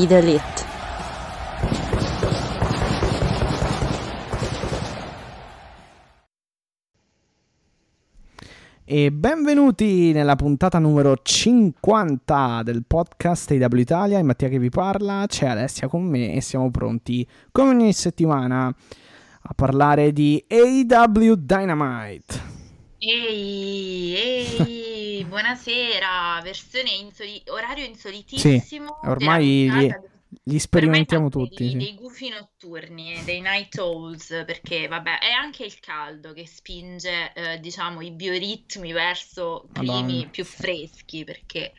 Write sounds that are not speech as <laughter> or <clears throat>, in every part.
Be the elite. E benvenuti nella puntata numero 50 del podcast AW Italia. È Mattia che vi parla, c'è Alessia con me e siamo pronti come ogni settimana a parlare di AW Dynamite. Ehi, ehi, buonasera, versione insoli- orario insolitissimo. Sì, ormai li, li sperimentiamo tutti. Dei, sì. dei gufi notturni, dei night owls, perché vabbè, è anche il caldo che spinge, eh, diciamo, i bioritmi verso climi Madonna. più freschi, perché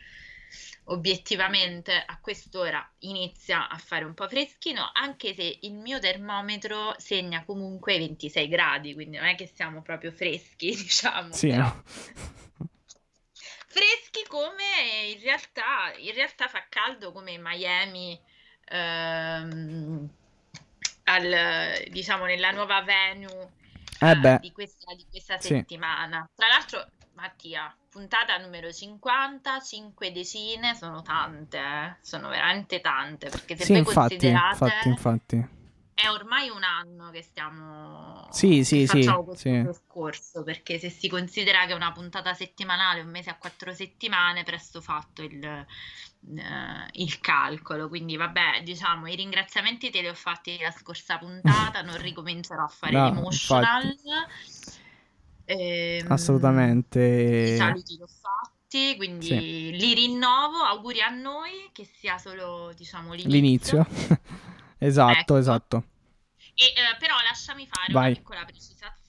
obiettivamente a quest'ora inizia a fare un po' freschino, anche se il mio termometro segna comunque 26 gradi, quindi non è che siamo proprio freschi, <laughs> diciamo, Sì, però no? Freschi come in realtà, in realtà fa caldo come Miami ehm, al, diciamo nella nuova venue Eh eh, di questa, di questa sì. settimana. Tra l'altro, Mattia, puntata numero 50, 5 decine sono tante, eh, Sono veramente tante, perché se Sì, voi infatti, considerate infatti, infatti. È ormai un anno che stiamo Sì, sì, che sì, facciamo questo sì. percorso, perché se si considera che una puntata settimanale, un mese a quattro settimane, presto fatto il, eh, il calcolo. Quindi, vabbè, diciamo, i ringraziamenti te li ho fatti la scorsa puntata, non <laughs> ricomincerò a fare No, l'emotional. Ehm, Assolutamente. i saluti li ho fatti, quindi Sì. li rinnovo. Auguri a noi che sia solo, diciamo, L'inizio. <laughs> esatto, Ecco. esatto. E, eh, però lasciami fare Vai. una piccola precisazione.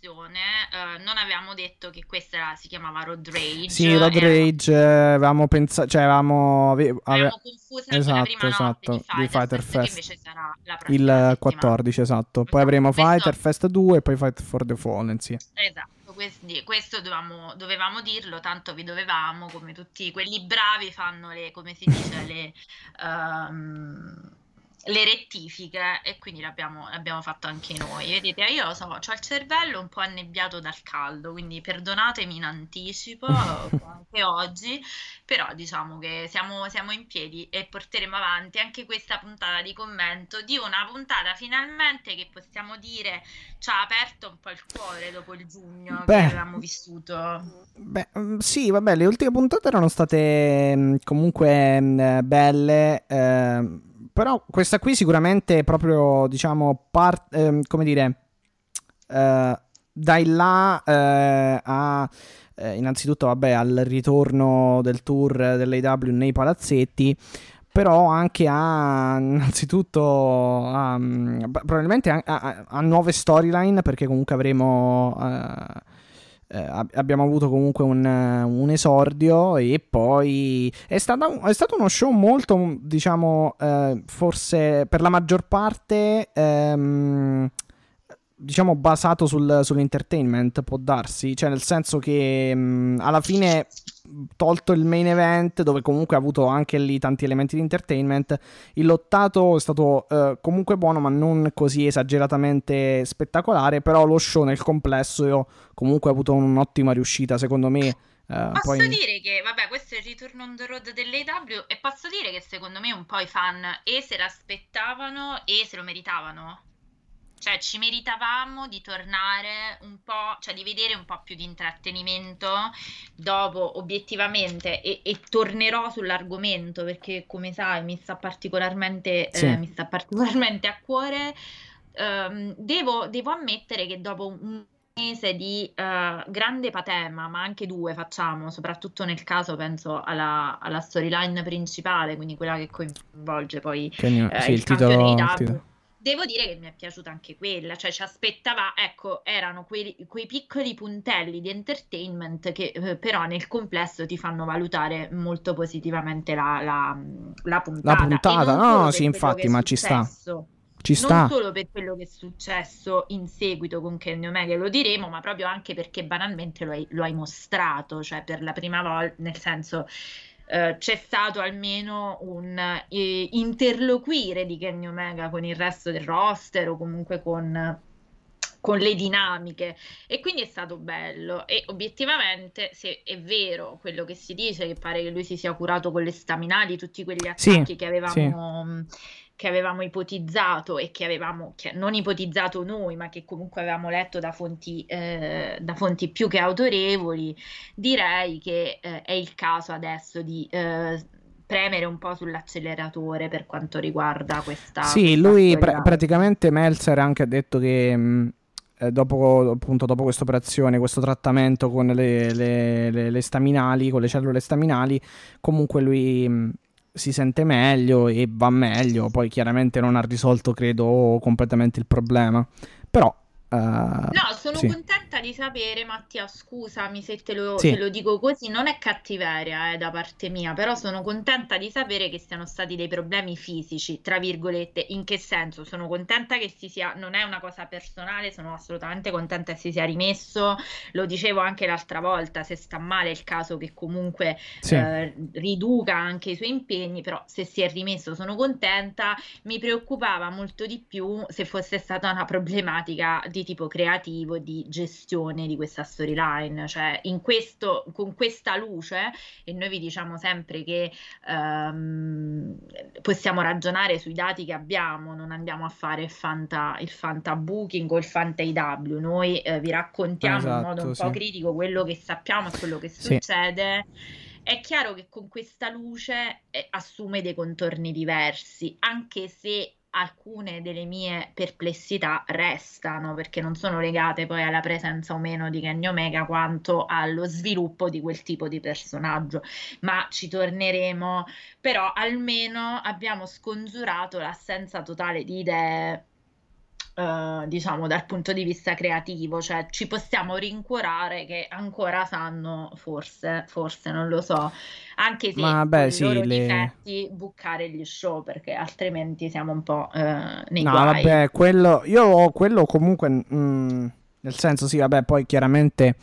eh, non avevamo detto che questa era- si chiamava Road Rage. Sì, Road era- Rage, eh, avevamo pensato, cioè avevamo... ave- ave- Avevamo confuso Esatto, prima esatto, di Fighter, Fest, invece sarà il 14, esatto. Poi Esatto, avremo questo- Fighter Fest 2 e poi Fight for the Fallen, sì. Esatto, questi- questo dovevamo, dovevamo dirlo, tanto vi dovevamo, come tutti quelli bravi fanno le, come si dice, le, ehm, le rettifiche e quindi l'abbiamo, l'abbiamo fatto anche noi. Vedete, io so, ho il cervello un po' annebbiato dal caldo, quindi perdonatemi in anticipo <laughs> anche oggi, però diciamo che siamo, siamo in piedi e porteremo avanti anche questa puntata di commento di una puntata finalmente che possiamo dire ci ha aperto un po' il cuore dopo il giugno Beh. che avevamo vissuto. Beh, mm, sì, vabbè, le ultime puntate erano state mm, comunque mm, eh, belle, ehm, però questa qui sicuramente proprio, diciamo, par- ehm, come dire, eh, dai là eh, a... eh, innanzitutto, vabbè, al ritorno del tour dell'AW nei palazzetti, però anche a innanzitutto a, mm, probabilmente a, a- a nuove storyline perché comunque avremo eh, eh, ab- abbiamo avuto comunque un, un esordio e poi è, stata è stato uno show molto diciamo eh, forse per la maggior parte ehm, diciamo basato sul- sull'entertainment può darsi cioè nel senso che mh, alla fine tolto il main event dove comunque ha avuto anche lì tanti elementi di entertainment il lottato è stato eh, comunque buono ma non così esageratamente spettacolare però lo show nel complesso io comunque ha avuto un'ottima riuscita secondo me eh, Posso poi dire che, vabbè, questo è il ritorno on the road dell'AW e posso dire che secondo me un po' i fan e se l'aspettavano e se lo meritavano. Cioè, ci meritavamo di tornare un po', cioè di vedere un po' più di intrattenimento dopo, obiettivamente, e, e tornerò sull'argomento perché, come sai, mi sta particolarmente, eh, Sì. mi sta particolarmente a cuore. Ehm, devo, devo ammettere che dopo un mese di eh, grande patema, ma anche due facciamo, soprattutto nel caso penso alla, alla storyline principale, quindi quella che coinvolge poi ne- eh, sì, il il titolo, AEW. titolo. Devo dire che mi è piaciuta anche quella, cioè ci aspettava, ecco, erano quei, quei piccoli puntelli di entertainment che eh, però nel complesso ti fanno valutare molto positivamente la, la, la puntata. La puntata, no, sì, infatti, ma ci sta. Ci sta. Non solo per quello che è successo in seguito con Kenny Omega, lo diremo, ma proprio anche perché banalmente lo hai, lo hai mostrato, cioè per la prima volta, nel senso eh, c'è stato almeno un eh, interloquire di Kenny Omega con il resto del roster o comunque con con le dinamiche. E quindi è stato bello. E obiettivamente se è vero quello che si dice che pare che lui si sia curato con le staminali tutti quegli attacchi sì, che avevamo sì che avevamo ipotizzato e che avevamo che non ipotizzato noi, ma che comunque avevamo letto da fonti, eh, da fonti più che autorevoli, direi che eh, è il caso adesso di eh, premere un po' sull'acceleratore per quanto riguarda questa. Sì, questa lui pr- praticamente Melzer ha anche detto che. Mh, eh, dopo, appunto, dopo questa operazione, questo trattamento con le, le, le, le, staminali, con le cellule staminali, comunque lui mh, si sente meglio e va meglio. Poi chiaramente non ha risolto, credo, completamente il problema. Però Uh, no, sono sì. contenta di sapere, Mattia, scusami se te lo, sì. te lo dico così, non è cattiveria eh, da parte mia, però sono contenta di sapere che siano stati dei problemi fisici, tra virgolette, in che senso? Sono contenta che si sia, non è una cosa personale, sono assolutamente contenta che si sia rimesso, lo dicevo anche l'altra volta, se sta male è il caso che comunque sì. eh, riduca anche i suoi impegni, però se si è rimesso sono contenta, mi preoccupava molto di più se fosse stata una problematica di tipo creativo di gestione di questa storyline, cioè in questo, con questa luce, e noi vi diciamo sempre che um, possiamo ragionare sui dati che abbiamo, non andiamo a fare il fanta, il fanta booking o il fanta IW, noi eh, vi raccontiamo esatto, in modo un sì. po' critico quello che sappiamo e quello che sì. succede. È chiaro che con questa luce eh, assume dei contorni diversi, anche se alcune delle mie perplessità restano perché non sono legate poi alla presenza o meno di Kenny Omega quanto allo sviluppo di quel tipo di personaggio. Ma ci torneremo. Però almeno abbiamo scongiurato l'assenza totale di idee Uh, diciamo dal punto di vista creativo, cioè ci possiamo rincuorare che ancora sanno, forse, forse non lo so, anche se Ma beh, sì, loro le... difetti buccare gli show perché altrimenti siamo un po' uh, nei no, guai. vabbè, quello, io quello comunque, mm, nel senso sì, vabbè, poi chiaramente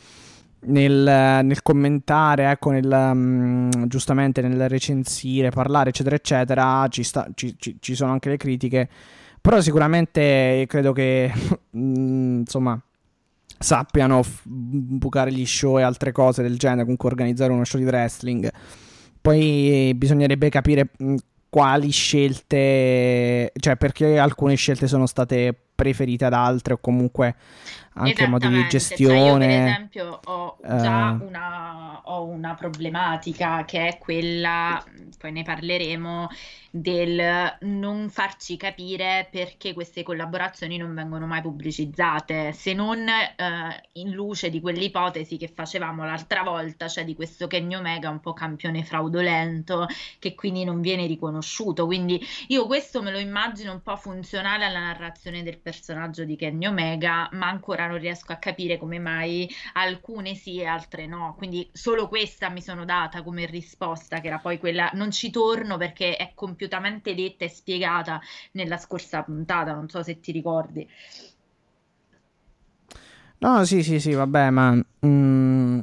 nel, nel commentare, ecco, nel, um, giustamente nel recensire, parlare, eccetera, eccetera, ci, sta, ci, ci, ci sono anche le critiche però sicuramente credo che, <laughs> mm, insomma, sappiano f- bucare gli show e altre cose del genere, comunque organizzare uno show di wrestling. Poi bisognerebbe capire mm, quali scelte, cioè perché alcune scelte sono state preferite ad altre o comunque anche modi di gestione. Cioè io per esempio ho già uh, una, ho una problematica che è quella, poi ne parleremo, del non farci capire perché queste collaborazioni non vengono mai pubblicizzate, se non eh, in luce di quell'ipotesi che facevamo l'altra volta, cioè di questo Kenny Omega un po' campione fraudolento che quindi non viene riconosciuto. Quindi io questo me lo immagino un po' funzionale alla narrazione del personaggio di Kenny Omega, ma ancora non riesco a capire come mai alcune sì e altre no. Quindi solo questa mi sono data come risposta, che era poi quella non ci torno perché è compiuta compiutamente detta e spiegata nella scorsa puntata, non so se ti ricordi. No, sì, sì, sì, vabbè, ma mh, mm,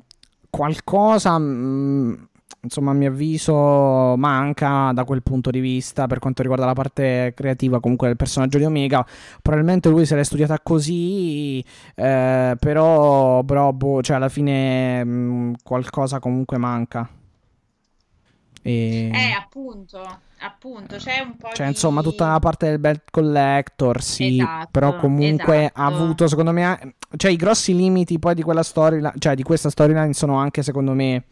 qualcosa, mh, mm, insomma, a mio avviso, manca da quel punto di vista per quanto riguarda la parte creativa comunque del personaggio di Omega. Probabilmente lui se l'è studiata così, eh, però, però boh, cioè alla fine mh, mm, qualcosa comunque manca. E... Eh, appunto appunto c'è un po' cioè di... insomma tutta la parte del belt collector sì esatto, però comunque esatto. ha avuto secondo me cioè i grossi limiti poi di quella storyline cioè di questa storyline sono anche secondo me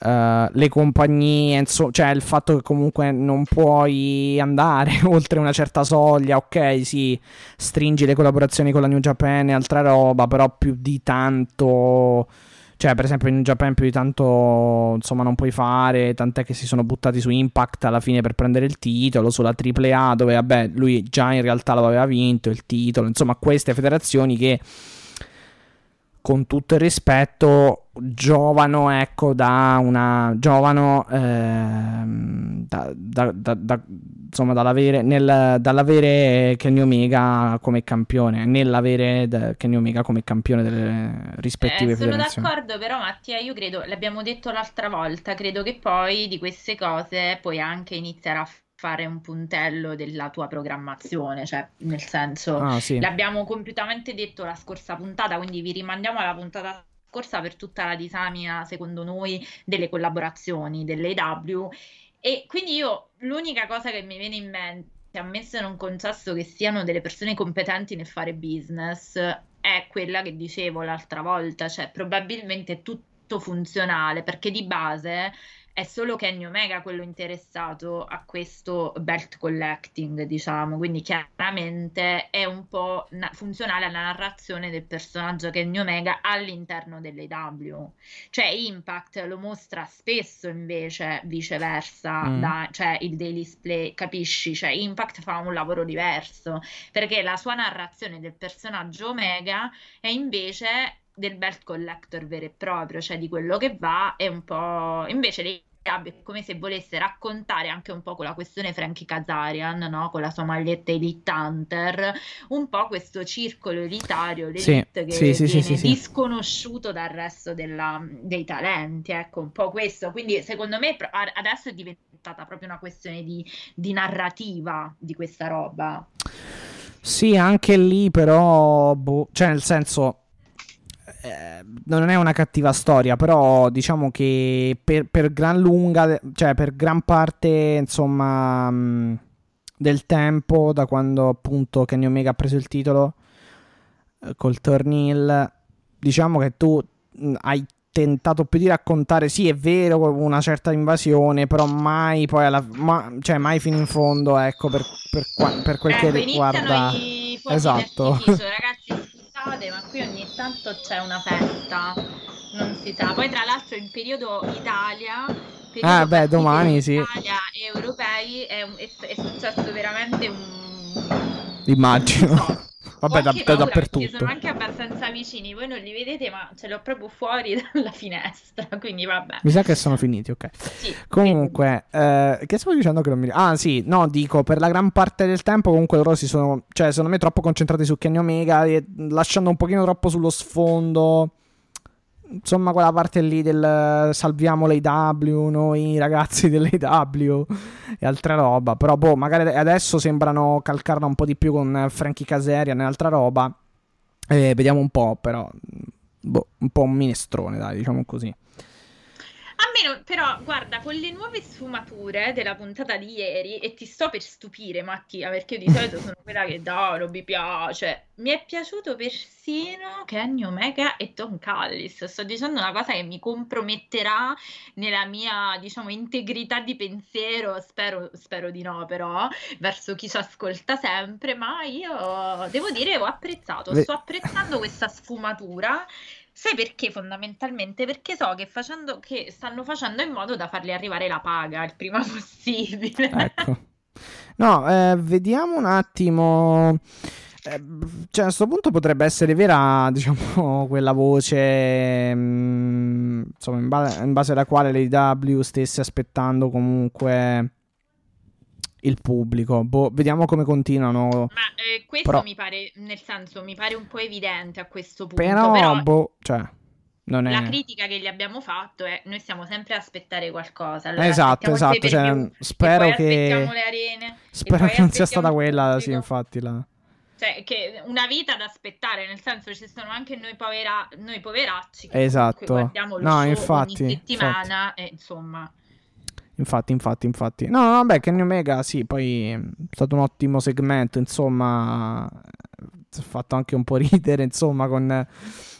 uh, le compagnie insomma cioè il fatto che comunque non puoi andare <laughs> oltre una certa soglia ok sì stringi le collaborazioni con la New Japan e altra roba però più di tanto Cioè, per esempio, in Japan più di tanto, insomma, non puoi fare. Tant'è che si sono buttati su Impact alla fine per prendere il titolo, sulla AAA, dove, vabbè, lui già in realtà lo aveva vinto il titolo. Insomma, queste federazioni che con tutto il rispetto, giovano, ecco, da una... giovano ehm, da, da, da, insomma, dall'avere, nel, dall'avere Kenny Omega come campione, nell'avere Kenny Omega come campione delle rispettive eh. Sono d'accordo, però Mattia, io credo, l'abbiamo detto l'altra volta, credo che poi di queste cose puoi anche iniziare a fare un puntello della tua programmazione, cioè nel senso ah, sì. l'abbiamo compiutamente detto la scorsa puntata, quindi vi rimandiamo alla puntata scorsa per tutta la disamina, secondo noi, delle collaborazioni delle AW e quindi io l'unica cosa che mi viene in mente, ammesso e non concesso che siano delle persone competenti nel fare business, è quella che dicevo l'altra volta, cioè probabilmente tutto funzionale, perché di base è solo Kenny Omega quello interessato a questo belt collecting, diciamo, quindi chiaramente è un po' na- funzionale alla narrazione del personaggio Kenny Omega all'interno dell'AW. Cioè Impact lo mostra spesso invece viceversa, mm. da, cioè il daily display, capisci? Cioè Impact fa un lavoro diverso, perché la sua narrazione del personaggio Omega è invece del belt collector vero e proprio, cioè di quello che va, è un po' invece dei è come se volesse raccontare anche un po' con la questione Frankie Kazarian, no? con la sua maglietta Elite Hunter, un po' questo circolo elitario, l'elite sì, che sì, viene sì, disconosciuto dal resto della, dei talenti, ecco, un po' questo. Quindi secondo me adesso è diventata proprio una questione di, di narrativa di questa roba. Sì, anche lì però, boh, cioè nel senso eh, non è una cattiva storia, però diciamo che per, per, gran lunga, cioè per gran parte, insomma, mh, mm, del tempo, da quando appunto Kenny Omega ha preso il titolo eh, col Turnil, diciamo che tu mh, mm, hai tentato più di raccontare, sì è vero, una certa invasione, però mai poi alla ma, cioè mai fino in fondo, ecco, per, per, per quel ecco, che riguarda... Esatto. Ragazzi, cade, ma qui ogni tanto c'è una festa, non si sa. Poi tra l'altro in periodo Italia, periodo ah beh domani sì. Italia e europei è, è, è successo veramente un... Immagino. Vabbè, da, da, dappertutto. Sono anche abbastanza vicini, voi non li vedete, ma ce li ho proprio fuori <laughs> dalla finestra, quindi vabbè. Mi sa che sono finiti, ok. Sì, comunque, eh, che stavo dicendo che non mi... Ah, sì, no, dico, per la gran parte del tempo comunque loro si sono, cioè, secondo me troppo concentrati su Kenny Omega, e lasciando un pochino troppo sullo sfondo insomma quella parte lì del salviamo l'AW, noi ragazzi dell'AW e altra roba. Però boh, magari adesso sembrano calcarla un po' di più con Frankie Caserian e altra roba. Eh, vediamo un po', però boh, un po' un minestrone, dai, diciamo così. Almeno, però, guarda, con le nuove sfumature della puntata di ieri, e ti sto per stupire, Mattia, perché io di solito sono quella che da, non mi piace. Mi è piaciuto persino Kenny Omega e Tom Callis. Sto dicendo una cosa che mi comprometterà nella mia, diciamo, integrità di pensiero. Spero, spero di no, però, verso chi ci ascolta sempre. Ma io devo dire, ho apprezzato, sto apprezzando questa sfumatura Sai perché fondamentalmente? Perché so che, facendo, che stanno facendo in modo da fargli arrivare la paga il prima <laughs> possibile. Ecco. No, eh, vediamo un attimo. Eh, cioè, a questo punto potrebbe essere vera, <laughs> diciamo, quella voce, mh, mm, insomma, in base, in base alla quale l'AW stesse aspettando comunque il pubblico. Boh, vediamo come continuano. Ma eh, questo però... mi pare, nel senso, mi pare un po' evidente a questo punto. Però, però... boh, cioè, non è... La critica che gli abbiamo fatto è noi stiamo sempre a aspettare qualcosa. Allora, esatto, esatto. Cioè, spero che... Arene, spero che non sia stata quella, sì, infatti. La... Cioè, che una vita da aspettare, nel senso ci sono anche noi, povera... noi poveracci che esatto. guardiamo no, infatti, ogni settimana infatti. e insomma... Infatti, infatti, infatti. No, no, vabbè, Kenny Omega, sì, poi è stato un ottimo segmento, insomma, ha fatto anche un po' <laughs> ridere, insomma, con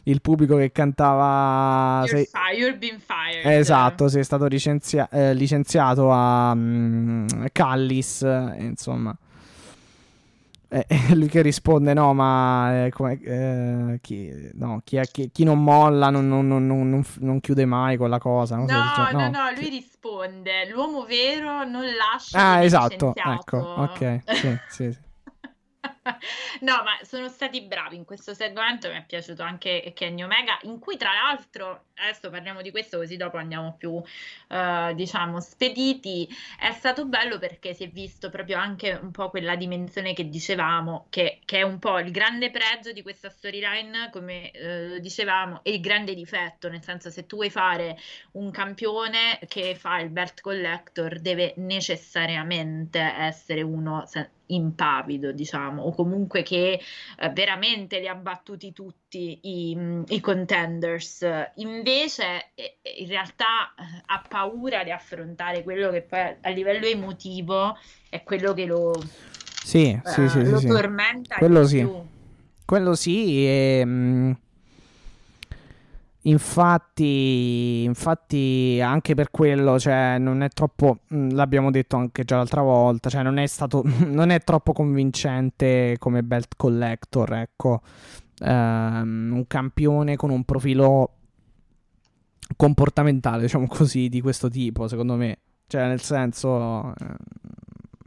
il pubblico che cantava... You're, sei... fire, you're been fired. Esatto, sei stato licenzia... eh, licenziato a um, Callis, insomma. Eh, <laughs> lui che risponde: No, ma eh, come, eh, chi, no, chi, chi, chi, non molla non, non, non, non, chiude mai quella cosa. No, no, no, no, lui risponde: L'uomo vero non lascia. Ah, esatto. Ecco, ok. Sì, sì, sì. <laughs> no, ma sono stati bravi in questo segmento. Mi è piaciuto anche Kenny Omega, in cui tra l'altro, adesso parliamo di questo, così dopo andiamo più, uh, diciamo, spediti. È stato bello perché si è visto proprio anche un po' quella dimensione che dicevamo, che, che è un po' il grande pregio di questa storyline, come uh, dicevamo, e il grande difetto, nel senso se tu vuoi fare un campione che fa il belt collector, deve necessariamente essere uno impavido, diciamo, o comunque che eh, veramente li ha battuti tutti i, i contenders. Invece, eh, in realtà, eh, ha paura di affrontare quello che poi a livello emotivo è quello che lo, sì, sì, uh, sì, lo sì, tormenta. Quello sì. Più. Quello sì, e, mh, mm, Infatti, infatti, anche per quello, cioè, non è troppo. Mm, l'abbiamo detto anche già l'altra volta. Cioè, non è stato. <laughs> Non è troppo convincente come belt collector. Ecco, um, un campione con un profilo comportamentale, diciamo così, di questo tipo, secondo me. Cioè, nel senso,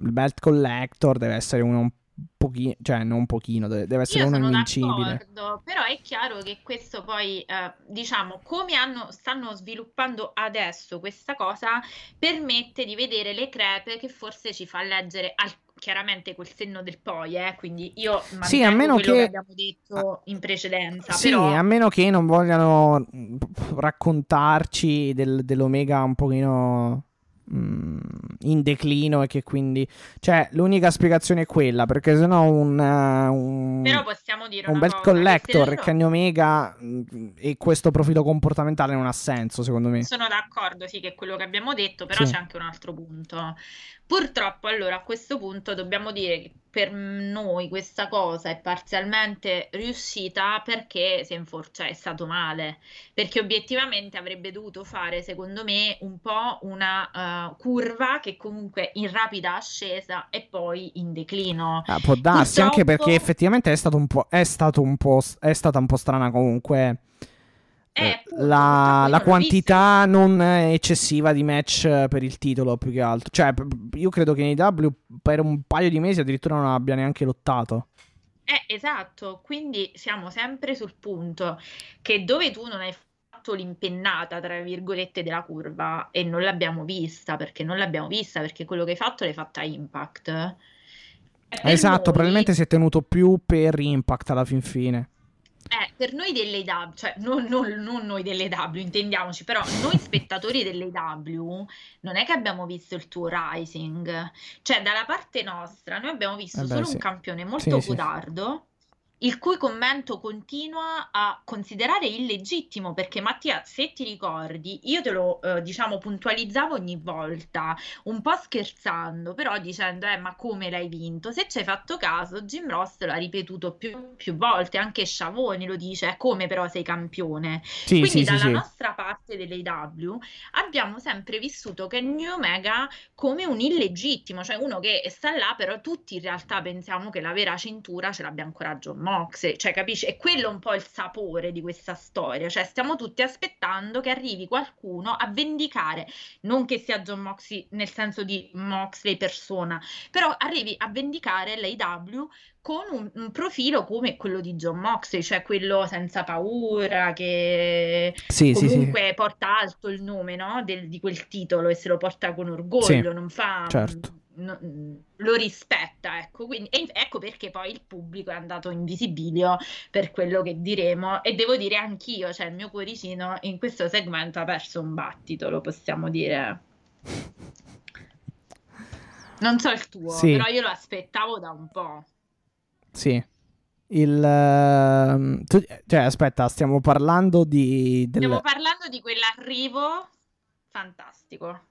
il belt collector deve essere uno un pochino, cioè non un pochino, deve, essere Io uno invincibile. Però è chiaro che questo poi, eh, diciamo, come hanno, stanno sviluppando adesso questa cosa, permette di vedere le crepe che forse ci fa leggere al, chiaramente col senno del poi, eh, quindi io sì, a meno che... che abbiamo detto in precedenza. Sì, però... a meno che non vogliano raccontarci del, dell'Omega un pochino Mm, in declino e che quindi cioè l'unica spiegazione è quella perché sennò un, uh, un però possiamo dire un bel cosa, collector Kenny Omega mm, e questo profilo comportamentale non ha senso secondo me sono d'accordo sì che è quello che abbiamo detto però sì. c'è anche un altro punto Purtroppo allora a questo punto dobbiamo dire che per noi questa cosa è parzialmente riuscita perché si è, infor- cioè è stato male, perché obiettivamente avrebbe dovuto fare secondo me un po' una uh, curva che comunque in rapida ascesa e poi in declino. Ah, può darsi Purtroppo... anche perché effettivamente è, stato un po', è, stato un po', è stata un po' strana comunque eh, eh, la, la quantità non eccessiva di match per il titolo più che altro. Cioè, io credo che in AW per un paio di mesi addirittura non abbia neanche lottato. Eh, esatto, quindi siamo sempre sul punto che dove tu non hai fatto l'impennata, tra virgolette, della curva e non l'abbiamo vista, perché non l'abbiamo vista, perché quello che hai fatto l'hai fatta Impact. Esatto, noi... probabilmente si è tenuto più per Impact alla fin fine. Eh, per noi dell'AW, cioè non, non, non noi dell'AW, intendiamoci, però noi spettatori dell'AW non è che abbiamo visto il tuo Rising, cioè dalla parte nostra noi abbiamo visto eh beh, solo sì. un campione molto sì, codardo il cui commento continua a considerare illegittimo perché Mattia, se ti ricordi, io te lo eh, diciamo puntualizzavo ogni volta, un po' scherzando, però dicendo "Eh, ma come l'hai vinto?". Se ci hai fatto caso, Jim Ross l'ha ripetuto più, più volte, anche Sciavoni lo dice, come però sei campione. Sì, Quindi sì, dalla sì, nostra parte dell'AW abbiamo sempre vissuto che New Omega come un illegittimo, cioè uno che sta là, però tutti in realtà pensiamo che la vera cintura ce l'abbia ancora John Mox, cioè capisci? E quello è un po' il sapore di questa storia, cioè stiamo tutti aspettando che arrivi qualcuno a vendicare, non che sia John Moxley nel senso di Moxley persona, però arrivi a vendicare l'AW con un, un, profilo come quello di John Moxley, cioè quello senza paura, che sì, comunque sì, sì. porta alto il nome no? Del, di quel titolo e se lo porta con orgoglio, non fa... Certo no, lo rispetta, ecco, quindi, ecco perché poi il pubblico è andato in visibilio per quello che diremo e devo dire anch'io, cioè il mio cuoricino in questo segmento ha perso un battito, lo possiamo dire. Non so il tuo, però io lo aspettavo da un po'. Sì. Il, uh, tu, cioè, aspetta, stiamo parlando di. Del... Stiamo parlando di quell'arrivo fantastico.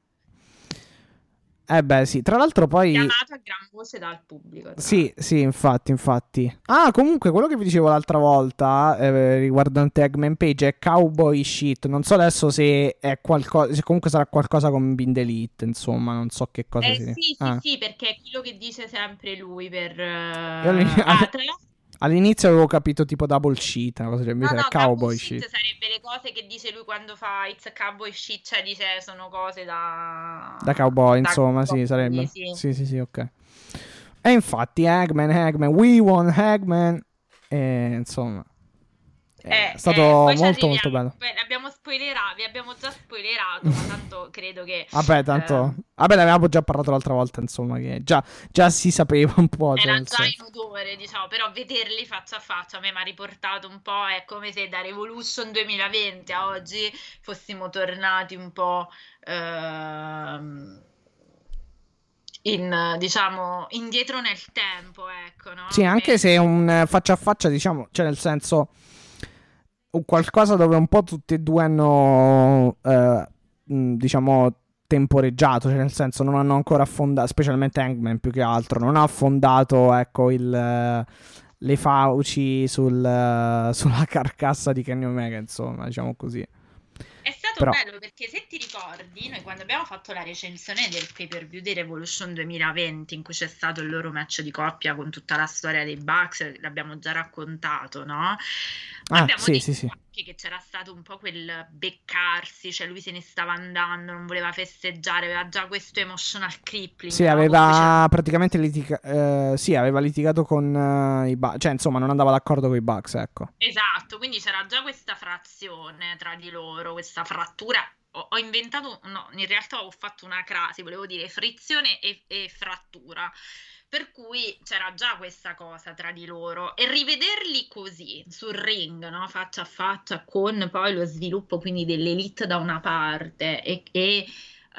Eh beh, sì, tra l'altro poi... Chiamato a gran voce dal pubblico. Sì, sì, infatti, infatti. Ah, comunque, quello che vi dicevo l'altra volta eh, riguardante Eggman Page è cowboy shit. Non so adesso se è qualcosa, se comunque sarà qualcosa con Bind Elite, insomma, non so che cosa eh, sia. Sì, sì, ah. sì, perché è quello che dice sempre lui per... Uh... Io ah, <laughs> tra l'altro All'inizio avevo capito tipo double shit, una cosa del invece no, no, cowboy shit. shit. sarebbe le cose che dice lui quando fa It's a cowboy shit, cioè dice sono cose da... Da cowboy, da insomma, cowboy, sì, sarebbe. Sì. sì, sì, sì, ok. E infatti Eggman, Eggman, we won Eggman, e insomma... Eh, è stato eh, molto molto bello. Beh, abbiamo spoilerato, vi abbiamo già spoilerato, ma tanto credo che... Vabbè, tanto. eh, Vabbè, ne avevamo già parlato l'altra volta, insomma, che già, già si sapeva un po'. cioè, Era nel già in odore, diciamo, però vederli faccia a faccia a me mi ha riportato un po', è come se da Revolution 2020 a oggi fossimo tornati un po' ehm, in, diciamo, indietro nel tempo, ecco, no? Sì, anche E- se un eh, faccia a faccia, diciamo, cioè nel senso qualcosa dove un po' tutti e due hanno, eh, diciamo, temporeggiato, cioè nel senso non hanno ancora affondato, specialmente Hangman più che altro, non ha affondato, ecco, il, le fauci sul, sulla <laughs> carcassa di Kenny Omega, insomma, diciamo così. Però- bello perché se ti ricordi, noi quando abbiamo fatto la recensione del pay per view di Revolution 2020, in cui c'è stato il loro match di coppia con tutta la storia dei Bucks, l'abbiamo già raccontato, no? Ah, abbiamo sì, detto sì, sì. Anche che c'era stato un po' quel beccarsi, cioè lui se ne stava andando, non voleva festeggiare, aveva già questo emotional crippling. Sì, no? Aveva praticamente litigato, sì, aveva litigato con eh, i Bucks, cioè insomma non andava d'accordo con i Bucks, ecco. Esatto, quindi c'era già questa frazione tra di loro, questa frattura. Ho, ho inventato, no, in realtà ho fatto una crasi, volevo dire frizione e, e frattura. Per cui c'era già questa cosa tra di loro e rivederli così sul ring, no? faccia a faccia, con poi lo sviluppo quindi dell'elite da una parte e, e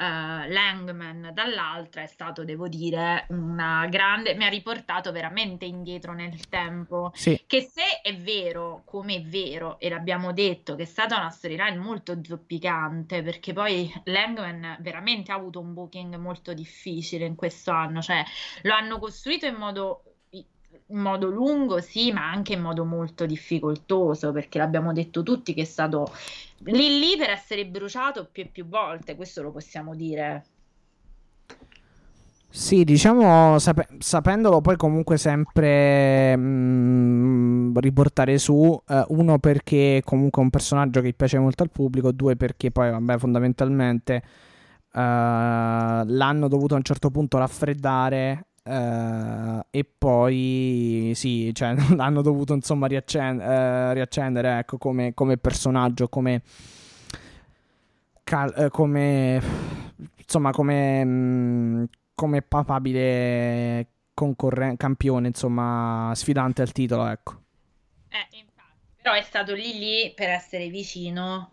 Langman dall'altra è stato, devo dire, una grande, mi ha riportato veramente indietro nel tempo. Sì, Che se è vero, come è vero, e l'abbiamo detto, che è stata una storyline molto zoppicante, perché poi Langman veramente ha avuto un booking molto difficile in questo anno, cioè lo hanno costruito in modo, in modo lungo, sì, ma anche in modo molto difficoltoso, perché l'abbiamo detto tutti che è stato lì lì per essere bruciato più e più volte, questo lo possiamo dire. sì, diciamo sape- sapendolo poi comunque sempre mm, riportare su, eh, uno perché comunque è un personaggio che piace molto al pubblico, due perché poi vabbè fondamentalmente eh, l'hanno dovuto a un certo punto raffreddare eh, e poi sì, cioè <laughs> l'hanno dovuto insomma riaccen- eh, riaccendere ecco come, come personaggio, come, cal- eh, come insomma come, mm, come papabile concorrente campione insomma sfidante al titolo ecco. Eh, infatti, però è stato lì lì per essere vicino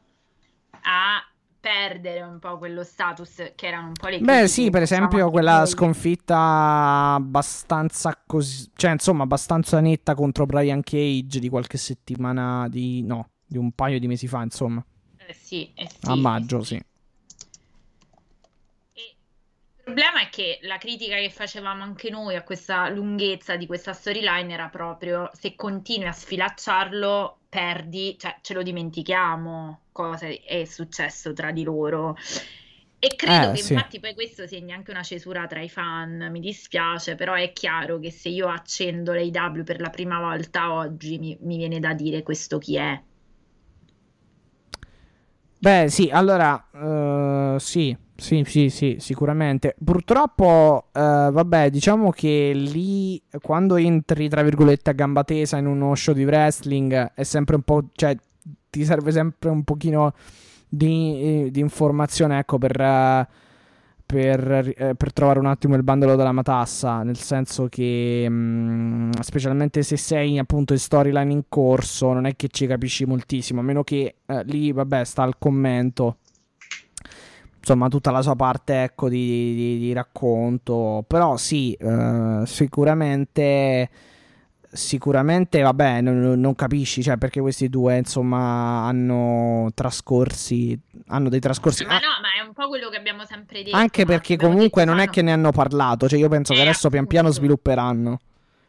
a perdere un po' quello status che erano un po' le Beh, critiche sì, per facevamo esempio quella noi. sconfitta abbastanza così, cioè insomma abbastanza netta contro Brian Cage di qualche settimana di no, di un paio di mesi fa, insomma, Eh, sì, eh sì, a eh maggio, sì. sì. Il problema è che la critica che facevamo anche noi a questa lunghezza di questa storyline era proprio se continui a sfilacciarlo, perdi, cioè ce lo dimentichiamo cosa è successo tra di loro. E credo Eh, che sì. infatti poi questo segni anche una cesura tra i fan, mi dispiace, però è chiaro che se io accendo l'AW per la prima volta oggi mi, mi viene da dire questo chi è. Beh, sì, allora, eh, sì, sì, sì, sì, sicuramente. Purtroppo, eh, vabbè, diciamo che lì, quando entri, tra virgolette, a gamba tesa in uno show di wrestling, è sempre un po', cioè, ti serve sempre un pochino di, eh, di informazione, ecco, per, per, eh, per trovare un attimo il bandolo della matassa, nel senso che, mm, specialmente se sei appunto in storyline in corso, non è che ci capisci moltissimo, a meno che eh, lì, vabbè, sta il commento. Insomma, tutta la sua parte, ecco, di, di- di racconto. Però sì, eh, sicuramente sicuramente, vabbè, non, non, capisci, cioè, perché questi due, insomma, hanno trascorsi, hanno dei trascorsi... Ma no, ma è un po' quello che abbiamo sempre detto. Anche perché comunque non è che ne hanno parlato, cioè io penso eh, che adesso appunto. pian piano svilupperanno.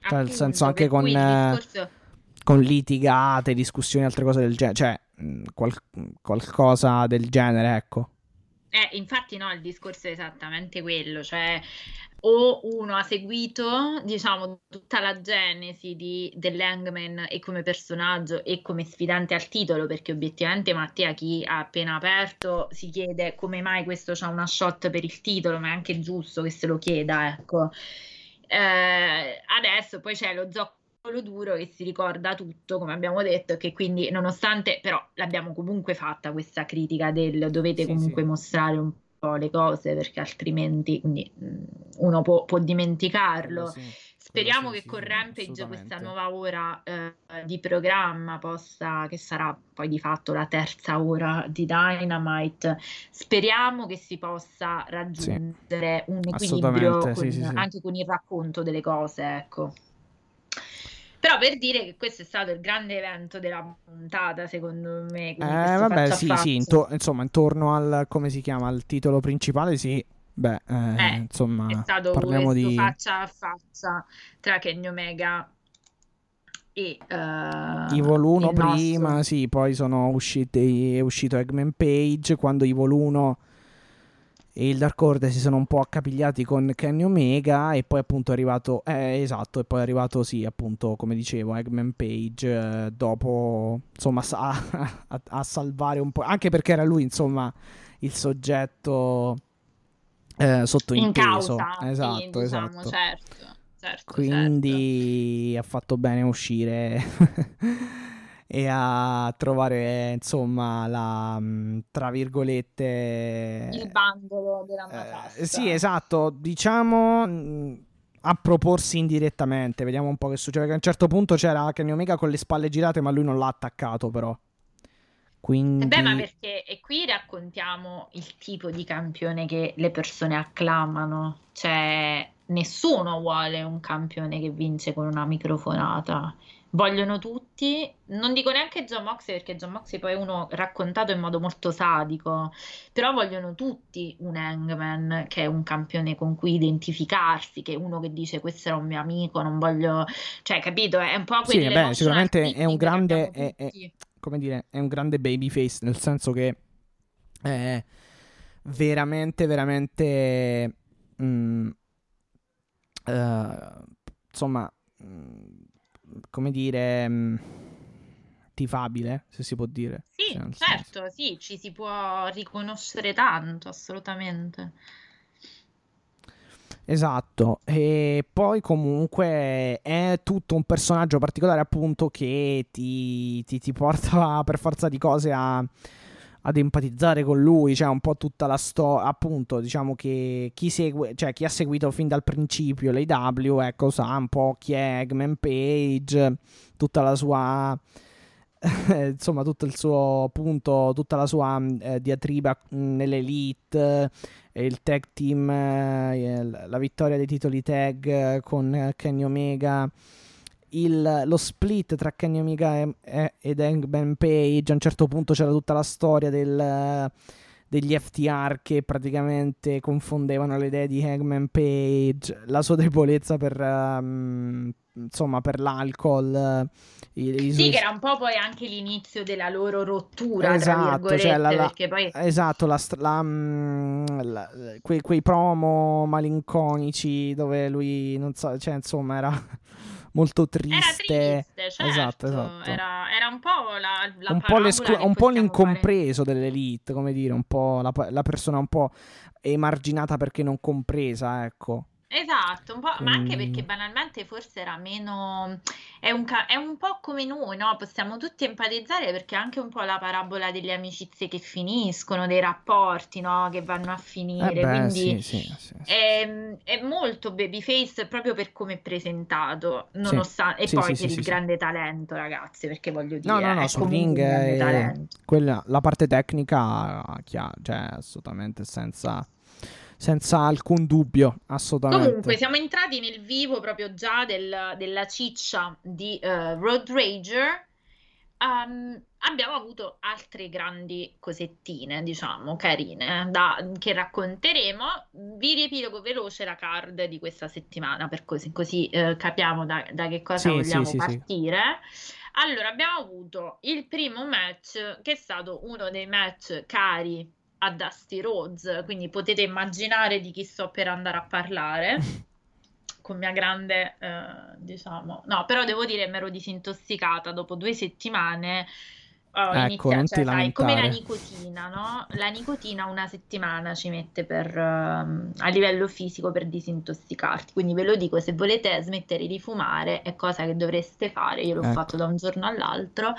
Cioè, appunto, nel senso anche con, eh, discorso... con litigate, discussioni, altre cose del genere, cioè, qual- qualcosa del genere, ecco. Eh, infatti no, il discorso è esattamente quello, cioè o uno ha seguito, diciamo, tutta la genesi di, dell'Hangman e come personaggio e come sfidante al titolo, perché obiettivamente Mattia, chi ha appena aperto, si chiede come mai questo c'ha una shot per il titolo, ma è anche giusto che se lo chieda, ecco. Eh, adesso poi c'è lo zoccolo duro che si ricorda tutto, come abbiamo detto, e che quindi, nonostante, però l'abbiamo comunque fatta questa critica del dovete sì, comunque sì. mostrare un po' le cose perché altrimenti quindi, mm, uno può, può dimenticarlo. Sì, Speriamo che con Rampage questa nuova ora eh, di programma possa, che sarà poi di fatto la terza ora di Dynamite, speriamo che si possa raggiungere un equilibrio con, anche con il racconto delle cose, ecco. Però per dire che questo è stato il grande evento della puntata, secondo me. Eh, vabbè, sì, sì, into- insomma, intorno al, come si chiama, al titolo principale, sì. Beh, eh, eh, insomma, è stato parliamo di... faccia a faccia tra Kenny Omega e uh, Evil 1 prima, nostro... sì, poi sono usciti, è uscito Eggman Page, quando Evil 1 e il Dark Order si sono un po' accapigliati con Kenny Omega e poi appunto è arrivato eh, esatto e poi è arrivato sì appunto come dicevo Eggman Page eh, dopo insomma a, <laughs> a, a, salvare un po' anche perché era lui insomma il soggetto eh, sotto in causa, esatto sì, diciamo, esatto. certo, certo, quindi certo. ha fatto bene uscire <laughs> e a trovare insomma la mm, tra virgolette il bandolo della matassa. Eh, sì, esatto, diciamo mm, a proporsi indirettamente, vediamo un po' che succede. Perché a un certo punto c'era Kenny Omega con le spalle girate, ma lui non l'ha attaccato però. Quindi... Eh beh, ma perché e qui raccontiamo il tipo di campione che le persone acclamano, cioè nessuno vuole un campione che vince con una microfonata vogliono tutti, non dico neanche John Moxley perché John Moxley poi è uno raccontato in modo molto sadico, però vogliono tutti un Hangman che è un campione con cui identificarsi, che è uno che dice questo era un mio amico, non voglio, cioè capito, è un po' quello Sì, beh, sicuramente è un grande è, è, come dire, è un grande babyface nel senso che è veramente veramente mm, uh, insomma mm, come dire, mm, tifabile, se si può dire. Sì, cioè, certo, senso. sì, ci si può riconoscere tanto, assolutamente. Esatto, e poi comunque è tutto un personaggio particolare appunto che ti, ti, ti porta <laughs> per forza di cose a ad empatizzare con lui, cioè un po' tutta la storia, appunto, diciamo che chi segue, cioè chi ha seguito fin dal principio l'AW, ecco, sa un po' chi è Eggman Page, tutta la sua <laughs> insomma, tutto il suo appunto, tutta la sua eh, diatriba nell'Elite, eh, il tag team, eh, la vittoria dei titoli tag con Kenny Omega il, lo split tra Kenny Omega e, ed Hangman Page. A un certo punto c'era tutta la storia del, degli FTR che praticamente confondevano le idee di Hangman Page, la sua debolezza per, um, insomma, per l'alcol. I, i sì, suoi... che era un po' poi anche l'inizio della loro rottura, esatto, cioè la, la, poi... esatto la, la, mm, quei, quei promo malinconici dove lui, non so, cioè insomma era molto triste. Era triste, certo. Esatto, esatto. Era, era un po' la, la un, po l'esclu- un po' l'incompreso fare. dell'elite, come dire, un po' la, la persona un po' emarginata perché non compresa, ecco. Esatto, un po', ma anche perché banalmente forse era meno... È un, ca- è un po' come noi, no? Possiamo tutti empatizzare perché è anche un po' la parabola delle amicizie che finiscono, dei rapporti, no? Che vanno a finire. Eh beh, Quindi sì, sì, sì, è, è, molto babyface proprio per come è presentato, nonostante... e poi per il grande talento, ragazzi, perché voglio dire... No, no, no, sul ring è... Quella, la parte tecnica, cioè assolutamente senza senza alcun dubbio, assolutamente. Comunque, siamo entrati nel vivo proprio già del, della ciccia di uh, Road Rager. Um, abbiamo avuto altre grandi cosettine, diciamo, carine, da, che racconteremo. Vi riepilogo veloce la card di questa settimana, per così, così eh, capiamo da, da, che cosa sì, vogliamo sì, partire. Sì, allora, abbiamo avuto il primo match, che è stato uno dei match cari a Dusty Rhodes, quindi potete immaginare di chi sto per andare a parlare. <laughs> con mia grande, eh, diciamo, no, però devo dire mi ero disintossicata dopo due settimane. Oh, ecco, inizia, cioè, sai, come la nicotina, no? La nicotina una settimana ci mette per, uh, a livello fisico per disintossicarti. Quindi ve lo dico, se volete smettere di fumare, è cosa che dovreste fare. Io l'ho ecco. fatto da un giorno all'altro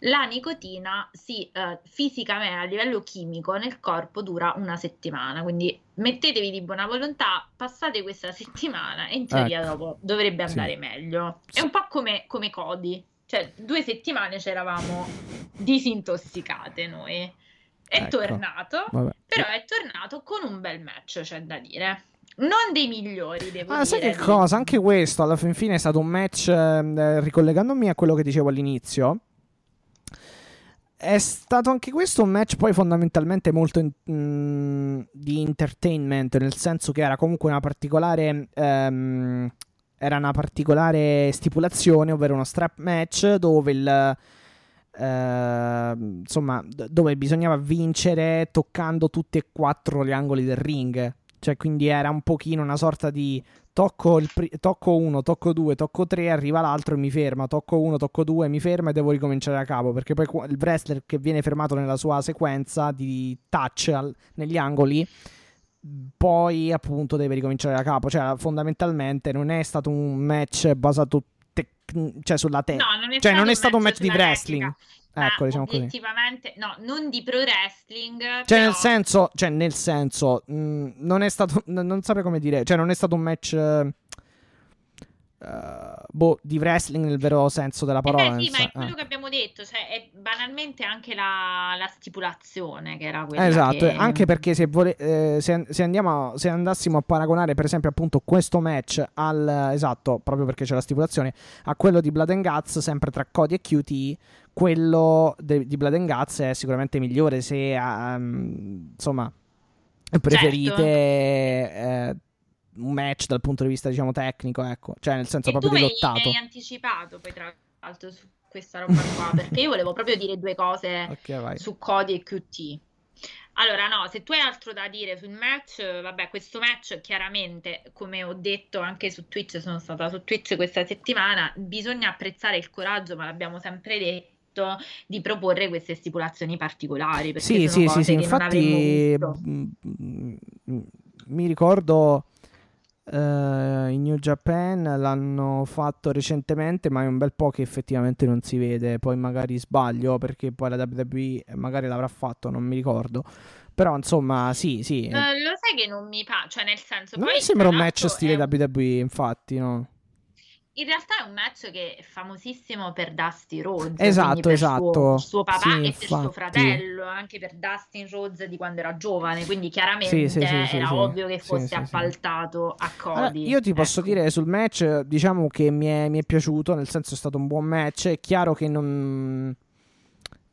la nicotina si eh, fisicamente a livello chimico nel corpo dura una settimana, quindi mettetevi di buona volontà, passate questa <laughs> settimana e in teoria ecco. dopo dovrebbe andare sì. meglio. È un po' come, come Cody, cioè due settimane ci eravamo disintossicate noi. È ecco. tornato, Vabbè. però è tornato con un bel match, c'è da dire non dei migliori, devo ah, dire. Sai che cosa? Anche questo alla fin fine è stato un match, eh, ricollegandomi a quello che dicevo all'inizio, è stato anche questo un match poi fondamentalmente molto in, mh, mm, di entertainment, nel senso che era comunque una particolare... Um, era una particolare stipulazione, ovvero uno strap match dove il... Uh, insomma, dove bisognava vincere toccando tutti e quattro gli angoli del ring. Cioè, quindi era un pochino una sorta di tocco, pri- tocco uno, tocco due, tocco tre, arriva l'altro e mi ferma, tocco uno, tocco due, mi ferma e devo ricominciare da capo, perché poi il wrestler che viene fermato nella sua sequenza di touch al- negli angoli poi appunto deve ricominciare da capo, cioè fondamentalmente non è stato un match basato tec- cioè sulla tecnica, no, non è cioè non è stato un match di wrestling. Tecnica. Ecco, diciamo obiettivamente, così. no, non di pro wrestling. Cioè, però... nel senso, cioè, nel senso, mh, mm, non è stato, n- non saprei come dire, cioè, non è stato un match. Uh, boh, di wrestling nel vero senso della parola. Eh sì, ma è quello eh. che abbiamo detto, cioè è banalmente anche la, la stipulazione che era quella. Esatto, che... anche perché se, vole- eh, se, se, andiamo, se andassimo a paragonare per esempio appunto questo match al, esatto, proprio perché c'è la stipulazione, a quello di Blood and Guts, sempre tra Cody e QT, quello de- di Blood and Guts è sicuramente migliore se um, insomma preferite certo. eh, un match dal punto di vista diciamo tecnico ecco. Cioè nel senso e proprio di lottato hai anticipato poi tra l'altro su questa roba qua <laughs> perché io volevo proprio dire due cose okay, su Cody e QT allora, no, se tu hai altro da dire sul match, vabbè, questo match chiaramente, come ho detto anche su Twitch, sono stata su Twitch questa settimana, bisogna apprezzare il coraggio, ma l'abbiamo sempre detto di proporre queste stipulazioni particolari. Perché sì, sì, sì, sì, infatti mm, mm, mi ricordo uh, in New Japan l'hanno fatto recentemente, ma è un bel po' che effettivamente non si vede. Poi magari sbaglio perché poi la WWE magari l'avrà fatto, non mi ricordo. Però insomma, sì, sì. Uh, lo sai che non mi piace, cioè nel senso... Non mi sembra un match stile un... WWE, infatti, no? In realtà è un match che è famosissimo per Dusty Rhodes. Esatto, esatto. Suo, suo papà sì, e infatti. per suo fratello, anche per Dustin Rhodes di quando era giovane, quindi chiaramente sì, sì, era ovvio che fosse appaltato a Cody. Allora, io ti posso ecco. dire sul match, diciamo che mi è, mi è piaciuto, nel senso è stato un buon match, è chiaro che non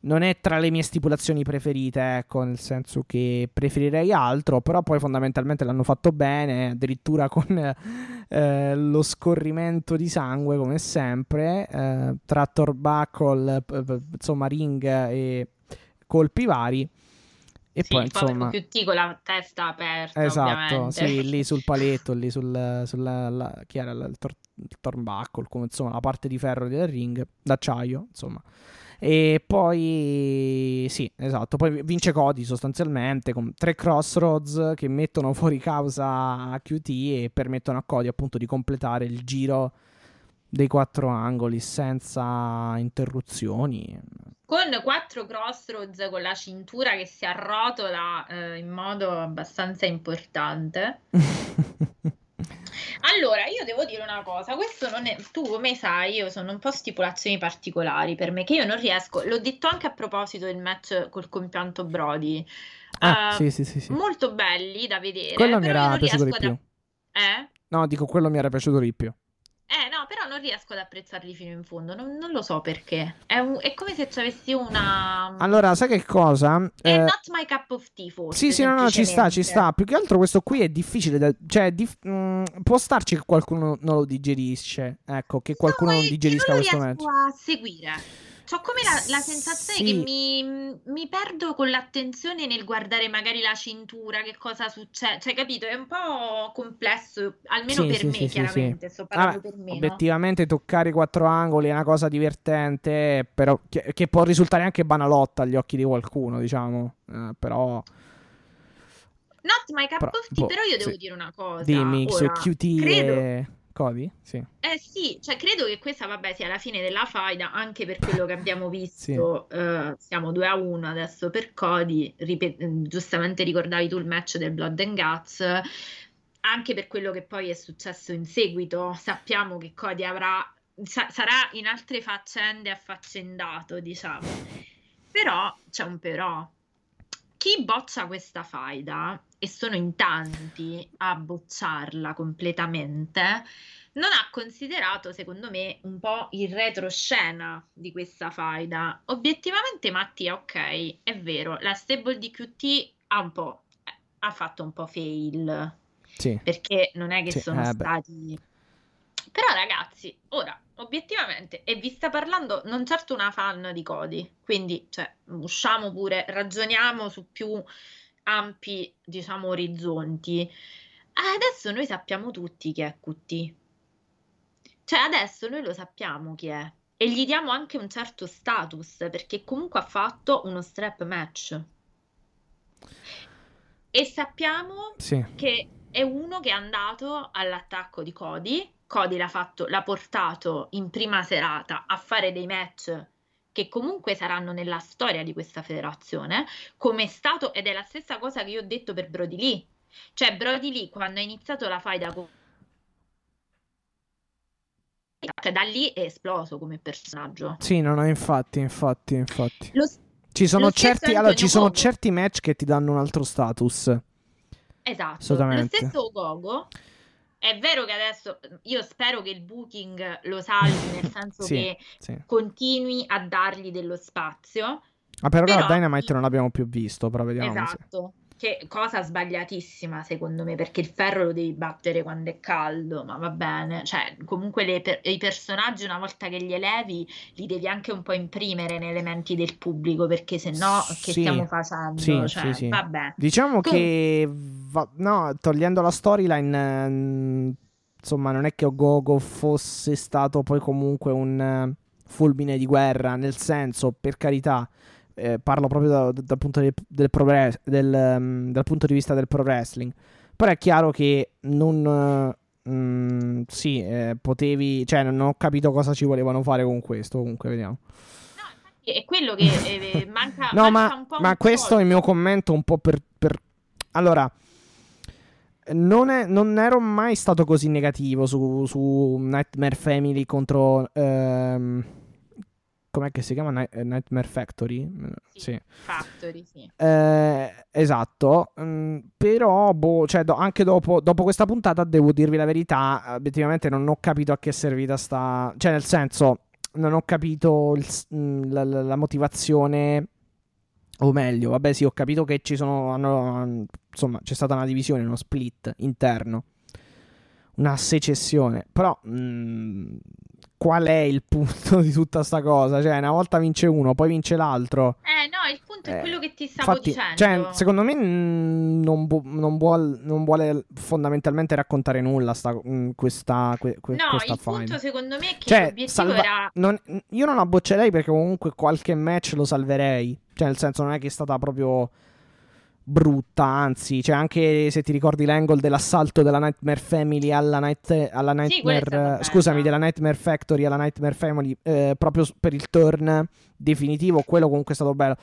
non è tra le mie stipulazioni preferite, ecco, nel senso che preferirei altro, però poi fondamentalmente l'hanno fatto bene, addirittura <laughs> con eh, lo scorrimento di sangue, come sempre, eh, tra Torbuckle, insomma, ring e colpi vari. E sì, poi, insomma, più con la testa aperta, esatto, sì, lì sul <laughs> paletto, lì sul, sulla, la, chi era il, tor- il tornbuckle, come insomma, la parte di ferro del ring, d'acciaio, insomma. E poi sì, esatto, poi vince Cody sostanzialmente con tre crossroads che mettono fuori causa QT e permettono a Cody appunto di completare il giro dei quattro angoli senza interruzioni. Con quattro crossroads con la cintura che si arrotola eh, in modo abbastanza importante. <laughs> Allora, io devo dire una cosa, questo non è, tu come sai, io sono un po' stipulazioni particolari per me, che io non riesco, l'ho detto anche a proposito del match col compianto Brody, Ah, eh, sì, sì, sì, sì. molto belli da vedere. Quello mi era piaciuto di più. Eh? No, dico, quello mi era piaciuto di più. Eh no, però non riesco ad apprezzarli fino in fondo, non, non lo so perché. È, un- è come se ci avessi una... Allora, sai che cosa? È Eh, not my cup of tea, forse. Sì, sì, no, no, ci sta, ci sta. Più che altro questo qui è difficile. da- cioè, dif- mm, può starci che qualcuno non lo digerisce. Ecco, che qualcuno No, non digerisca non lo questo riesco a seguire. Ho come la, la sensazione Sì. che mi, mi perdo con l'attenzione nel guardare magari la cintura, che cosa succede. Cioè, capito? È un po' complesso, almeno Sì, per sì, me, chiaramente. Sto parlando Vabbè, per me, no? Obiettivamente, toccare i quattro angoli è una cosa divertente, però che, che può risultare anche banalotta agli occhi di qualcuno, diciamo. Eh, però, Not my cup però, of tea, boh, però io devo dire una cosa. dimmi Ora, QT credo- e Cody? Sì. Eh sì, cioè credo che questa, vabbè, sia la fine della faida, anche per quello che abbiamo visto. eh, siamo 2 a 1 adesso per Cody. ripe- giustamente ricordavi tu il match del Blood and Guts. Anche per quello che poi è successo in seguito, sappiamo che Cody avrà, sa- sarà in altre faccende affaccendato, diciamo. Però c'è un però. Chi boccia questa faida, e sono in tanti a bocciarla completamente, non ha considerato, secondo me, un po' il retroscena di questa faida. Obiettivamente, Mattia, ok, è vero, la stable di QT ha un po', ha fatto un po' fail, Sì. perché non è che Sì, sono eh stati... Però ragazzi, ora, obiettivamente, e vi sta parlando non certo una fan di Cody, quindi, cioè, usciamo pure, ragioniamo su più ampi, diciamo, orizzonti. Adesso noi sappiamo tutti chi è QT. Cioè, adesso noi lo sappiamo chi è. E gli diamo anche un certo status, perché comunque ha fatto uno strap match. E sappiamo Sì. che è uno che è andato all'attacco di Cody. Cody l'ha fatto, l'ha portato in prima serata a fare dei match che comunque saranno nella storia di questa federazione, come è stato, ed è la stessa cosa che io ho detto per Brody Lee. Cioè, Brody Lee, quando ha iniziato la faida con cioè, da lì è esploso come personaggio. Sì, no, no, infatti, infatti, infatti. Lo, Ci sono certi, allora, ci sono certi match che ti danno un altro status. Esatto, Assolutamente. lo stesso Gogo. È vero che adesso io spero che il booking lo salvi, nel senso Sì, che sì. continui a dargli dello spazio. Ma per ora Però- Dynamite non l'abbiamo più visto, però vediamo. Esatto. Che cosa sbagliatissima secondo me, perché il ferro lo devi battere quando è caldo, ma va bene. Cioè, comunque per- i personaggi una volta che li elevi li devi anche un po' imprimere nelle menti del pubblico, perché se no che Sì, stiamo facendo? sì, Cioè, sì, vabbè. Diciamo Com- che, va- no, togliendo la storyline, ehm, insomma, non è che Ogogo fosse stato poi comunque un eh, fulmine di guerra, nel senso, per carità, eh, parlo proprio da- da- dal, punto di, del, pro wres- del, ehm, dal punto di vista del pro wrestling. Però è chiaro che non... eh, mm, sì, eh, potevi... Cioè, non ho capito cosa ci volevano fare con questo, comunque, vediamo. No, infatti è quello che eh, manca, No, manca ma, un po' ma un questo è po'. il mio commento un po' per... per- Allora, non, è- non ero mai stato così negativo su, su Nightmare Family contro... ehm, com'è che si chiama? Night- eh, Nightmare Factory? Sì. Sì. Factory, sì. Eh, esatto, mm, però boh, cioè, do- anche dopo, dopo questa puntata devo dirvi la verità, obiettivamente non ho capito a che è servita sta... Cioè nel senso, non ho capito il mm, la, la- la motivazione, o meglio, vabbè sì, ho capito che ci sono, hanno- insomma, c'è stata una divisione, uno split interno, una secessione, però mm, qual è il punto <laughs> di tutta sta cosa? Cioè una volta vince uno, poi vince l'altro. Eh no, il punto è Eh, quello che ti stavo Infatti, dicendo. cioè, secondo me non, bu- non vuol- non vuole fondamentalmente raccontare nulla sta, mm, questa, que- que- No, questa il punto faida. secondo me è che Cioè, l'obiettivo salva- era... non- io non la boccerei perché comunque qualche match lo salverei. Cioè, nel senso, non è che è stata proprio brutta, anzi, cioè anche se ti ricordi l'angle dell'assalto della Nightmare Family alla, night, alla Sì, Nightmare, stata scusami, bella. della Nightmare Factory alla Nightmare Family, eh, proprio per il turn definitivo, quello comunque è stato bello.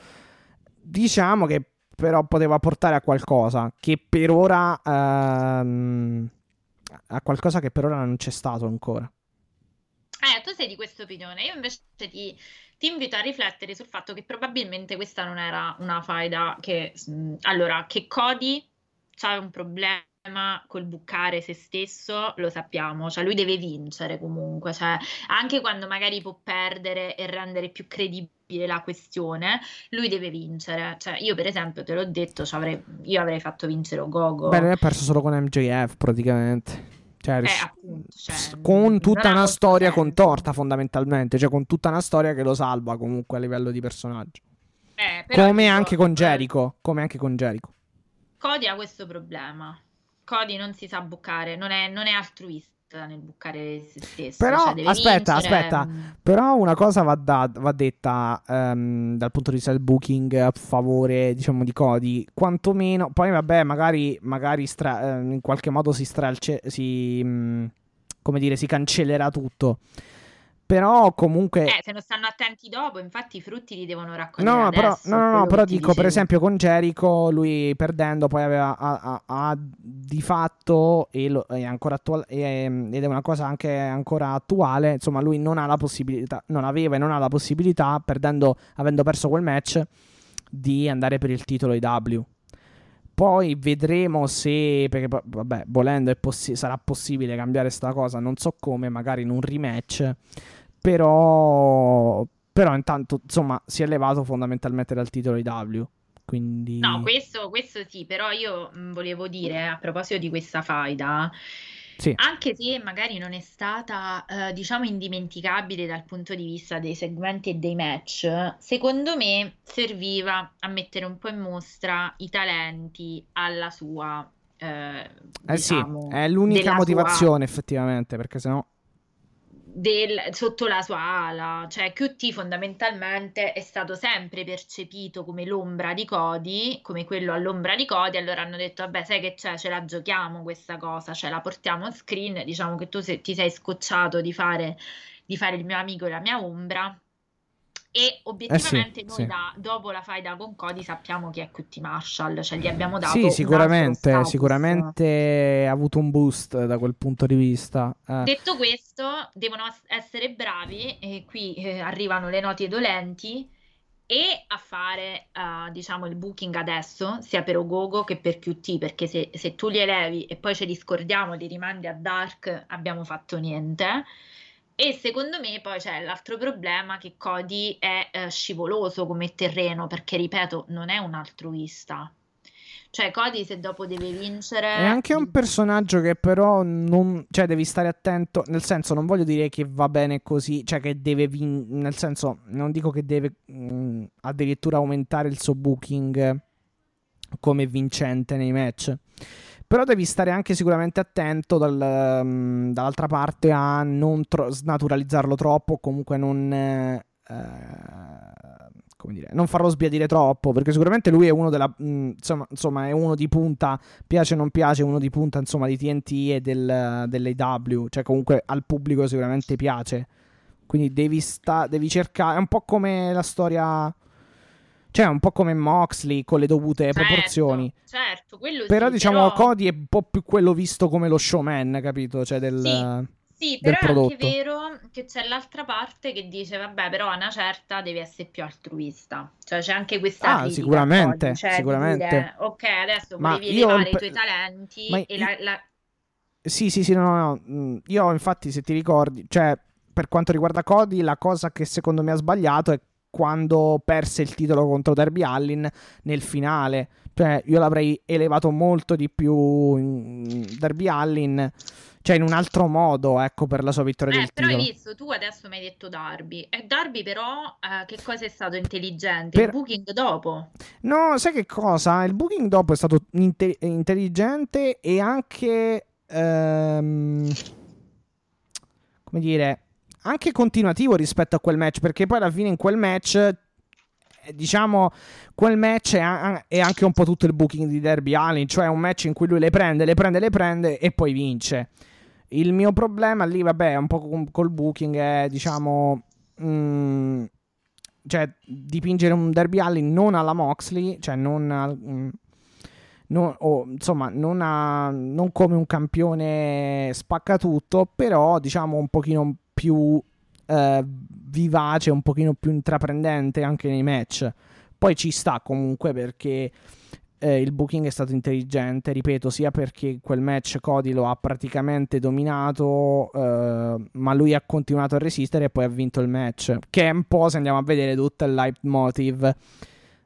Diciamo che però poteva portare a qualcosa che per ora ehm, a qualcosa che per ora non c'è stato ancora. Eh, tu sei di questa opinione, io invece ti, ti invito a riflettere sul fatto che probabilmente questa non era una faida che... Allora, che Cody c'ha un problema col buccare se stesso, lo sappiamo, cioè lui deve vincere comunque, cioè anche quando magari può perdere e rendere più credibile la questione, lui deve vincere. Cioè io per esempio te l'ho detto, cioè avrei, io avrei fatto vincere Gogo. Beh, lui ha perso solo con MJF praticamente. Cioè, eh, appunto, cioè, con tutta una storia senso. contorta fondamentalmente, cioè con tutta una storia che lo salva comunque a livello di personaggio. Eh, Come anche con eh, Jericho, come anche con Jericho. Cody ha questo problema. Cody non si sa buccare, non è, non è altruista nel buccare se stesso. Però, cioè aspetta, vincere, aspetta. mm, Però una cosa va, da- va detta ehm, dal punto di vista del booking a favore, diciamo, di Cody. Quantomeno, poi vabbè, magari, magari stra- ehm, in qualche modo si stralce, si, mm, come dire, si cancellerà tutto. Però comunque... Eh, se non stanno attenti dopo, infatti i frutti li devono raccogliere No, però, adesso, no, no, no, quello però dico, per dicevo. esempio, con Jericho, lui perdendo poi aveva ha, ha- ha di fatto, e lo- è ancora attuale, ed è una cosa anche ancora attuale, insomma, lui non ha la possibilità, non aveva e non ha la possibilità, perdendo, avendo perso quel match, di andare per il titolo IW. Poi vedremo se, perché vabbè, volendo possi- sarà possibile cambiare sta cosa, non so come, magari in un rematch, però, però intanto, insomma, si è levato fondamentalmente dal titolo IW, quindi... No, questo, questo sì, però io volevo dire a proposito di questa faida, Sì. anche se magari non è stata, eh, diciamo, indimenticabile dal punto di vista dei segmenti e dei match, secondo me serviva a mettere un po' in mostra i talenti alla sua, eh, Eh sì, diciamo, è l'unica della sua- motivazione effettivamente, perché sennò... del- sotto la sua ala, cioè QT fondamentalmente è stato sempre percepito come l'ombra di Cody, come quello all'ombra di Cody, allora hanno detto vabbè sai che c'è, ce la giochiamo questa cosa, cioè la portiamo on screen, diciamo che tu se- ti sei scocciato di fare, di fare il mio amico e la mia ombra e obiettivamente noi Eh sì. da- dopo la faida con Cody sappiamo chi è QT Marshall, cioè gli abbiamo dato Sì, sicuramente, sicuramente ha avuto un boost da quel punto di vista. Eh, Detto questo, devono es- essere bravi, e qui eh, arrivano le note dolenti, e a fare, eh, diciamo, il booking adesso, sia per Ogogo che per QT, perché se, se tu li elevi e poi ce li scordiamo, li rimandi a Dark, abbiamo fatto niente. E secondo me poi c'è l'altro problema che Cody è eh, scivoloso come terreno, perché ripeto, non è un altruista. Cioè, Cody se dopo deve vincere... È anche un personaggio che però non... Cioè, devi stare attento, nel senso, non voglio dire che va bene così, cioè che deve vin- Nel senso, non dico che deve mh, addirittura aumentare il suo booking come vincente nei match. Però devi stare anche sicuramente attento dal- mh, dall'altra parte a non tro- snaturalizzarlo troppo, comunque non... eh, eh, come dire, non farlo sbiadire troppo, perché sicuramente lui è uno della... mh, insomma, insomma, è uno di punta, piace o non piace, uno di punta, insomma, di TNT e del, dell'AW, cioè comunque al pubblico sicuramente piace. Quindi devi, sta- devi cercare, è un po' come la storia... Cioè, un po' come Moxley con le dovute Certo, proporzioni. Certo, quello Però sì, diciamo però- Cody è un po' più quello visto come lo showman, capito? Cioè del... Sì, Sì, però è anche vero che c'è l'altra parte che dice, vabbè, però a una certa devi essere più altruista. Cioè c'è anche questa Ah, sicuramente, cioè sicuramente. dire, ok, adesso Ma volevi io elevare il i tuoi talenti ma e i- la, la- Sì, sì, sì, no, no, no. Mm, Io infatti, se ti ricordi, cioè, per quanto riguarda Cody, la cosa che secondo me ha sbagliato è quando perse il titolo contro Derby Allin nel finale. Cioè, io l'avrei elevato molto di più in Derby Allin, cioè in un altro modo, ecco, per la sua vittoria Eh, del però hai titolo. visto, tu adesso mi hai detto Darby. E Darby però, eh, che cosa è stato intelligente? Il Per- booking dopo. No, sai che cosa? Il booking dopo è stato inte- intelligente e anche. ehm, come dire. Anche continuativo rispetto a quel match. Perché poi alla fine in quel match. eh, Diciamo, quel match è, anche un po' tutto il booking di Derby Allin. Cioè, un match in cui lui le prende, le prende, le prende e poi vince. Il mio problema lì, vabbè, un po' col booking, è diciamo. mm, cioè, dipingere un Derby Allin non alla Moxley, cioè non, al- mm, non- o, insomma, non, a- non come un campione spaccatutto, però diciamo un pochino più eh, vivace, un pochino più intraprendente anche nei match. Poi ci sta comunque perché eh, il booking è stato intelligente, ripeto, sia perché quel match Cody lo ha praticamente dominato, eh, ma lui ha continuato a resistere e poi ha vinto il match, che è un po', se andiamo a vedere, tutto il leitmotiv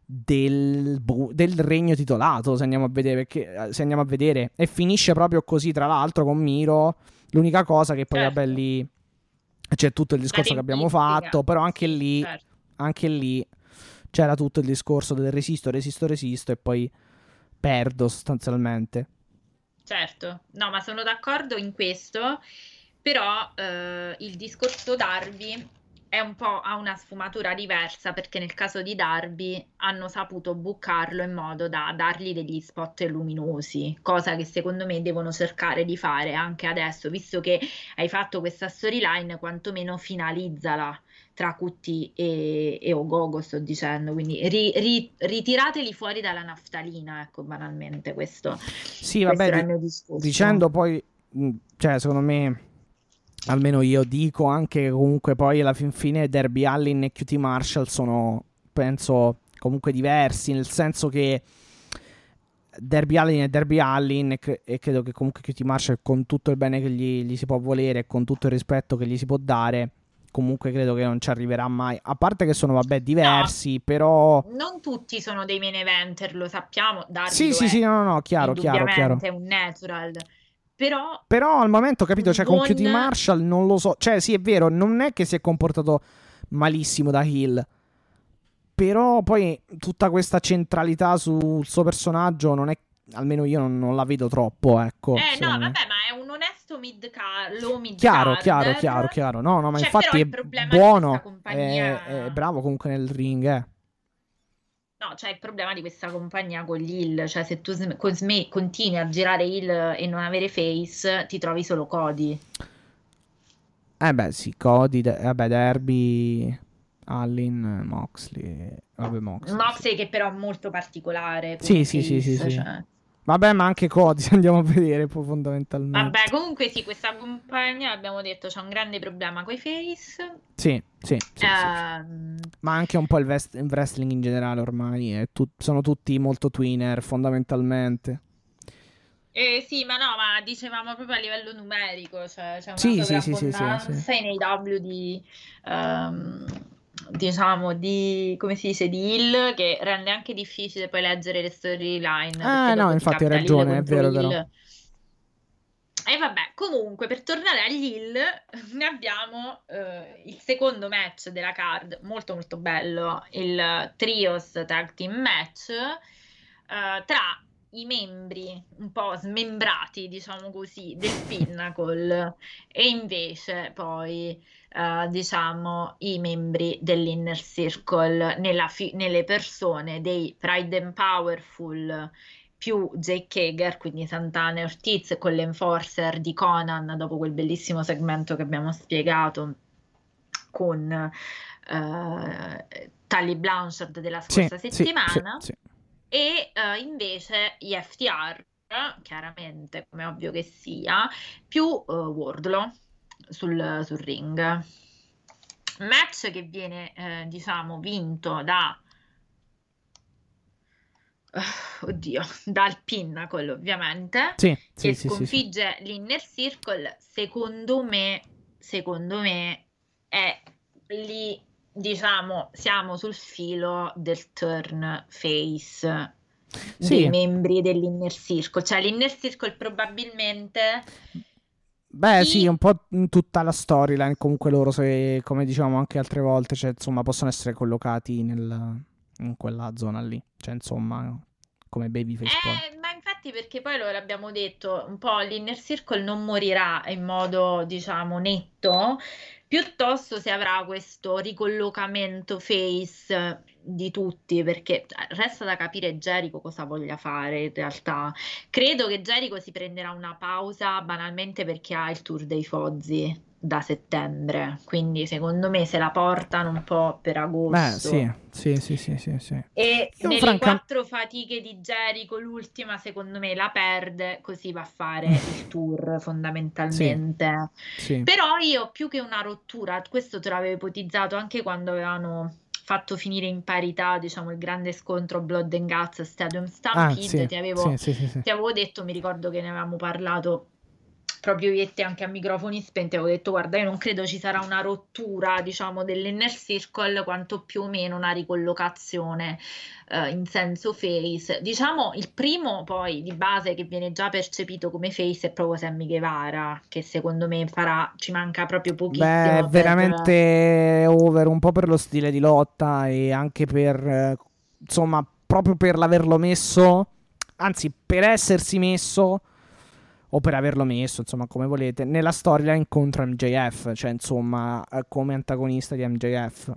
del, del regno titolato, se andiamo a vedere, perché, eh, se andiamo a vedere, e finisce proprio così, tra l'altro, con Miro, l'unica cosa che poi, certo. vabbè, lì c'è tutto il discorso che abbiamo fatto, però anche lì, certo. anche lì c'era tutto il discorso del resisto, resisto, resisto e poi perdo sostanzialmente. Certo, no, ma sono d'accordo in questo, però eh, il discorso Darby è un po' ha una sfumatura diversa perché nel caso di Darby hanno saputo bucarlo in modo da dargli degli spot luminosi, cosa che secondo me devono cercare di fare anche adesso, visto che hai fatto questa storyline, quantomeno finalizzala tra Cutti e, e Ogogo, sto dicendo, quindi ri, ri, ritirateli fuori dalla naftalina, ecco, banalmente questo. Sì, vabbè, dicendo poi, cioè, secondo me, almeno io dico anche che comunque poi alla fin fine Derby Allin e QT Marshall sono, penso, comunque diversi, nel senso che Derby Allin è Derby Allin e, cre- e, credo che comunque QT Marshall con tutto il bene che gli, gli si può volere e con tutto il rispetto che gli si può dare comunque credo che non ci arriverà mai. A parte che sono, vabbè, diversi, no, però... Non tutti sono dei main eventer, lo sappiamo. Darby sì, sì, sì, no, no, chiaro, chiaro, chiaro. è un natural. Però... Però al momento, capito, cioè con QT Marshall non lo so. Cioè, sì, è vero, non è che si è comportato malissimo da Hill. Però poi tutta questa centralità sul suo personaggio non è almeno io non, non, la vedo troppo, ecco. Eh no, vabbè, ma è un onesto mid car- low mid Chiaro, chiaro, chiaro, chiaro. No, no, ma cioè, infatti è buono, è, è, bravo comunque nel ring, eh. No, c'è il problema di questa compagnia con gli Hill, cioè se tu sm- con sm- continui a girare Hill e non avere face, ti trovi solo Cody. Eh beh, sì, Cody, de- vabbè, Derby, Allin, Moxley, vabbè, Moxley. Moxley sì. che però è molto particolare. Sì, sì, sì, sì, sì, cioè... Vabbè, ma anche Cody, <laughs> se andiamo a vedere poi fondamentalmente. Vabbè, comunque sì, questa compagnia, abbiamo detto, c'è un grande problema con i face. Sì, sì, sì, uh... sì, Ma anche un po' il, vest- il wrestling in generale ormai, tu- sono tutti molto twinner fondamentalmente. Eh, sì, ma no, ma dicevamo proprio a livello numerico, cioè c'è una sì, sì, sì, sì, sì, sì. nei W di... Um diciamo, di, come si dice, di Hill che rende anche difficile poi leggere le storyline. Ah, no, infatti hai ragione, è vero, però. E vabbè, comunque, per tornare agli Hill, <laughs> ne abbiamo eh, il secondo match della card, molto molto bello, il Trios Tag Team Match, eh, tra i membri un po' smembrati, diciamo così, del Pinnacle e invece poi uh, diciamo i membri dell'Inner Circle fi- nelle persone dei Pride and Powerful più Jake Hager, quindi Santana e Ortiz con l'enforcer di Conan dopo quel bellissimo segmento che abbiamo spiegato con uh, Tally Blanchard della scorsa sì, settimana. Sì, sì, e uh, invece gli FTR, chiaramente come ovvio che sia, più uh, Wardlow sul, sul, ring. Match che viene, eh, diciamo, vinto da... Uh, oddio, dal Pinnacle ovviamente, sì, che sì, sconfigge sì, l'Inner Circle, secondo me, secondo me è lì diciamo, siamo sul filo del turn face sì. dei membri dell'inner circle. Cioè, l'inner circle probabilmente. Beh, sì, un po' tutta la storyline. Comunque, loro, se, come dicevamo anche altre volte, cioè, insomma, possono essere collocati nel, in quella zona lì. Cioè, insomma, come babyface. Eh, ma infatti, perché poi lo l'abbiamo detto, un po' l'inner circle non morirà in modo, diciamo, netto piuttosto si avrà questo ricollocamento face di tutti, perché resta da capire Jericho cosa voglia fare in realtà. Credo che Jericho si prenderà una pausa banalmente perché ha il tour dei Fozzi da settembre, quindi secondo me se la portano un po' per agosto. Beh, sì, sì, sì, sì, sì, sì. E Io nelle franca- quattro fatiche di Jericho, l'ultima secondo me la perde, così va a fare <laughs> il tour fondamentalmente. sì. Però io più che una rottura, questo te l'avevo ipotizzato anche quando avevano fatto finire in parità, diciamo, il grande scontro Blood and Guts Stadium Ah, Stampede, sì, ti avevo, sì, sì. ti avevo detto, mi ricordo che ne avevamo parlato proprio io e te anche a microfoni spenti, avevo detto guarda io non credo ci sarà una rottura diciamo dell'inner circle quanto più o meno una ricollocazione eh, in senso face. Diciamo il primo poi di base che viene già percepito come face è proprio Sammy Guevara che secondo me farà ci manca proprio pochissimo Beh, è per- veramente over un po' per lo stile di lotta e anche per, eh, insomma, proprio per l'averlo messo, anzi, per essersi messo o per averlo messo, insomma, come volete, nella storyline contro MJF, cioè, insomma, eh, come antagonista di MJF.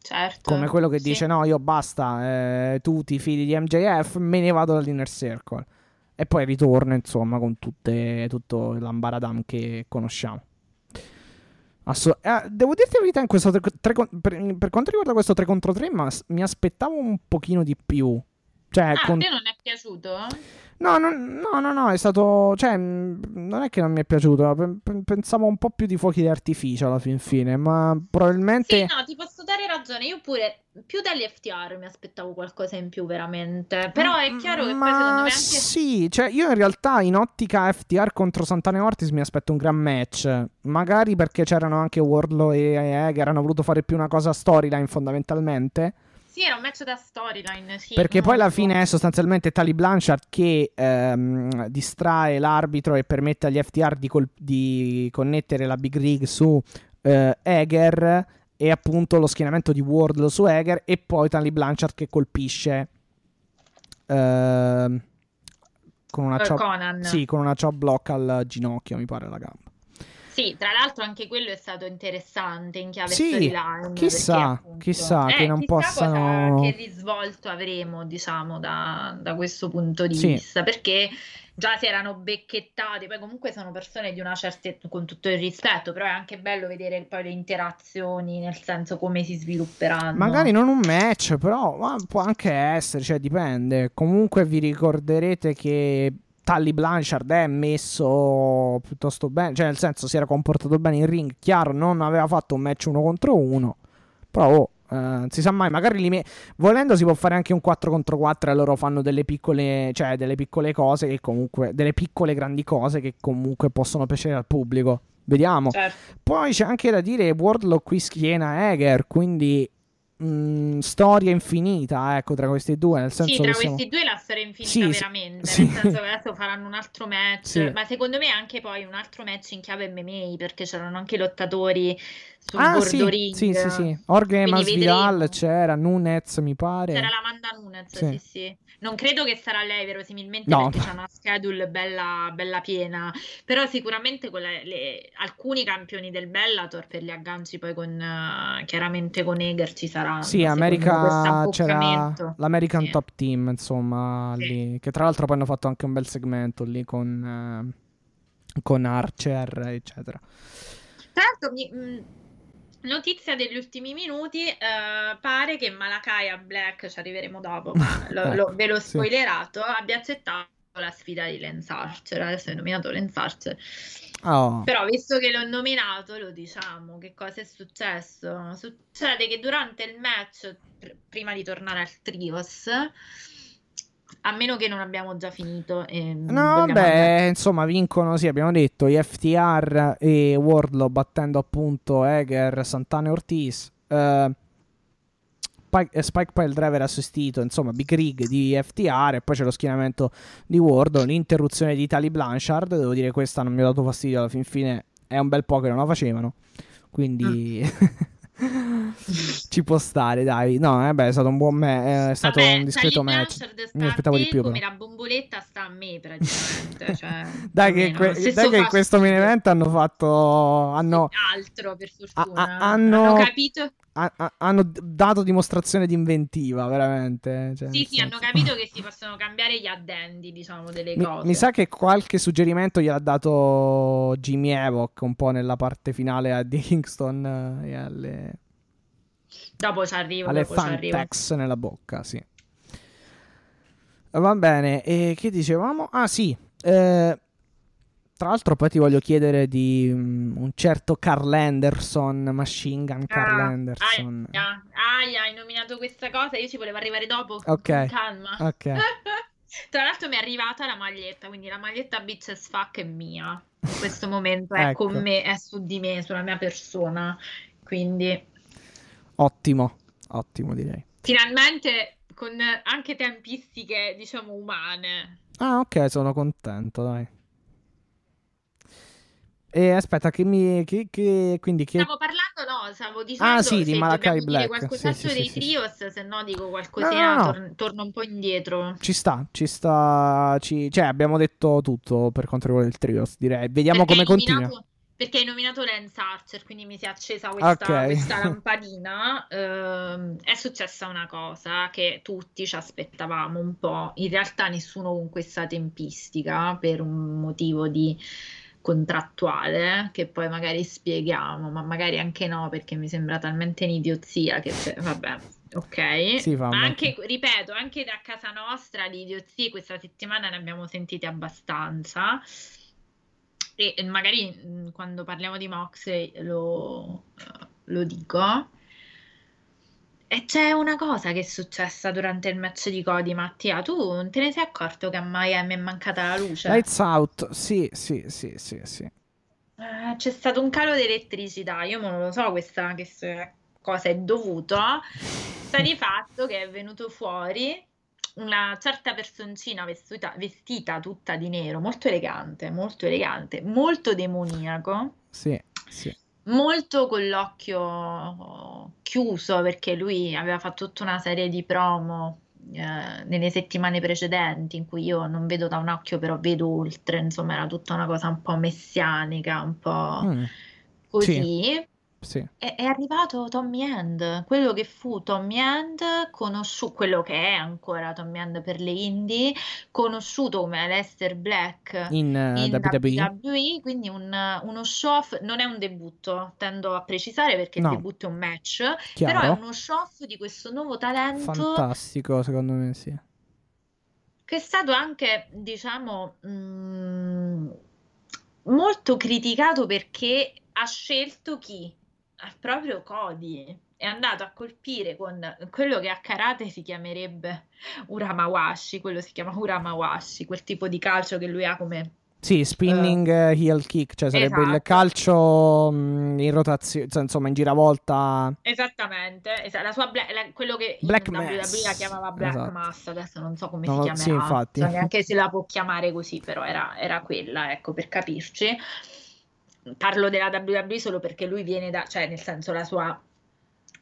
certo Come quello che sì. dice, no, io basta, eh, tu ti fidi di MJF, me ne vado dall'inner circle. E poi ritorna, insomma, con tutte, tutto l'ambaradam che conosciamo. Asso- eh, devo dirti la verità, in questo tre- tre per, per quanto riguarda questo 3 contro 3, ma mi aspettavo un pochino di più. Cioè, ah, con- a te non è piaciuto? no, no, no, no, no, è stato... Cioè, mh, non è che non mi è piaciuto, pe- pe- pensavo un po' più di fuochi d'artificio alla fin fine, ma probabilmente... Sì, no, ti posso dare ragione. Io pure più dagli FTR mi aspettavo qualcosa in più, veramente. Però è chiaro che poi Ma secondo me anche. Sì, cioè io in realtà in ottica FTR contro Santana e Ortiz mi aspetto un gran match. Magari perché c'erano anche Wardlow e Hager, hanno voluto fare più una cosa storyline fondamentalmente. Sì, era un match da storyline. Sì, Perché poi alla fine è sostanzialmente Tali Blanchard che ehm, distrae l'arbitro e permette agli FTR di, col- di connettere la Big Rig su eh, Hager e appunto lo schienamento di Wardlow su Hager e poi Tali Blanchard che colpisce ehm, con una chop, Conan. sì, con una chop block al ginocchio, mi pare, la gamba. Sì, tra l'altro anche quello è stato interessante in chiave Sì, storyline. chissà, appunto, chissà, eh, che non chissà possano- cosa- che risvolto avremo, diciamo, da, da questo punto di Sì. vista. Perché già si erano becchettati, poi comunque sono persone di una certa, con tutto il rispetto, però è anche bello vedere poi le interazioni, nel senso come si svilupperanno. Magari non un match, però può anche essere, cioè dipende. Comunque vi ricorderete che Tully Blanchard è messo piuttosto bene, cioè nel senso si era comportato bene in ring. Chiaro, non aveva fatto un match uno contro uno, però oh, eh, non si sa mai, magari li me- volendo si può fare anche un 4 contro 4 e loro fanno delle piccole, cioè delle piccole cose che comunque, delle piccole grandi cose che comunque possono piacere al pubblico. Vediamo. Certo. Poi c'è anche da dire Wardlow qui schiena Hager, quindi mh, storia infinita, ecco, tra questi due, nel senso Sì, tra siamo- questi due la storia è infinita Sì, sì, veramente, sì. nel senso che adesso faranno un altro match, Sì. ma secondo me anche poi un altro match in chiave MMA, perché c'erano anche i lottatori sul Ah, bordo sì, sì, sì, sì. Orge Quindi Masvidal c'era, Nunez mi pare. C'era l'Amanda Nunes, Sì. sì. sì, Non credo che sarà lei verosimilmente No. perché c'è una schedule bella, bella piena, però sicuramente le- le- alcuni campioni del Bellator per gli agganci poi con eh, chiaramente con Eger ci sarà Sì, America c'era l'American Sì. Top Team, insomma, lì, che tra l'altro poi hanno fatto anche un bel segmento lì con, eh, con Archer, eccetera. Tra l'altro, mi- mh, notizia degli ultimi minuti, eh, pare che Malakai Black, ci arriveremo dopo, <laughs> ma lo- lo- ve l'ho Sì. spoilerato, abbia accettato la sfida di Lance Archer, adesso è nominato Lance Archer. Oh, Però visto che l'ho nominato, lo diciamo, che cosa è successo? Succede che durante il match, pr- prima di tornare al Trios, a meno che non abbiamo già finito, ehm, No, vogliamo andare- vabbè, insomma, vincono, sì, abbiamo detto, gli FTR e Wardlow battendo appunto Hager, Santana e Ortiz. Eh, Spike, eh, Spike Pile Driver assistito, insomma, Big Rig di FTR e poi c'è lo schienamento di Wardlow, l'interruzione di Tali Blanchard, devo dire questa non mi ha dato fastidio alla fin fine, è un bel po' che non la facevano, quindi <laughs> ci può stare, dai. No, eh, beh, è stato un buon match, è stato Vabbè, un discreto match. Mi a aspettavo di più, come però. la bomboletta sta a me praticamente. cioè, <laughs> Dai che, que- dai che in questo main event hanno fatto. Hanno, altro per fortuna. hanno- Hanno capito, ha- ha- hanno dato dimostrazione di inventiva, veramente. Cioè, Sì, sì, hanno senso- kill che si possono cambiare gli addendi, diciamo, delle Mi, cose. mi sa che qualche suggerimento gliel'ha dato Jimmy Evoc un po' nella parte finale a di Kingston eh, e alle, Dopo ci arrivo, alle dopo ci nella bocca, sì. Va bene, e che dicevamo? Ah sì, eh, tra l'altro poi ti voglio chiedere di mm, un certo Carl Anderson, Machine Gun Carl Ah, Anderson. Aia, aia, hai nominato questa cosa, io ci volevo arrivare dopo. Ok. Calma. Ok. <laughs> Tra l'altro mi è arrivata la maglietta, quindi la maglietta Bitch as Fuck è mia. In questo momento è Ecco. con me, è su di me, sulla mia persona. Quindi Ottimo, ottimo direi. finalmente con anche tempistiche, diciamo, umane. Ah ok, sono contento, dai. E aspetta, che mi... Che, che- quindi che... Stavo parlando, no, stavo dicendo Ah, sì, di Malachi Black. qualcos'altro Sì, sì, dei sì, sì, Trios, se no dico qualcosina, No, no, no. tor- torno un po' indietro. Ci sta, ci sta, ci- cioè abbiamo detto tutto per quanto riguarda il trios, direi. Vediamo Perché come continua. Perché hai nominato Lance Archer, quindi mi si è accesa questa, Ok. questa <laughs> lampadina. Ehm, è successa una cosa che tutti ci aspettavamo un po'. In realtà nessuno con questa tempistica per un motivo di contrattuale che poi magari spieghiamo, ma magari anche no, perché mi sembra talmente un'idiozia che vabbè. Ok, Sì, ma anche, ripeto, anche da casa nostra di idiozie questa settimana ne abbiamo sentite abbastanza. E magari quando parliamo di Moxley lo, eh, lo dico. E c'è una cosa che è successa durante il match di Cody, Mattia. Tu non te ne sei accorto che a Miami è mancata la luce? Lights out, sì, sì, sì, sì, sì. Eh, c'è stato un calo di elettricità. Io non lo so questa che se- cosa è dovuto. Sta di fatto che è venuto fuori una certa personcina vestita, vestita tutta di nero, molto elegante, molto elegante, molto demoniaco. Sì, sì. Molto con l'occhio chiuso perché lui aveva fatto tutta una serie di promo eh, nelle settimane precedenti in cui io non vedo da un occhio però vedo oltre, insomma era tutta una cosa un po' messianica, un po' Mm, così. sì. È, è arrivato Tommy End, quello che fu Tommy End, conosciuto, quello che è ancora Tommy End per le indie, conosciuto come Aleister Black In eh, in WWE. WWE, quindi un- uno show off, non è un debutto, tendo a precisare perché No. il debutto è un match, però è Chiaro. uno show off di questo nuovo talento Fantastico, secondo me, sì. che è stato anche, diciamo, mm, molto criticato perché ha scelto chi? Proprio Cody. È andato a colpire con quello che a karate si chiamerebbe Uramawashi, quello si chiama Uramawashi, quel tipo di calcio che lui ha come Sì, spinning eh, heel kick, cioè sarebbe il Esatto. calcio mm, in rotazione, cioè, insomma, in giravolta. Esattamente, esa- la sua bla- la- quello che in Black WWE Mass. la chiamava Black Esatto. Mass, adesso non so come No, si sì, chiamerà, infatti. so neanche <laughs> se la può chiamare così, però era, era quella, ecco, per capirci. Parlo della WWE solo perché lui viene da, cioè nel senso la sua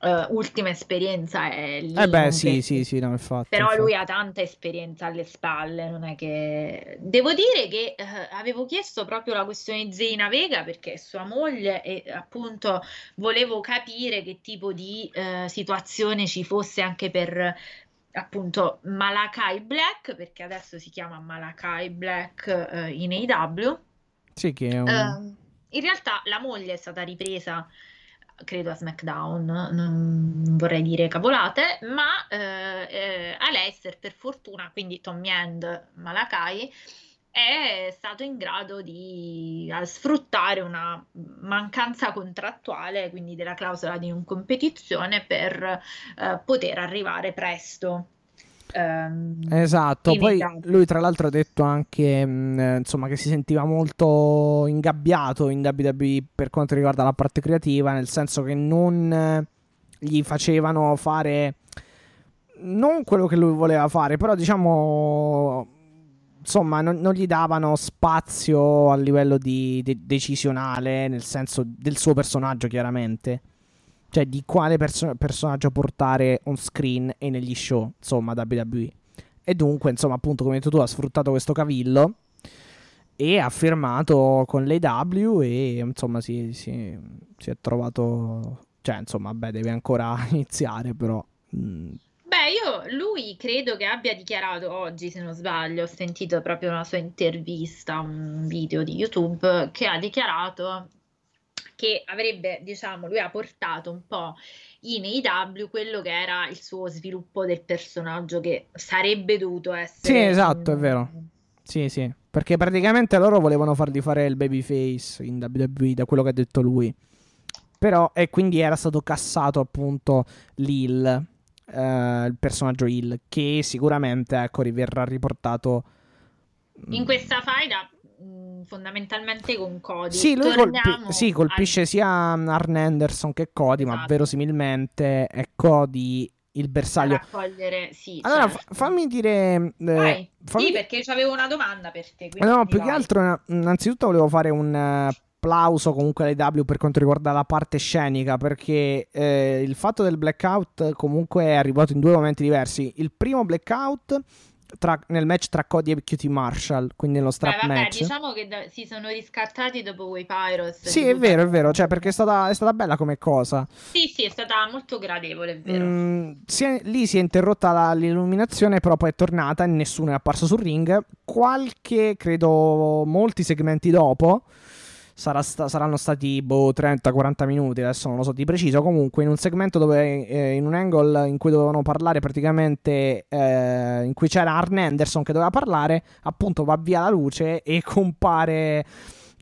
eh, ultima esperienza è lì. Eh beh, sì, che- sì, sì, no, infatti. Però infatti. lui ha tanta esperienza alle spalle, non è che... Devo dire che eh, avevo chiesto proprio la questione di Zelina Vega perché è sua moglie e appunto volevo capire che tipo di eh, situazione ci fosse anche per appunto Malakai Black, perché adesso si chiama Malakai Black in AEW. Sì, che è un... In realtà la moglie è stata ripresa, credo a SmackDown, non, vorrei dire cavolate, ma eh, eh, Aleister per fortuna, quindi Tommy End Malakai, è stato in grado di sfruttare una mancanza contrattuale, quindi della clausola di non competizione, per eh, poter arrivare presto. Ehm, Esatto, poi lui tra l'altro ha detto anche mh, eh, insomma che si sentiva molto ingabbiato in WWE per quanto riguarda la parte creativa, nel senso che non gli facevano fare non quello che lui voleva fare, però diciamo insomma non, non gli davano spazio a livello di, de- decisionale, nel senso del suo personaggio chiaramente. Cioè di quale perso- personaggio portare on screen e negli show, insomma, WWE. E dunque, insomma, appunto, come hai detto tu, ha sfruttato questo cavillo e ha firmato con l'AW e insomma si, si- si è trovato Cioè, insomma, beh, deve ancora <laughs> iniziare, però. Mm. Beh, io lui credo che abbia dichiarato oggi, se non sbaglio, ho sentito proprio una sua intervista, un video di YouTube, che ha dichiarato che avrebbe, diciamo, lui ha portato un po' in AEW quello che era il suo sviluppo del personaggio che sarebbe dovuto essere. Sì, esatto, è vero. Sì, sì, perché praticamente loro volevano fargli fare il babyface in WWE, da quello che ha detto lui. Però, e quindi era stato cassato appunto Lil, eh, il personaggio Hill, che sicuramente, ecco, verrà riportato... In questa faida fondamentalmente con Cody. Sì, lui colpi- sì, colpisce al... sia Arn Anderson che Cody, esatto. ma verosimilmente è Cody il bersaglio. Raccogliere, sì, allora, certo. fammi dire. Eh, fammi... Sì, perché avevo una domanda per te. No, più vai. che altro, innanzitutto volevo fare un applauso comunque alle W per quanto riguarda la parte scenica, perché eh, il fatto del blackout comunque è arrivato in due momenti diversi. Il primo blackout tra, nel match tra Cody e QT Marshall, quindi nello strap Beh, vabbè, match. Diciamo che da, si sono riscattati dopo quei Pyros. Sì, è vero, è vero, cioè perché è stata, è stata, bella come cosa. Sì, sì, è stata molto gradevole, è vero. Mm, si è, lì si è interrotta la, l'illuminazione, però poi è tornata e nessuno è apparso sul ring. Qualche, credo, molti segmenti dopo sta- saranno stati boh, 30-40 minuti, adesso non lo so di preciso. Comunque, in un segmento dove, eh, in un angle in cui dovevano parlare praticamente, eh, in cui c'era Arn Anderson che doveva parlare, appunto va via la luce e compare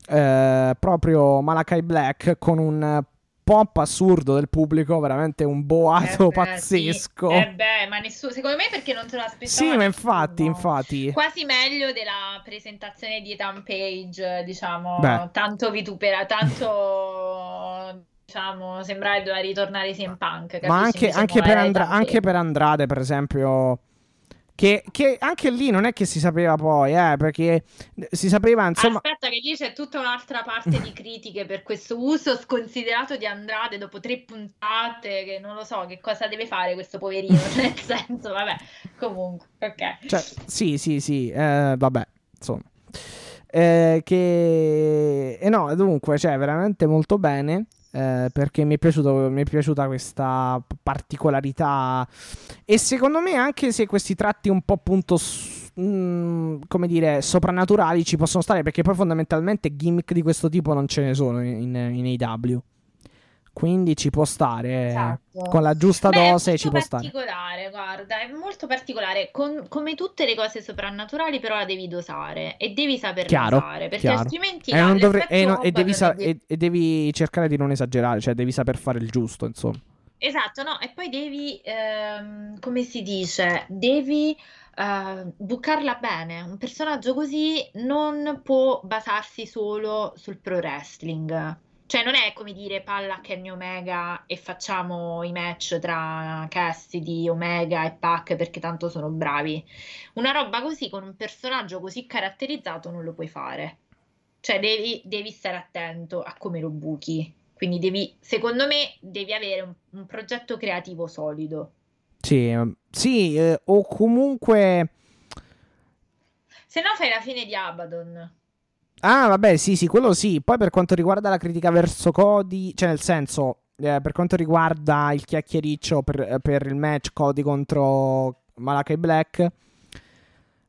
eh, proprio Malakai Black con un pop assurdo del pubblico, veramente un boato eh beh, pazzesco. Sì. Eh beh, ma nessuno, secondo me perché non se lo aspettava. Sì, ma infatti, infatti. Quasi meglio della presentazione di Ethan Page, diciamo, beh. tanto vitupera, tanto diciamo, sembrava doveva ritornare CM Punk. Ma anche, anche, per Andra- anche per Andrade, per esempio che, che, anche lì non è che si sapeva poi, eh, perché si sapeva insomma. Aspetta, che lì c'è tutta un'altra parte di critiche per questo uso sconsiderato di Andrade dopo tre puntate. Che non lo so che cosa deve fare questo poverino. <laughs> Nel senso, vabbè, comunque, ok. Cioè, sì, sì, sì, eh, vabbè, insomma. Eh, che e eh, no, dunque, cioè, veramente molto bene. Eh, perché mi è, piaciuto, mi è, piaciuta questa particolarità. E secondo me anche se questi tratti un po' appunto mh, mm, come dire soprannaturali ci possono stare perché poi fondamentalmente gimmick di questo tipo non ce ne sono in, in AW quindi ci può stare esatto. con la giusta Beh, dose ci può stare. È particolare, guarda, è molto particolare. Con, come tutte le cose soprannaturali, però la devi dosare e devi saper chiaro, dosare perché chiaro. altrimenti e, dovre- e, no, e, devi sa- devi... e, devi cercare di non esagerare, cioè devi saper fare il giusto, insomma. Esatto, no, e poi devi, ehm, come si dice, devi uh, bucarla bene. Un personaggio così non può basarsi solo sul pro wrestling cioè, non è come dire palla Kenny Omega e facciamo i match tra Cassidy, Omega e Pac perché tanto sono bravi. Una roba così con un personaggio così caratterizzato non lo puoi fare. Cioè, devi, devi stare attento a come lo buchi. Quindi devi, secondo me, devi avere un, un progetto creativo solido. Sì, sì eh, o comunque... Se no fai la fine di Abaddon. Ah, vabbè, sì, sì, quello sì. Poi per quanto riguarda la critica verso Cody, cioè nel senso, eh, per quanto riguarda il chiacchiericcio per, per il match Cody contro Malakai Black,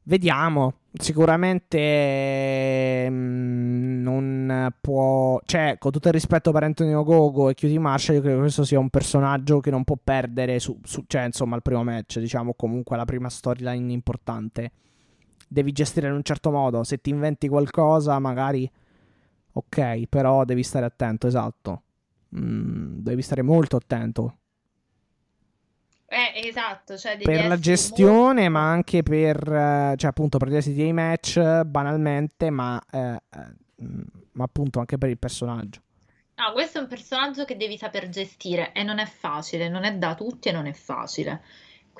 vediamo. Sicuramente mh, mm, non può, cioè, con tutto il rispetto per Antonio Gogo e QT Marshall, io credo che questo sia un personaggio che non può perdere su, su cioè, insomma, il primo match, diciamo, comunque la prima storyline importante devi gestire in un certo modo. Se ti inventi qualcosa, magari ok, però devi stare attento, esatto. Mm, devi stare molto attento. Eh, esatto, cioè per la gestione, molto... ma anche per, eh, cioè appunto per gli esiti dei match, banalmente, ma, eh, eh, ma appunto anche per il personaggio. No, questo è un personaggio che devi saper gestire e non è facile, non è da tutti e non è facile.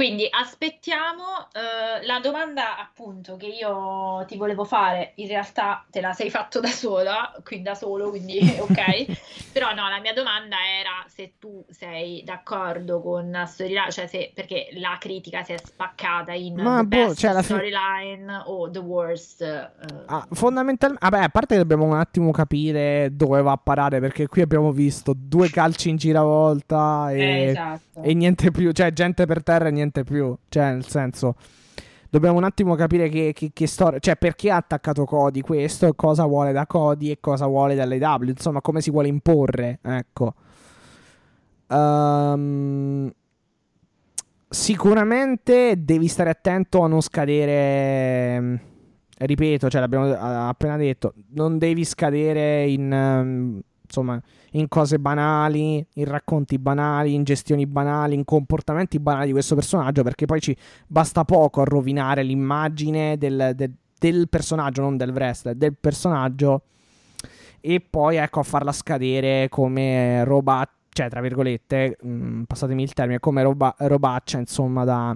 Quindi aspettiamo, eh, la domanda appunto che io ti volevo fare, in realtà te la sei fatto da sola, quindi da solo, quindi <laughs> ok. Però no, la mia domanda era se tu sei d'accordo con Storyline, cioè se perché la critica si è spaccata in Ma boh, cioè, fine- storyline o the worst. eh, Ah, fondamentalmente, vabbè, a parte che dobbiamo un attimo capire dove va a parare, perché qui abbiamo visto due calci in giravolta e, eh, esatto. e niente più, cioè gente per terra e niente più, cioè nel senso, dobbiamo un attimo capire che, che, che storia, cioè perché ha attaccato Cody questo, cosa vuole da Cody e cosa vuole dall'AW, insomma come si vuole imporre, ecco. Ehm, sicuramente devi stare attento a non scadere. Ripeto, cioè l'abbiamo appena detto, non devi scadere in ehm, insomma, in cose banali, in racconti banali, in gestioni banali, in comportamenti banali di questo personaggio, perché poi ci basta poco a rovinare l'immagine del, del- del personaggio, non del wrestler, del personaggio e poi ecco a farla scadere come roba, cioè tra virgolette, mh, passatemi il termine, come roba, robaccia, insomma, da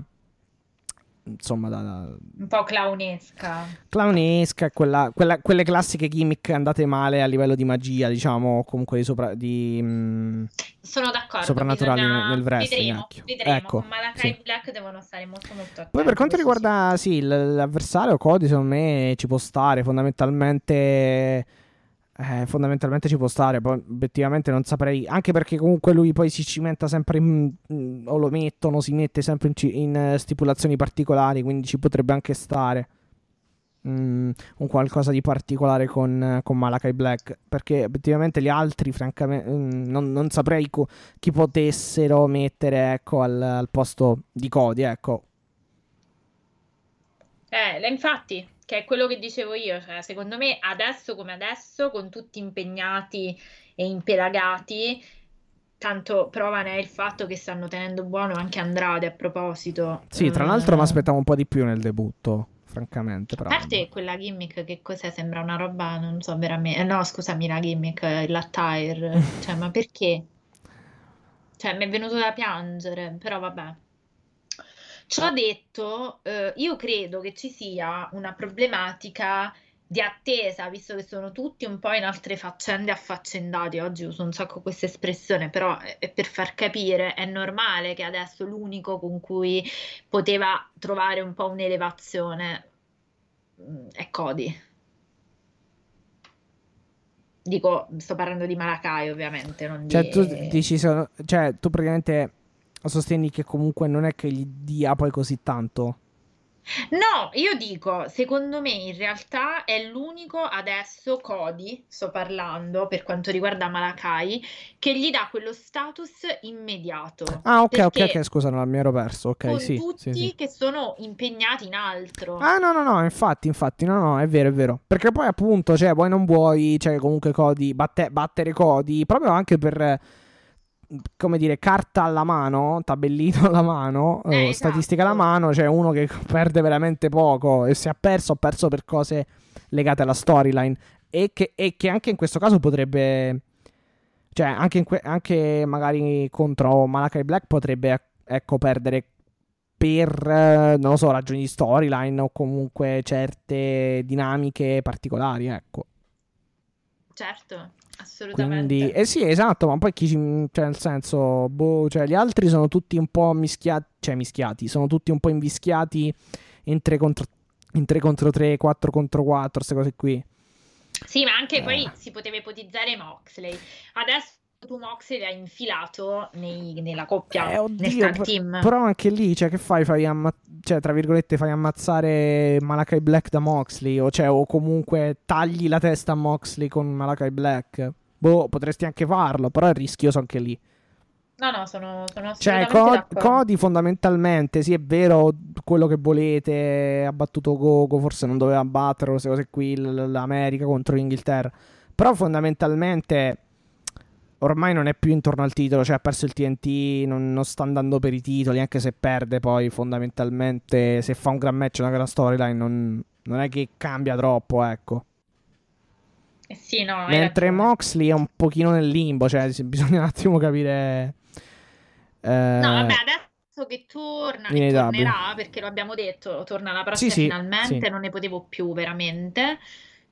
insomma, da, da Un po' clownesca. clownesca, quella, quella- quelle classiche gimmick andate male a livello di magia, diciamo, comunque di sopra di mh, Sono d'accordo. Soprannaturali bisogna- nel wrestling, Vedremo, vedremo. Ecco, Con Malakai sì. Black devono stare molto molto attenti. Poi per quanto riguarda sì, l'avversario Cody, secondo me ci può stare, fondamentalmente eh, fondamentalmente ci può stare, poi obiettivamente non saprei, anche perché comunque lui poi si cimenta sempre in, mm, o lo mettono, si mette sempre in, in, eh, stipulazioni particolari, quindi ci potrebbe anche stare mm, un qualcosa di particolare con, con Malakai Black, perché obiettivamente gli altri francamente mm, non, non saprei co- chi potessero mettere ecco, al, al posto di Cody, ecco. Eh, infatti, che è quello che dicevo io, cioè, secondo me adesso come adesso, con tutti impegnati e impelagati, tanto prova ne è il fatto che stanno tenendo buono anche Andrade a proposito. Sì, tra Eh, l'altro mi aspettavo un po' di più nel debutto, francamente. Però. A parte quella gimmick, che cos'è? Sembra una roba, non so veramente. No, scusami, la gimmick, eh, l'attire. <laughs> Cioè, ma perché? Cioè, mi è venuto da piangere, però vabbè. Ciò detto, eh, io credo che ci sia una problematica di attesa, visto che sono tutti un po' in altre faccende affaccendati. Oggi uso un sacco questa espressione, però è per far capire, è normale che adesso l'unico con cui poteva trovare un po' un'elevazione mm, è Cody. Dico, sto parlando di Malakai, ovviamente, non Cioè, di... tu dici, so- cioè, tu praticamente sostieni che comunque non è che gli dia poi così tanto. No, io dico, secondo me in realtà è l'unico adesso Cody, sto parlando per quanto riguarda Malakai, che gli dà quello status immediato. Ah, ok, ok, ok, scusa, non mi ero perso. Ok, con sì, tutti sì, sì. che sono impegnati in altro. Ah, no, no, no, infatti, infatti, no, no, è vero, è vero. Perché poi, appunto, cioè, vuoi non vuoi, cioè, comunque Cody, batte- battere Cody, proprio anche per, come dire, carta alla mano, tabellino alla mano, Eh, eh, esatto. statistica alla mano, cioè uno che perde veramente poco e se ha perso, ha perso per cose legate alla storyline. E che, e che anche in questo caso potrebbe, cioè, anche, in que- anche magari contro Malakai Black potrebbe, ecco, perdere per, eh, non lo so, ragioni di storyline o comunque certe dinamiche particolari, ecco. Certo, assolutamente. Quindi, eh sì, esatto, ma poi chi, ci- cioè, nel senso, boh, cioè, gli altri sono tutti un po' mischiati, cioè, mischiati, sono tutti un po' invischiati in 3 contro, in 3 contro 3, 4 contro 4, queste cose qui. Sì, ma anche poi Eh. si poteva ipotizzare Moxley. Adesso tu Moxley l'hai infilato nei- nella coppia, Eh, oddio, nel team. Però anche lì, cioè, che fai? Fai amma- cioè, tra virgolette, fai ammazzare Malakai Black da Moxley, o, cioè, o comunque tagli la testa a Moxley con Malakai Black. Boh, potresti anche farlo, però è rischioso anche lì. No, no, sono, sono Cioè, assolutamente Co-. Cody fondamentalmente, sì, è vero quello che volete, ha battuto Gogo, forse non doveva battere queste cose qui, l'America contro l'Inghilterra. Però fondamentalmente ormai non è più intorno al titolo, cioè ha perso il TNT, non, non sta andando per i titoli, anche se perde poi fondamentalmente, se fa un gran match, una gran storyline, non, non è che cambia troppo, ecco. Eh sì, no, Mentre. Moxley è un pochino nel limbo, cioè <laughs> bisogna un attimo capire... eh, No, vabbè, adesso che torna, e AEW. tornerà, perché lo abbiamo detto, torna la prossima Sì, sì, finalmente, sì. non ne potevo più veramente.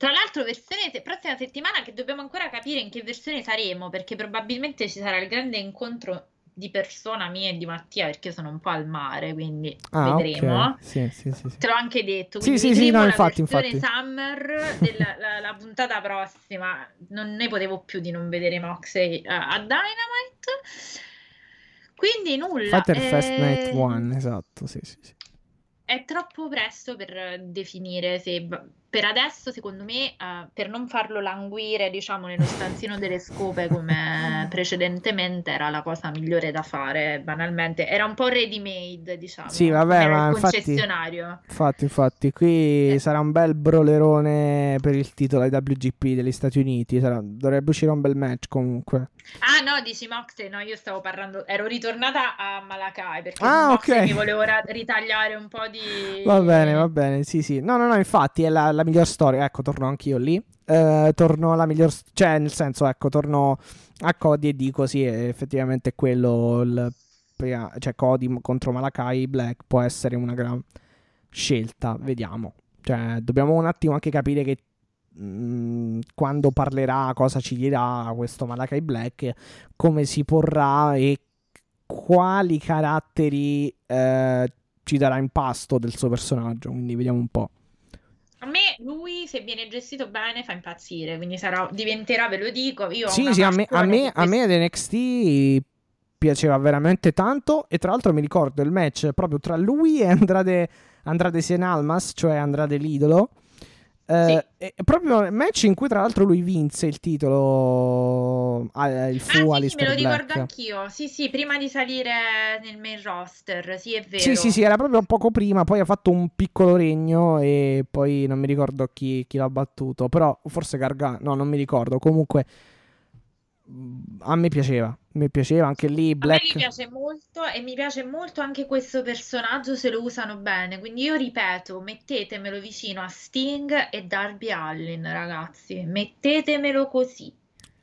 Tra l'altro, versione se- prossima settimana che dobbiamo ancora capire in che versione saremo, perché probabilmente ci sarà il grande incontro di persona mia e di Mattia, perché io sono un po' al mare, quindi Ah, vedremo. ok. Sì, sì, sì. Te l'ho anche detto, Sì, quindi sì, sì, no, la infatti, infatti. Summer della la, la puntata prossima. Non ne potevo più di non vedere Moxley eh, a Dynamite. Quindi nulla. Fighter Fest eh, Night 1, esatto, sì, sì, sì. È troppo presto per definire se per adesso, secondo me, eh, per non farlo languire, diciamo, nello stanzino delle scope come <laughs> precedentemente, era la cosa migliore da fare, banalmente. Era un po' ready made, diciamo. Sì, vabbè, ma il infatti- concessionario. Infatti, infatti, qui Eh. sarà un bel brolerone per il titolo ai WGP degli Stati Uniti. sarà- dovrebbe uscire un bel match comunque. Ah no, dici Moxley, no, io stavo parlando, ero ritornata a Malakai perché Ah, su Moxley ok. mi volevo ra- ritagliare un po' di... Va bene, va bene, sì, sì. No, no, no, infatti è la, la miglior storia. Ecco, torno anch'io lì. Eh, torno alla miglior... Cioè, nel senso, ecco, torno a Cody e dico sì, effettivamente quello... Il... Cioè, Cody contro Malakai Black può essere una gran scelta. Vediamo. Cioè, dobbiamo un attimo anche capire che mh, quando parlerà, cosa ci dirà questo Malakai Black, come si porrà e quali caratteri eh, ci darà in pasto del suo personaggio. Quindi vediamo un po'. A me lui, se viene gestito bene, fa impazzire, quindi sarà, diventerà, ve lo dico, io Sì, sì, a me, a me, a me ad NXT piaceva veramente tanto. E tra l'altro mi ricordo il match proprio tra lui e Andrade, Andrade Cien Almas, cioè Andrade l'idolo. Eh, e proprio il match in cui tra l'altro lui vinse il titolo ah, il fu Ah, sì, sì, me lo ricordo Black. anch'io. Sì, sì, prima di salire nel main roster, sì, è vero. Sì, sì, sì, era proprio poco prima, poi ha fatto un piccolo regno e poi non mi ricordo chi, chi l'ha battuto, però forse Gargano, no, non mi ricordo, comunque a me piaceva, mi piaceva anche lì A me Black. mi piace molto e mi piace molto anche questo personaggio se lo usano bene. Quindi io ripeto, mettetemelo vicino a Sting e Darby Allin, ragazzi. Mettetemelo così.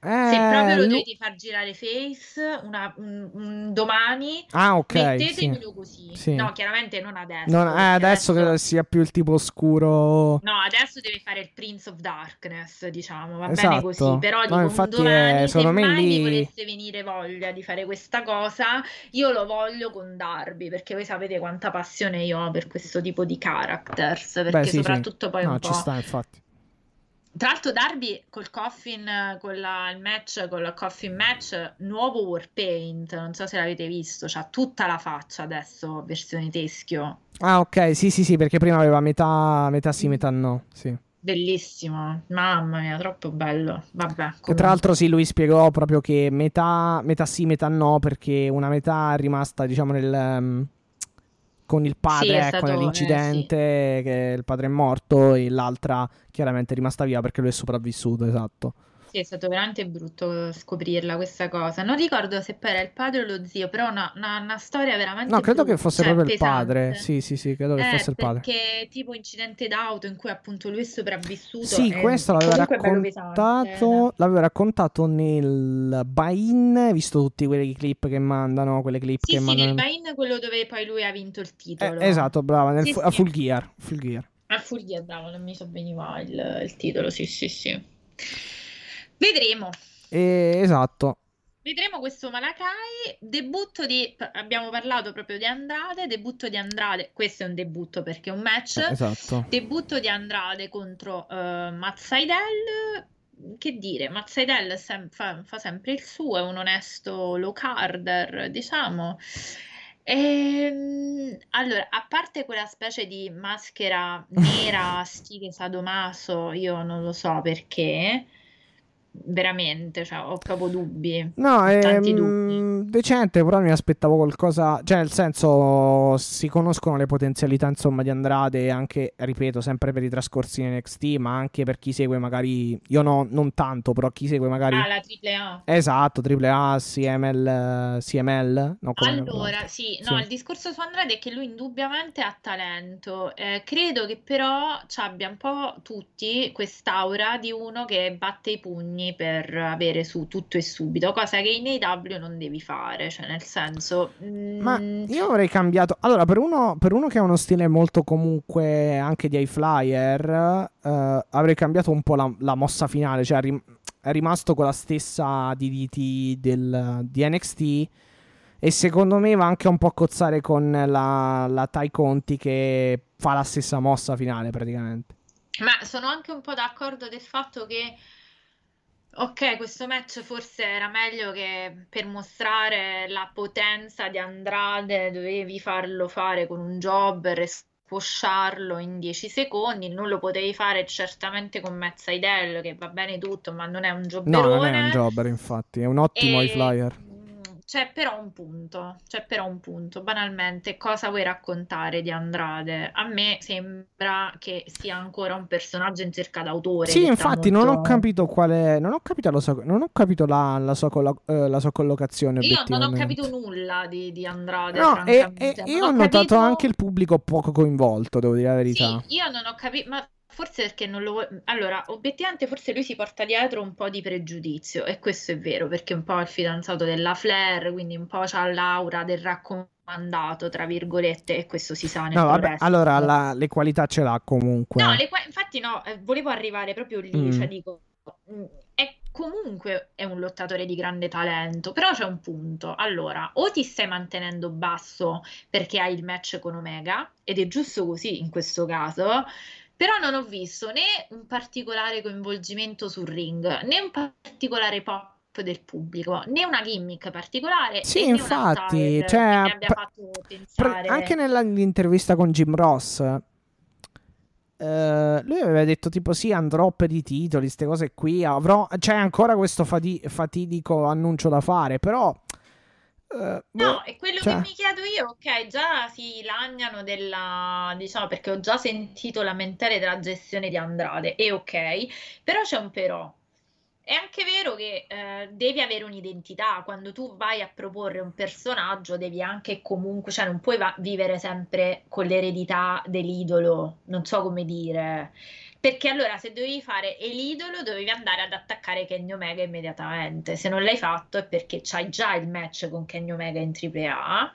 Se Eh, proprio lo lu- dovete far girare face una- un- un domani, Ah, ok, sì. mettetemelo così. Sì. No, chiaramente non adesso. Non- eh, adesso credo sia più il tipo oscuro. No, adesso deve fare il Prince of Darkness, diciamo, va bene Esatto. così, però No, dico un infatti, domani, eh, se me mai mi lì- volesse venire voglia di fare questa cosa, io lo voglio con Darby, perché voi sapete quanta passione io ho per questo tipo di characters, perché Beh, sì, sì. soprattutto poi No, un ci po'... sta, infatti. Tra l'altro Darby col coffin, con la- il match, con il coffin match, nuovo Warpaint, non so se l'avete visto, c'ha tutta la faccia adesso, versione teschio. Ah, ok, sì, sì, sì, perché prima aveva metà, metà sì, metà no, sì. Bellissimo, mamma mia, troppo bello. Vabbè, tra l'altro sì, lui spiegò proprio che metà, metà sì, metà no, perché una metà è rimasta, diciamo, nel, ehm, con il Sì, padre, è ecco, stato- eh, nell'incidente, che il padre è morto, e l'altra chiaramente è rimasta viva perché lui è sopravvissuto, esatto. Sì, è stato veramente brutto scoprirla questa cosa. Non ricordo se poi era il padre o lo zio, però una, una- una storia veramente No, credo che brutta, fosse cioè, proprio il pesante. padre, sì, sì, sì, credo che Eh, fosse il padre. perché tipo incidente d'auto in cui appunto lui è sopravvissuto. Sì, e questo l'aveva è raccontato, l'aveva raccontato nel buy-in, visto tutti quei clip che mandano, quelle clip Sì, che sì, mandano. nel buy-in quello dove poi lui ha vinto il Eh, titolo. esatto, brava, nel Sì, fu- a sì. Full Gear, Full Gear. A Fulgia, bravo, non mi so veniva il, il titolo, sì, sì, sì. Vedremo. E- esatto. Vedremo questo Malakai, debutto di, abbiamo parlato proprio di Andrade, debutto di Andrade, questo è un debutto perché è un match, Eh, esatto. debutto di Andrade contro uh, Sydal, che dire, Sydal sem- fa, fa sempre il suo, è un onesto low carder, diciamo. Ehm, allora, a parte quella specie di maschera nera <laughs> stile sadomaso, io non lo so perché, veramente, cioè, ho proprio dubbi. No, è tanti dubbi. mm, decente, però mi aspettavo qualcosa, cioè nel senso si conoscono le potenzialità insomma di Andrade anche, ripeto, sempre per i trascorsi in NXT, ma anche per chi segue magari, io no, non tanto, però chi segue magari... Ah, la triple A. Esatto, AAA, CML, CML, no, Allora, sì, no, Sì. il discorso su Andrade è che lui indubbiamente ha talento. Eh, credo che però ci abbia un po' tutti quest'aura di uno che batte i pugni per avere su tutto e subito, cosa che in AW non devi fare, cioè nel senso... Ma mm, io avrei cambiato. Allora, per uno, per uno che ha uno stile molto comunque anche di high flyer, eh, avrei cambiato un po' la, la mossa finale. Cioè, rim- è rimasto con la stessa DDT del, di NXT. E secondo me va anche un po' a cozzare con la, la Tai Conti che fa la stessa mossa finale praticamente. Ma sono anche un po' d'accordo del fatto che, ok, questo match forse era meglio che per mostrare la potenza di Andrade dovevi farlo fare con un jobber e squasharlo in 10 secondi, non lo potevi fare certamente con Mezza Idel, che va bene tutto, ma non è un No, non è un jobberone. jobber, infatti, è un ottimo high E flyer. C'è però un punto, c'è però un punto, banalmente, cosa vuoi raccontare di Andrade? A me sembra che sia ancora un personaggio in cerca d'autore, Sì, infatti, non ho molto... capito quale. Non ho capito la sua, non ho capito la, la sua, collo- eh, la sua collocazione, Io non ho capito nulla di, di Andrade, No, e, e io ho ho notato capito... anche il pubblico poco coinvolto, devo dire la Sì, verità. io non ho capito, ma forse perché non lo vuoi... Allora, obiettivamente forse lui si porta dietro un po' di pregiudizio e questo è vero, perché un po' è il fidanzato della Flair, quindi un po' c'ha l'aura del raccomandato, tra virgolette, e questo si sa nel No, vabbè, allora la- le qualità ce l'ha comunque. No, le qua- infatti no, eh, volevo arrivare proprio lì, Mm. cioè dico, mm, è comunque è un lottatore di grande talento, però c'è un punto. Allora, o ti stai mantenendo basso perché hai il match con Omega, ed è giusto così in questo caso, però non ho visto né un particolare coinvolgimento sul ring, né un particolare pop del pubblico, né una gimmick particolare, Sì, infatti, cioè, pensare... anche nell'intervista con Jim Ross, eh, lui aveva detto tipo sì, andrò per i titoli, queste cose qui, avrò, c'è ancora questo fati- fatidico annuncio da fare, però... boh, No, è quello cioè- che mi chiedo io, ok, già si lagnano della, diciamo, perché ho già sentito lamentele della gestione di Andrade, e ok, però c'è un però. È anche vero che eh, devi avere un'identità, quando tu vai a proporre un personaggio devi anche comunque, cioè non puoi va- vivere sempre con l'eredità dell'idolo, non so come dire. Perché allora se dovevi fare e l'idolo dovevi andare ad attaccare Kenny Omega immediatamente. Se non l'hai fatto è perché c'hai già il match con Kenny Omega in AAA.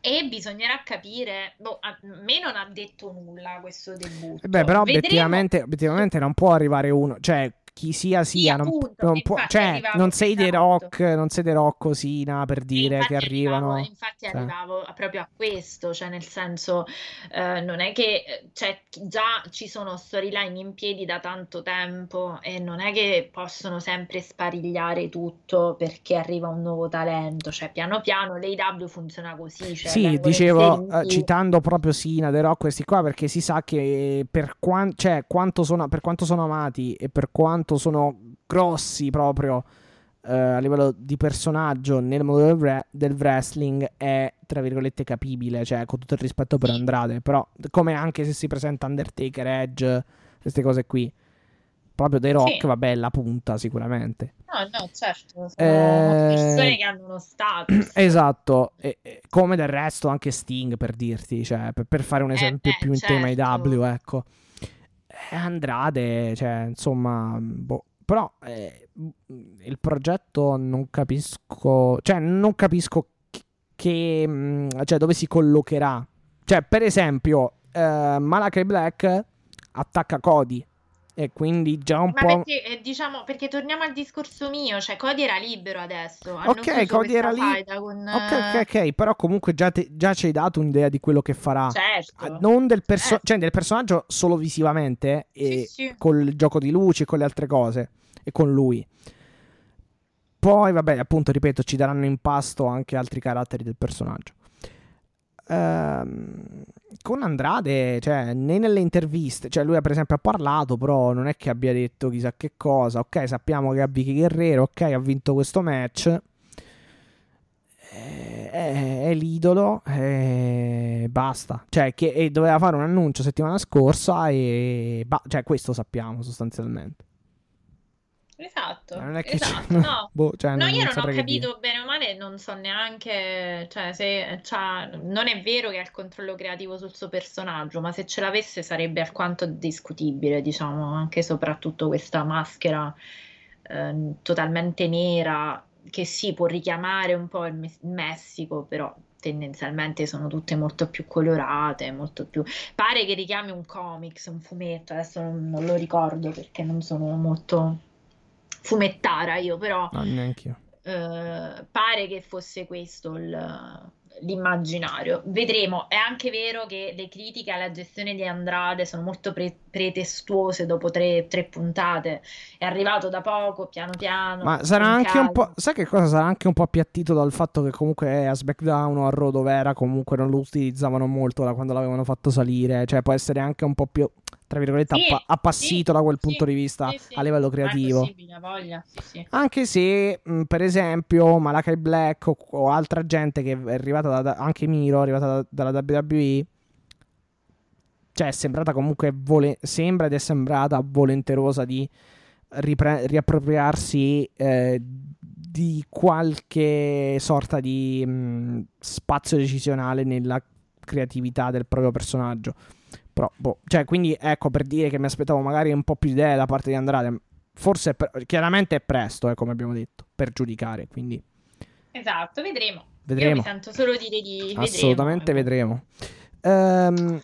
E bisognerà capire, boh, a me non ha detto nulla questo debutto. Eh Beh, però Vedremo- obiettivamente, obiettivamente non può arrivare uno, cioè chi sia Sì, sia, non, appunto, non può, cioè non sei punto. Rock, non sei The Rock così, na, per dire che arrivano. arrivavo, infatti cioè. arrivavo proprio a questo, cioè nel senso, eh, non è che cioè, già ci sono storyline in piedi da tanto tempo e non è che possono sempre sparigliare tutto perché arriva un nuovo talento, cioè piano piano l'AEW funziona così, cioè Sì, dicevo, eh, citando proprio Sina, The Rock, questi qua, perché si sa che per, quan- cioè, quanto sono, per quanto sono amati e per quanto sono grossi proprio eh, a livello di personaggio nel mondo del, wre- del wrestling è, tra virgolette, capibile, cioè con tutto il rispetto per. Andrade, però come anche se si presenta Undertaker, Edge, queste cose qui. Proprio The Rock, Sì. vabbè, la punta sicuramente. No, no, certo, sono Eh, persone che hanno uno status. <clears throat> Esatto, e- e come del resto anche Sting per dirti, cioè per, per fare un Eh esempio beh, più in tema certo. IW, ecco. Eh, Andrade, cioè, insomma, boh. Però eh, il progetto non capisco, cioè non capisco che, mh, cioè dove si collocherà. Cioè, per esempio, eh, Malachi Black attacca Cody e quindi già un Ma po'... perché, eh, diciamo, perché torniamo al discorso mio, cioè Cody era libero adesso, Ok, Cody era faida con... Ok, ok, ok, però comunque già, te- già ci hai dato un'idea di quello che farà. Certo. Ah, non del, perso- Certo. cioè del personaggio solo visivamente e Sì, sì. col gioco di luci e con le altre cose e con lui. Poi, vabbè, appunto, ripeto, ci daranno in pasto anche altri caratteri del personaggio. Ehm, con Andrade, cioè, né nelle interviste, cioè lui per esempio ha parlato, però non è che abbia detto chissà che cosa. Ok, sappiamo che ha Vicky Guerrero, ok, ha vinto questo match. Eh, È, è l'idolo, e basta. Cioè, che doveva fare un annuncio settimana scorsa e ba- cioè, questo sappiamo sostanzialmente. Esatto, Non è che esatto, no. <laughs> boh, cioè, No, non- io non non ho che dire. capito bene o male, non so neanche, cioè, se c'ha- non è vero che ha il controllo creativo sul suo personaggio, ma se ce l'avesse sarebbe alquanto discutibile, diciamo, anche soprattutto questa maschera eh, totalmente nera, che sì, può richiamare un po' il, Me- il Messico, però tendenzialmente sono tutte molto più colorate, molto più... Pare che richiami un comics, un fumetto, adesso non, non lo ricordo perché non sono molto fumettara io, però... No, neanche io. Eh, pare che fosse questo il, l'immaginario. Vedremo. È anche vero che le critiche alla gestione di Andrade sono molto pre- pretestuose dopo tre, tre, puntate. È arrivato da poco, piano piano. Ma sarà anche calma. un po'. Sai che cosa? Sarà anche un po' appiattito dal fatto che comunque a SmackDown o a Raw dove era comunque non lo utilizzavano molto da quando l'avevano fatto salire. Cioè può essere anche un po' più tra virgolette, sì, appa- appassito sì, da quel punto sì, di vista a livello creativo. Voglia, anche se, mh, per esempio, Malakai Black o, o, altra gente che è arrivata da, da, anche Miro, è arrivata da, dalla WWE, cioè è sembrata comunque, vole- sembra ed è sembrata volenterosa di ripre- riappropriarsi eh, di qualche sorta di mh, spazio decisionale nella creatività del proprio personaggio. Però, boh, cioè, quindi ecco per dire che mi aspettavo magari un po' più di idee da parte di Andrade. Forse, pre- chiaramente è presto, eh, come abbiamo detto, per giudicare. Quindi, esatto, vedremo. vedremo. Io mi sento solo dire di. Assolutamente vedremo. vedremo. Um,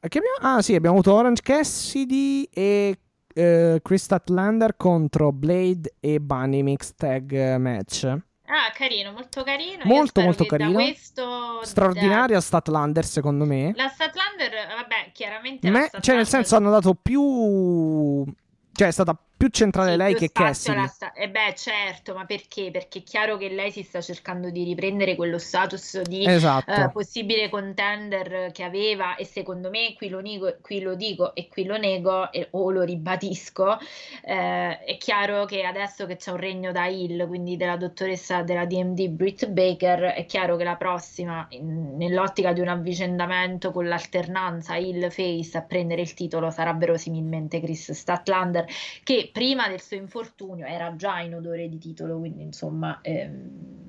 abbiamo... Ah, sì, abbiamo avuto Orange Cassidy e uh, Chris Statlander contro Blade e Bunny Mixed Tag Match. Ah, carino, molto carino. Molto, molto carino. Questo... Straordinaria da... Statlander, secondo me. La Statlander, vabbè, chiaramente. Me... Cioè, nel senso, hanno dato più. Cioè, è stata più centrale lei più che Cassidy. Sta... Eh beh, certo, ma perché? Perché è chiaro che lei si sta cercando di riprendere quello status di esatto. uh, possibile contender che aveva e secondo me, qui lo, nego, qui lo dico e qui lo nego e, o lo ribadisco, eh, è chiaro che adesso che c'è un regno da Hill, quindi della dottoressa della DMD Britt Baker, è chiaro che la prossima, in, nell'ottica di un avvicendamento con l'alternanza Hill-Face a prendere il titolo sarà verosimilmente Chris Statlander che prima del suo infortunio era già in odore di titolo, quindi insomma ehm,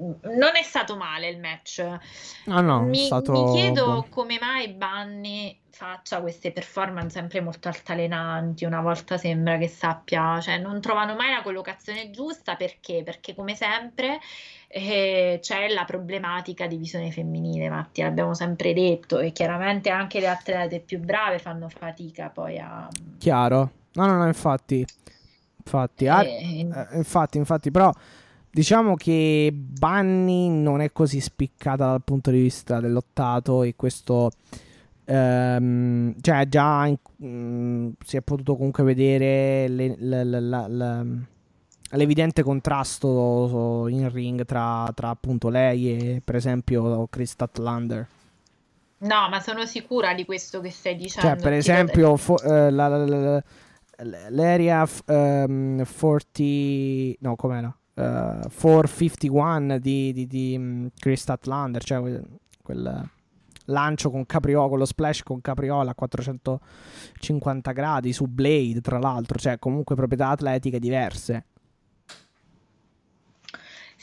non è stato male il match. Ah no, mi, stato... mi chiedo come mai Bunny faccia queste performance sempre molto altalenanti, una volta sembra che sappia, cioè non trovano mai la collocazione giusta perché? Perché come sempre eh, c'è la problematica di visione femminile, Matti, l'abbiamo sempre detto e chiaramente anche le atlete più brave fanno fatica poi a... Chiaro, no no no infatti, infatti, ah, eh, infatti, infatti, però diciamo che Bunny non è così spiccata dal punto di vista dell'ottato e questo ehm, cioè già in, mm, si è potuto comunque vedere le, le, le, l'evidente contrasto in ring tra, tra, appunto lei e per esempio Chris Statlander. No ma sono sicura di questo che stai dicendo. Cioè per esempio fo- eh, la, la, la, l'area f- um, 40 no com'era uh, 451 di, di, di um, Chris Statlander cioè quel, quel lancio con capriola, con lo splash con capriola a 450 gradi su Blade, tra l'altro, cioè comunque proprietà atletiche diverse.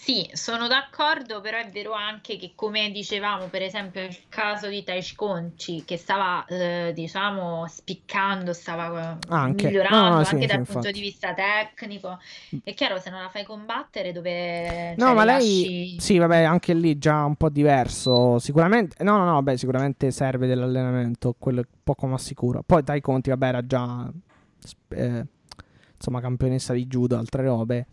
Sì, sono d'accordo, però è vero anche che, come dicevamo, per esempio, nel caso di Taichi Conci, che stava, eh, diciamo, spiccando, stava anche. migliorando no, no, anche sì, dal sì, punto infatti. di vista tecnico. È chiaro, se non la fai combattere, dove. No, cioè, ma lei. lasci... Sì, vabbè, anche lì già un po' diverso. Sicuramente. No, no, no, beh, sicuramente serve dell'allenamento, quello poco ma sicuro. Poi Tai Conti, vabbè, era già. Eh, insomma, campionessa di judo, altre robe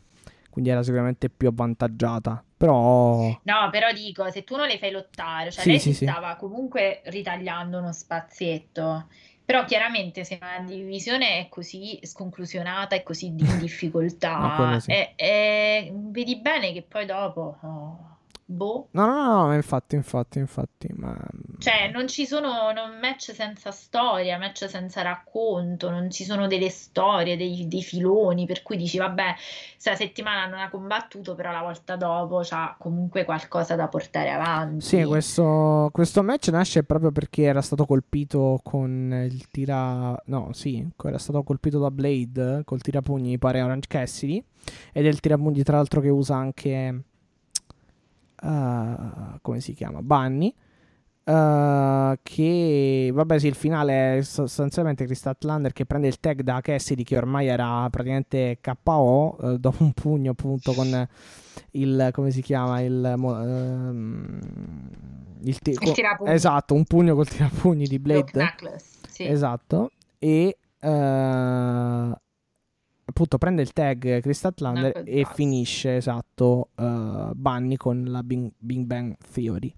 quindi era sicuramente più avvantaggiata. Però. No, però dico, se tu non le fai lottare, cioè Sì, lei sì, si sì. stava comunque ritagliando uno spazietto. Però chiaramente se una divisione è così sconclusionata e così di <laughs> in No, difficoltà, quello sì. e- e vedi bene che poi dopo, oh, boh, No, no, no, no, infatti, infatti, infatti. Ma... cioè non ci sono non match senza storia, match senza racconto, non ci sono delle storie, dei, dei filoni, per cui dici vabbè, sta settimana non ha combattuto, però la volta dopo c'ha comunque qualcosa da portare avanti. Sì, questo, questo match nasce proprio perché era stato colpito con il tira... No, sì, era stato colpito da Blade col tirapugni, pare Orange Cassidy. Ed è il tirapugni, tra l'altro, che usa anche... ah, come si chiama? Bunny. Uh, che vabbè sì il finale è sostanzialmente Chris Statlander che prende il tag da Cassidy che ormai era praticamente KO uh, dopo un pugno appunto con il come si chiama il, uh, il, ti- il tirapugni esatto un pugno col tirapugni di Blade sì. esatto e appunto prende il tag Chris Statlander e finisce esatto Bunny con la Bing, Bing Bang Theory.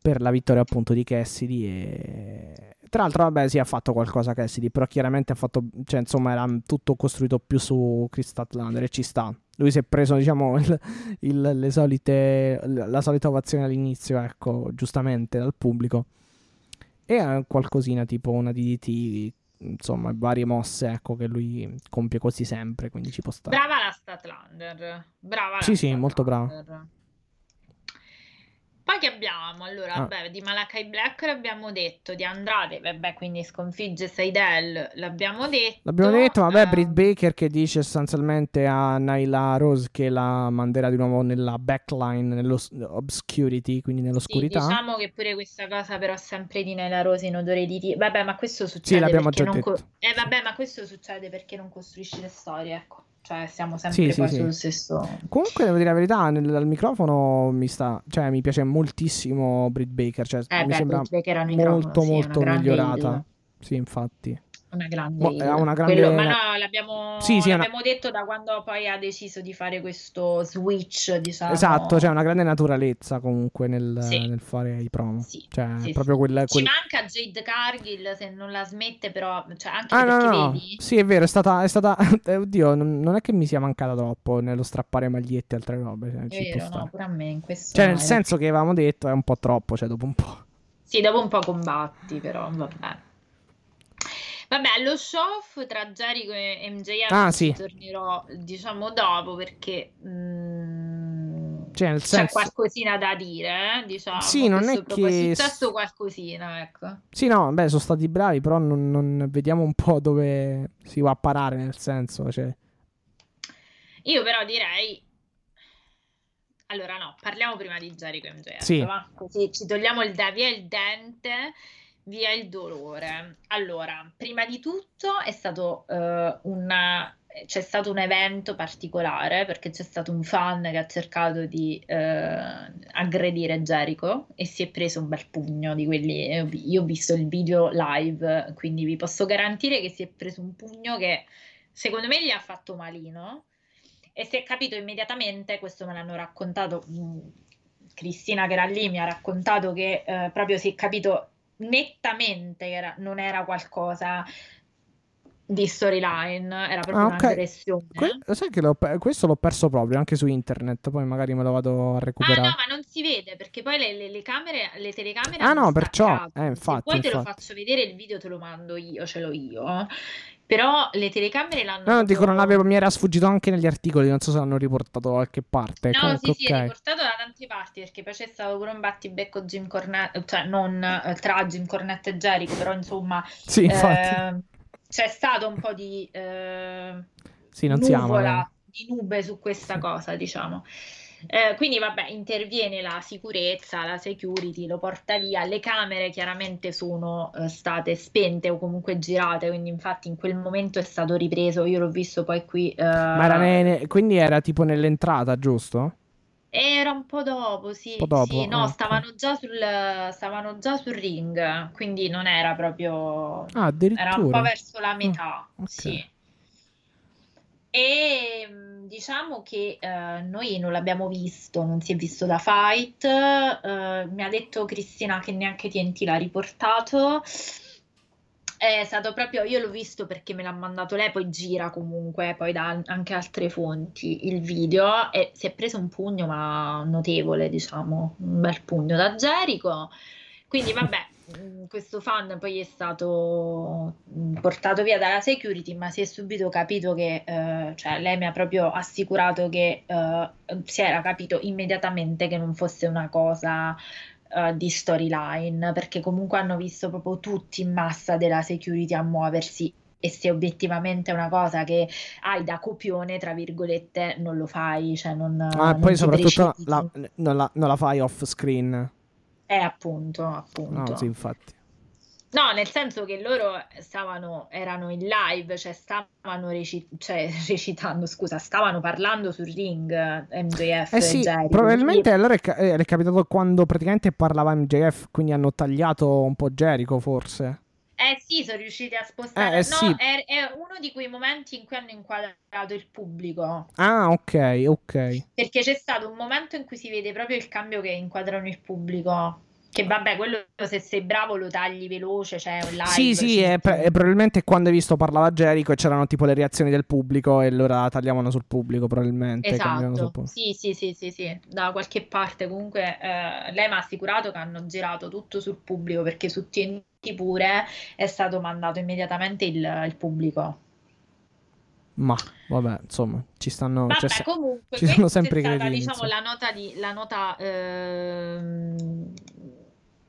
Per la vittoria appunto di Cassidy e tra l'altro vabbè sì ha fatto qualcosa Cassidy però chiaramente ha fatto cioè insomma era tutto costruito più su Chris Statlander e ci sta. Lui si è preso diciamo <laughs> il, il, le solite la solita ovazione all'inizio ecco giustamente dal pubblico. E qualcosina tipo una DDT insomma varie mosse ecco che lui compie quasi sempre quindi ci può stare. Brava la Statlander brava la sì Statlander. sì molto brava poi che abbiamo? Allora, ah. vabbè, di Malakai Black l'abbiamo detto, di Andrade, vabbè, quindi sconfigge Seidel, l'abbiamo detto. L'abbiamo detto, vabbè, uh, Britt Baker che dice sostanzialmente a Naila Rose che la manderà di nuovo nella backline, nell'obscurity, quindi nell'oscurità. Sì, diciamo che pure questa cosa però sempre di Naila Rose in odore di... T- vabbè, ma questo succede sì, l'abbiamo già detto. Co- eh, vabbè, ma questo succede perché non costruisci le storie, ecco cioè siamo sempre sì, sì, sul sì. stesso. Comunque, devo dire la verità, nel, dal microfono mi sta, cioè mi piace moltissimo Britt Baker, cioè eh, mi beh, sembra molto, molto migliorata. Sì, infatti una grande, Mo, una grande... Quello, ma no, l'abbiamo, sì, sì, l'abbiamo una... detto da quando poi ha deciso di fare questo switch, diciamo. Esatto, c'è cioè una grande naturalezza comunque nel, sì. nel fare i promo. Sì, cioè, sì, proprio sì. Quel, quel... Ci manca Jade Cargill se non la smette, però, cioè, anche ah, perché no, no. vedi... Sì, è vero, è stata, è stata... <laughs> oddio, non, non, è che mi sia mancata troppo nello strappare magliette e altre robe. Cioè, è vero, no, pure a me in questo... Cioè, nel senso che avevamo detto è un po' troppo, cioè dopo un po'. Sì, dopo un po' combatti, però, vabbè. Vabbè, allo show tra Jericho e MJF ah, sì. tornerò, diciamo, dopo perché mh, mm, cioè, nel senso... c'è qualcosina da dire, eh? diciamo. Sì, non è che... È successo qualcosina, ecco. Sì, no, beh, sono stati bravi, però non, non vediamo un po' dove si va a parare, nel senso, cioè... Io però direi allora no, parliamo prima di Jericho e MJF, sì. va? Così ci togliamo il da via il dente via il dolore. Allora, prima di tutto è stato uh, una c'è stato un evento particolare perché c'è stato un fan che ha cercato di eh, aggredire Jericho e si è preso un bel pugno di quelli. Io ho visto il video live, quindi vi posso garantire che si è preso un pugno che secondo me gli ha fatto malino e si è capito immediatamente, questo me l'hanno raccontato. Mm, Cristina che era lì mi ha raccontato che eh, proprio si è capito nettamente era, non era qualcosa di storyline, era proprio ah, okay. un'aggressione. Que- sai che l'ho, questo l'ho perso proprio anche su internet, poi magari me lo vado a recuperare. Ah no, ma non si vede perché poi le, le, le camere, le telecamere Ah no, perciò, eh, infatti, poi infatti. te lo faccio vedere il video te lo mando io, ce l'ho io. Però le telecamere l'hanno. No, dico, non avevo, mi era sfuggito anche negli articoli, non so se l'hanno riportato da qualche parte. No, Comunque, sì, sì, tante parti perché poi c'è stato pure un battibecco Jim Cornette, cioè non eh, tra Jim Cornette e Jericho, però insomma. Sì. Eh, c'è stato un po' di. Eh, sì, non nuvola, di nube su questa cosa, diciamo. Eh, quindi vabbè, interviene la sicurezza, la security, lo porta via. Le camere chiaramente sono eh, state spente o comunque girate, quindi infatti in quel momento è stato ripreso. Io l'ho visto poi qui. Eh... Ma era ne... quindi era tipo nell'entrata, giusto? Era un po' dopo, sì. Po dopo, sì no, okay. stavano, già sul, stavano già sul ring, quindi non era proprio... Ah, addirittura. Era un po' verso la metà, oh, okay. sì. E diciamo che eh, noi non l'abbiamo visto, non si è visto da fight. Eh, mi ha detto Cristina che neanche TNT l'ha riportato. È stato proprio, io l'ho visto perché me l'ha mandato lei, poi gira comunque, poi da anche altre fonti il video e si è preso un pugno ma notevole, diciamo, un bel pugno da Jericho. Quindi vabbè, Mm, questo fan poi è stato mm, portato via dalla security, ma si è subito capito che, eh, cioè lei mi ha proprio assicurato che eh, si era capito immediatamente che non fosse una cosa eh, di storyline, perché comunque hanno visto proprio tutti in massa della security a muoversi e se obiettivamente è una cosa che hai da copione, tra virgolette, non lo fai, cioè non... Ah, non poi soprattutto la, non, la, non la fai off screen. Eh, appunto, appunto. No, sì, infatti. No, nel senso che loro stavano, erano in live, cioè stavano reci- cioè, <laughs> recitando, scusa, stavano parlando sul ring MJF Eh sì, Jericho. probabilmente allora è, eh, è capitato quando praticamente parlava MJF, quindi hanno tagliato un po' Jericho, forse. Eh sì, sono riusciti a spostare. Eh, no, sì. è, è uno di quei momenti in cui hanno inquadrato il pubblico. Ah, ok, ok. Perché c'è stato un momento in cui si vede proprio il cambio che inquadrano il pubblico. Che vabbè, quello se sei bravo lo tagli veloce, cioè un live. Sì, sì, metti- pre- è probabilmente quando hai visto parlava Jericho e c'erano tipo le reazioni del pubblico e allora tagliavano sul pubblico, probabilmente. cambiavano sul Esatto, pubblico. sì, sì, sì, sì, sì, da qualche parte comunque eh, lei mi ha assicurato che hanno girato tutto sul pubblico perché su TNT pure è stato mandato immediatamente il, il pubblico. Ma, vabbè, insomma, ci stanno... Vabbè, se- comunque ci sono sempre è i stata, diciamo, la nota di, la nota, ehm,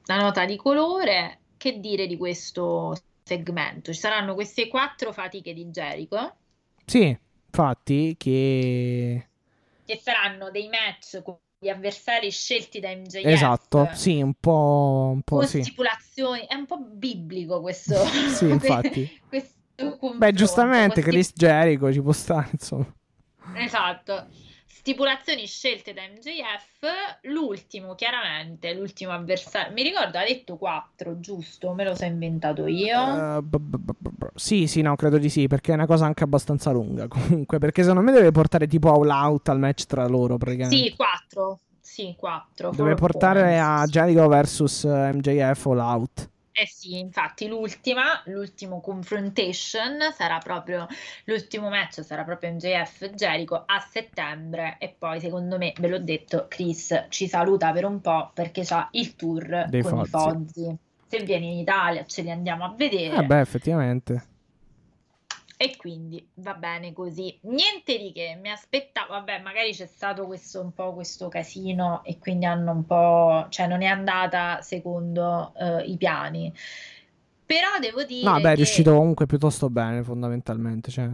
la nota di colore. Che dire di questo segmento? Ci saranno queste quattro fatiche di Jericho, Sì, infatti, che... che saranno dei match con gli avversari scelti da MJF. Esatto, sì, un po'... Un po' sì. stipulazioni, è un po' biblico questo. <laughs> Sì, <laughs> infatti. questo Beh, giustamente, Chris Jericho ci può stare, insomma. Esatto. Stipulazioni scelte da MJF, l'ultimo chiaramente, l'ultimo avversario, mi ricordo ha detto 4, giusto? Me lo sono inventato io. Eh, b- b- b- b- sì, sì, no, credo di sì, perché è una cosa anche abbastanza lunga, <laughs> comunque, perché secondo me deve portare tipo all out al match tra loro, praticamente. sì, 4. Sì, 4. Deve portare a Jericho vs MJF all out. Eh sì, infatti l'ultima, l'ultimo confrontation sarà proprio l'ultimo match sarà proprio MJF Jericho a settembre e poi secondo me ve l'ho detto Chris ci saluta per un po' perché c'ha il tour Dei con i Fozzi. Fozzi. Se viene in Italia ce li andiamo a vedere Eh beh, effettivamente. E quindi va bene così. Niente di che, mi aspettavo, vabbè, magari c'è stato questo un po' questo casino e quindi hanno un po', cioè non è andata secondo eh, i piani. Però devo dire No, beh, è riuscito comunque piuttosto bene, fondamentalmente. Cioè.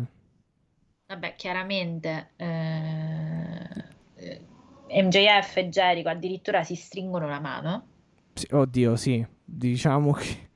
vabbè, chiaramente eh, eh, MJF e Jericho addirittura si stringono la mano, Sì, oddio, sì. Diciamo che.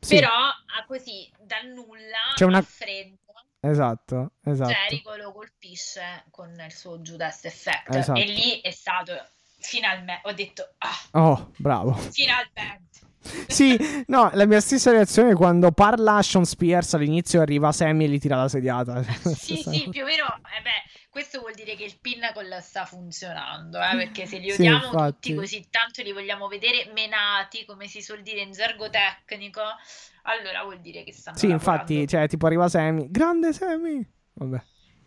Sì, però ah, così dal nulla C'è una- a freddo esatto, esatto. Jericho lo colpisce con il suo Judas Effect Esatto. e lì è stato finalmente ho detto ah Oh, bravo. finalmente <laughs> Sì, no, la mia stessa reazione è quando parla Sean Spears all'inizio arriva Sammy e gli tira la sediata. <laughs> sì <laughs> sì più o meno eh beh, questo vuol dire che il Pinnacle sta funzionando eh, perché se li Sì, odiamo infatti. tutti così tanto li vogliamo vedere menati come si suol dire in gergo tecnico allora vuol dire che stanno Sì, lavorando infatti, cioè, tipo arriva Sammy. Grande Sammy! Vabbè.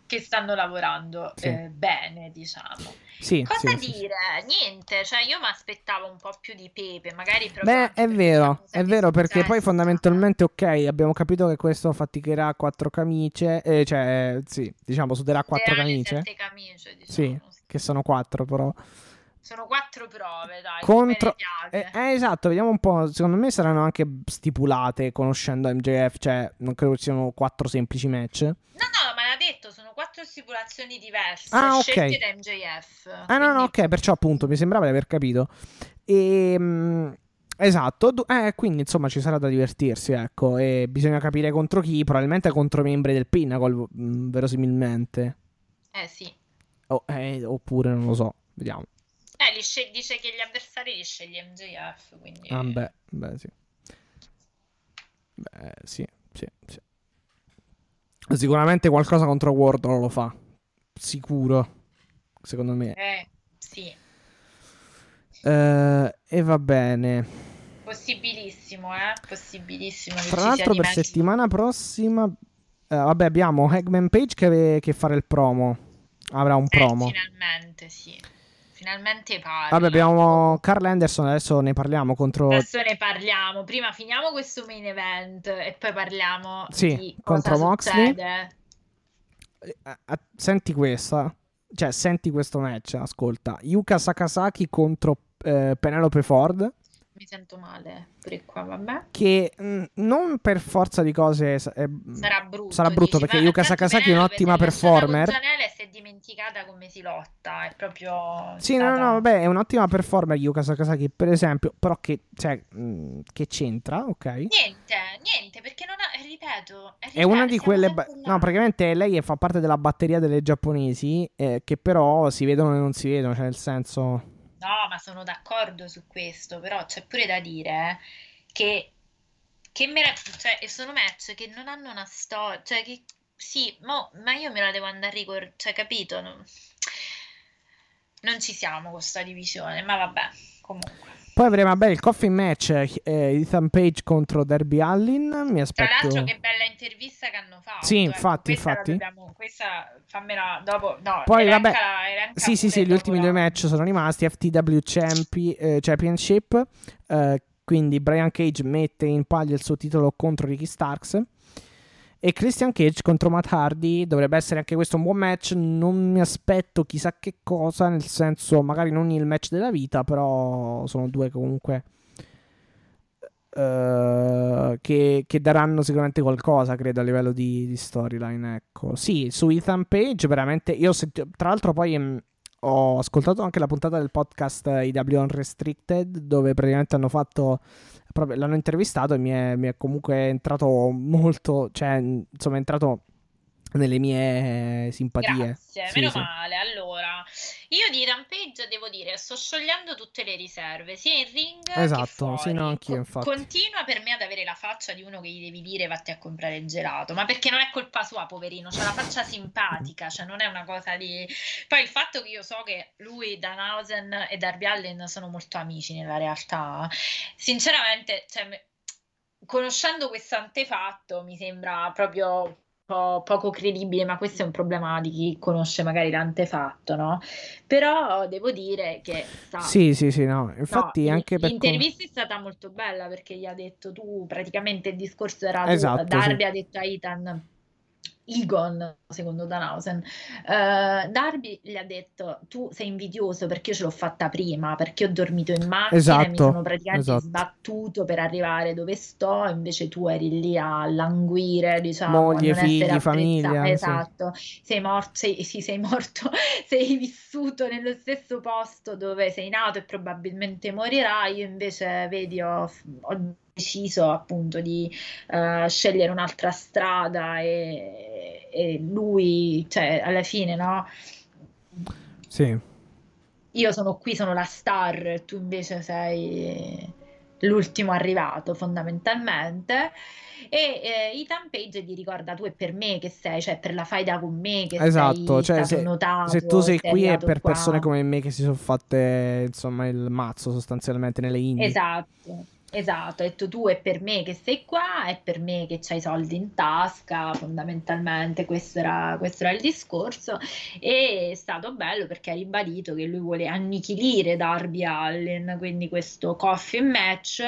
che stanno lavorando Sì. eh, bene diciamo Sì, Cosa sì, sì, sì. dire? Niente, cioè io mi aspettavo un po' più di pepe, magari proprio Beh, è vero, è vero perché poi fondamentalmente, ok, abbiamo capito che questo faticherà quattro camicie, eh, cioè, sì, diciamo, suderà quattro camicie. camicie, Sì, diciamo. che sono quattro però. Sono quattro prove, dai, Contro- Eh, eh, esatto, vediamo un po'. Secondo me saranno anche stipulate conoscendo MJF, cioè non credo che siano quattro semplici match. No, no, ma l'ha detto, sono quattro stipulazioni diverse, Ah, ok. scelte da MJF. Ah, no, no, quindi- ok, perciò appunto mi sembrava di aver capito. E, esatto, du- eh, quindi insomma ci sarà da divertirsi, ecco, e bisogna capire contro chi, probabilmente contro membri del Pinnacle, mh, verosimilmente. Eh sì. O- eh, oppure non lo so, vediamo. Eh, li scel- dice che gli avversari li sceglie MJF, quindi... Ah, beh, beh, sì. Beh, sì, sì, sì. Sicuramente qualcosa contro Wardlow lo fa. Sicuro. Secondo me. Eh, sì, Eh, e va bene. possibilissimo, eh, possibilissimo Tra l'altro, per mezzo- settimana prossima. eh, vabbè, abbiamo Eggman Page che, che fare il promo. Avrà un Eh, promo. finalmente, sì. Finalmente parla. Vabbè, abbiamo Carl Anderson. Adesso ne parliamo contro. Adesso ne parliamo. Prima finiamo questo main event e poi parliamo Sì, contro Moxley. succede. Eh, eh, senti questa. Cioè, senti questo match. Ascolta: Yuka Sakasaki contro eh, Penelope Ford. Mi sento male pure qua, vabbè. Che mh, non per forza di cose. è- Sarà brutto. Sarà brutto dici, perché Yuka Sakasaki è un'ottima è performer. Gianella si è dimenticata come si lotta, è proprio... Sì, stata... no, no, vabbè, è un'ottima performer Yuka Sakazaki, per esempio, però che, cioè, mh, che c'entra, ok? Niente, niente, perché non ha, ripeto, è ripeto, una di quelle... ba- no, praticamente lei fa parte della batteria delle giapponesi, eh, che però si vedono e non si vedono, cioè nel senso... No, ma sono d'accordo su questo, però c'è pure da dire eh, che, che mera- cioè, sono match che non hanno una storia, cioè che sì, mo- ma io me la devo andare a ricordare, cioè capito? Non, non ci siamo con sta divisione, ma vabbè, comunque. Poi avremo, vabbè, il coffee match, eh, Ethan Page contro Derby Allin, mi Tra aspetto... l'altro che bella intervista che hanno fatto. Sì, ecco, infatti, questa infatti. dobbiamo- questa fammela dopo, no, Poi, vabbè, elencala- elenca Sì, sì, sì, gli ultimi la- due match sono rimasti FTW Champi- eh, Championship, eh, quindi Brian Cage mette in palio il suo titolo contro Ricky Starks e Christian Cage contro Matt Hardy, dovrebbe essere anche questo un buon match, non mi aspetto chissà che cosa, nel senso magari non il match della vita, però sono due comunque eh, che, che daranno sicuramente qualcosa, credo, a livello di, di storyline. Ecco, sì, su Ethan Page, veramente. Io, senti- tra l'altro, poi mh, ho ascoltato anche la puntata del podcast IW Unrestricted, dove praticamente hanno fatto. Proprio- l'hanno intervistato e mi è, mi è comunque entrato molto. Cioè, insomma, è entrato nelle mie simpatie. Grazie, Sì, meno sì. male. Allora, io di Rampage devo dire, sto sciogliendo tutte le riserve, sia in ring che Esatto, fuori. sì, no, anch'io, infatti. Continua per me ad avere la faccia di uno che gli devi dire vatti a comprare il gelato, ma perché non è colpa sua, poverino, c'ha la faccia simpatica, cioè non è una cosa di... Poi il fatto che io so che lui, Danhausen e Darby Allin sono molto amici nella realtà, sinceramente, cioè, conoscendo questo antefatto mi sembra proprio po- poco credibile, ma questo è un problema di chi conosce magari l'antefatto, no? Però devo dire che sta... Sì, sì, sì, no. No, Infatti, l- anche per. l'intervista è stata molto bella perché gli ha detto tu, praticamente il discorso era tu, Esatto, Darby sì. ha detto a Ethan, Egon, secondo Danhausen, eh, Darby gli ha detto tu sei invidioso perché io ce l'ho fatta prima, perché ho dormito in macchina e mi Esatto, sono praticamente esatto. sbattuto per arrivare dove sto, invece tu eri lì a languire, diciamo, Moglie, figli, famiglia, apprezzato. sì. Esatto, sei morto, sei, sì, sei morto, <laughs> sei vissuto nello stesso posto dove sei nato e probabilmente morirai, io invece, vedi, ho, ho deciso appunto di eh, scegliere un'altra strada e, e lui, cioè, alla fine, no? Sì. Io sono qui, sono la star, tu invece sei l'ultimo arrivato fondamentalmente. E eh, Ethan Page gli ricorda tu è per me che sei, cioè per la faida con me che Esatto, sei cioè se, notato, se tu sei sei qui è per qua. persone come me che si sono fatte insomma il mazzo sostanzialmente nelle indie. Esatto, esatto, ha detto tu è per me che sei qua, è per me che c'hai i soldi in tasca, fondamentalmente questo era, questo era il discorso e è stato bello perché ha ribadito che lui vuole annichilire Darby Allin, quindi questo coffee match.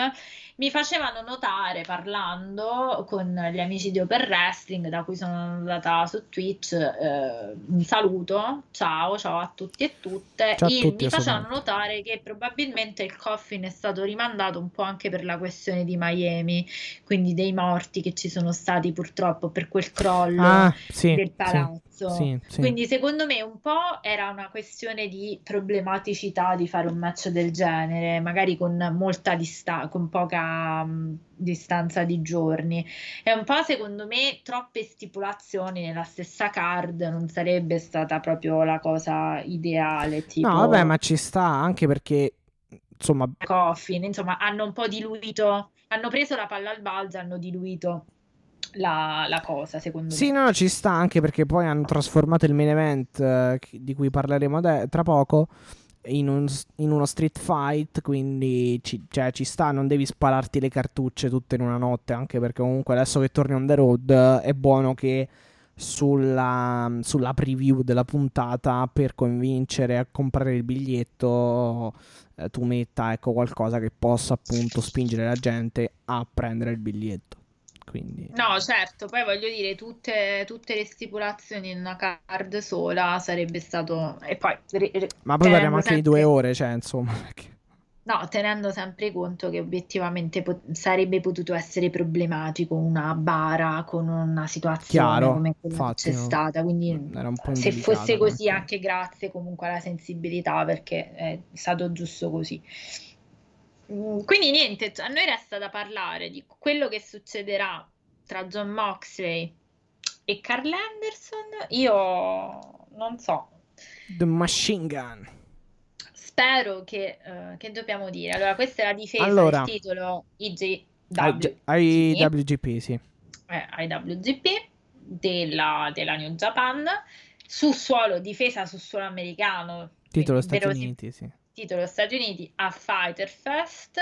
Mi facevano notare parlando con gli amici di Open Wrestling da cui sono andata su Twitch, eh, un saluto, ciao, ciao a tutti e tutte. Il- tutti, mi facevano notare che probabilmente il coffin è stato rimandato un po' anche per la questione di Miami, quindi dei morti che ci sono stati purtroppo per quel crollo Ah, sì, del sì, palazzo. sì, sì. Quindi secondo me un po' era una questione di problematicità di fare un match del genere, magari con molta distanza, con poca mh, distanza di giorni. E un po' secondo me troppe stipulazioni nella stessa card non sarebbe stata proprio la cosa ideale, tipo No, vabbè, ma ci sta anche perché insomma Coffin, insomma, hanno un po' diluito, hanno preso la palla al balzo, hanno diluito la, la cosa, secondo Sì, me. no, ci sta anche perché poi hanno trasformato il main event eh, di cui parleremo ade- tra poco in, un in uno street fight, quindi ci, cioè, ci sta, non devi spararti le cartucce tutte in una notte, anche perché comunque adesso che torni on the road è buono che sulla, sulla preview della puntata per convincere a comprare il biglietto eh, tu metta ecco qualcosa che possa appunto spingere la gente a prendere il biglietto. Quindi No, certo, poi voglio dire, tutte, tutte le stipulazioni in una card sola sarebbe stato... E poi... ri- ri- Ma poi parliamo anche di sempre- due ore, cioè, insomma. <laughs> No, tenendo sempre conto che obiettivamente pot- sarebbe potuto essere problematico una bara con una situazione Chiaro, come quella che infatti, c'è stata, quindi se fosse così anche grazie comunque alla sensibilità perché è stato giusto così. Mm, Quindi niente, a noi resta da parlare di quello che succederà tra John Moxley e Carl Anderson. Io non so, The Machine Gun. spero che, eh, che dobbiamo dire. Allora, questa è la difesa Allora. del titolo IJW. Ai- ai WGP, sì. eh, IWGP della, della New Japan su suolo difesa su suolo americano Titolo Stati Uniti, sì. Titolo Stati Uniti a Fighter Fest.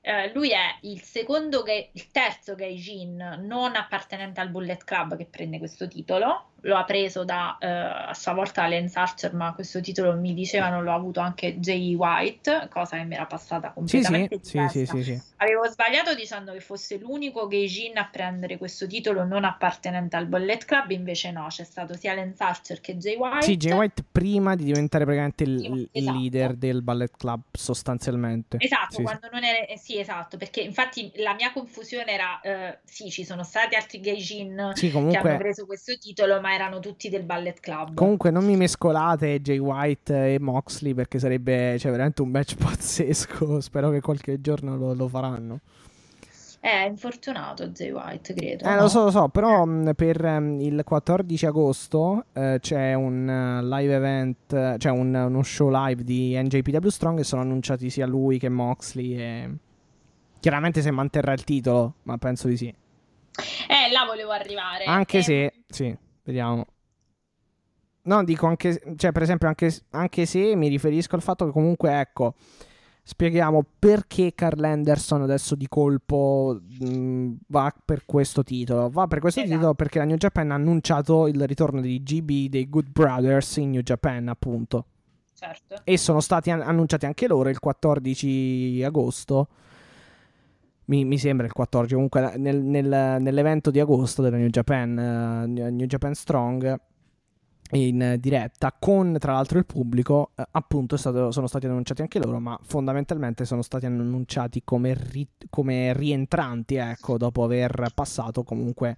Eh, lui è il secondo gai- il terzo gaijin non appartenente al Bullet Club che prende questo titolo lo ha preso da eh, a sua volta Lance Archer ma questo titolo mi dicevano lo ha avuto anche Jay White cosa che mi era passata Sì, sì, completamente sì, sì, sì, sì. Avevo sbagliato dicendo che fosse l'unico gaijin a prendere questo titolo non appartenente al Bullet Club, invece no, c'è stato sia Lance Archer che Jay White. Sì, Jay White prima di diventare praticamente il, esatto. leader del Ballet Club, sostanzialmente. Esatto, quando non era... eh, sì, esatto, perché infatti la mia confusione era, eh, sì, ci sono stati altri gaijin che hanno preso questo titolo, ma erano tutti del Ballet Club. comunque non mi mescolate Jay White e Moxley perché sarebbe cioè, veramente un match <laughs> pazzesco. Spero che qualche giorno lo, lo faranno. È infortunato Jay White, credo. Eh, no? lo so, lo so, però mh, per ehm, il 14 agosto eh, c'è un eh, live event, eh, cioè un- uno show live di NJPW Strong e sono annunciati sia lui che Moxley e... Chiaramente se manterrà il titolo, ma penso di sì. Eh, là volevo arrivare. Anche Eh, se, sì, vediamo. No, dico anche, cioè per esempio anche, anche se mi riferisco al fatto che comunque, ecco, spieghiamo perché Carl Anderson adesso di colpo mh, va per questo titolo. Va per questo Esatto. titolo perché la New Japan ha annunciato il ritorno di GB dei Good Brothers in New Japan, appunto. Certo. E sono stati an- annunciati anche loro il 14 agosto. Mi, mi sembra il 14, comunque nel- nel- nell'evento di agosto della New Japan, eh, New Japan Strong in diretta con tra l'altro il pubblico, eh, appunto stato- sono stati annunciati anche loro, ma fondamentalmente sono stati annunciati come, ri- come rientranti, ecco, dopo aver passato comunque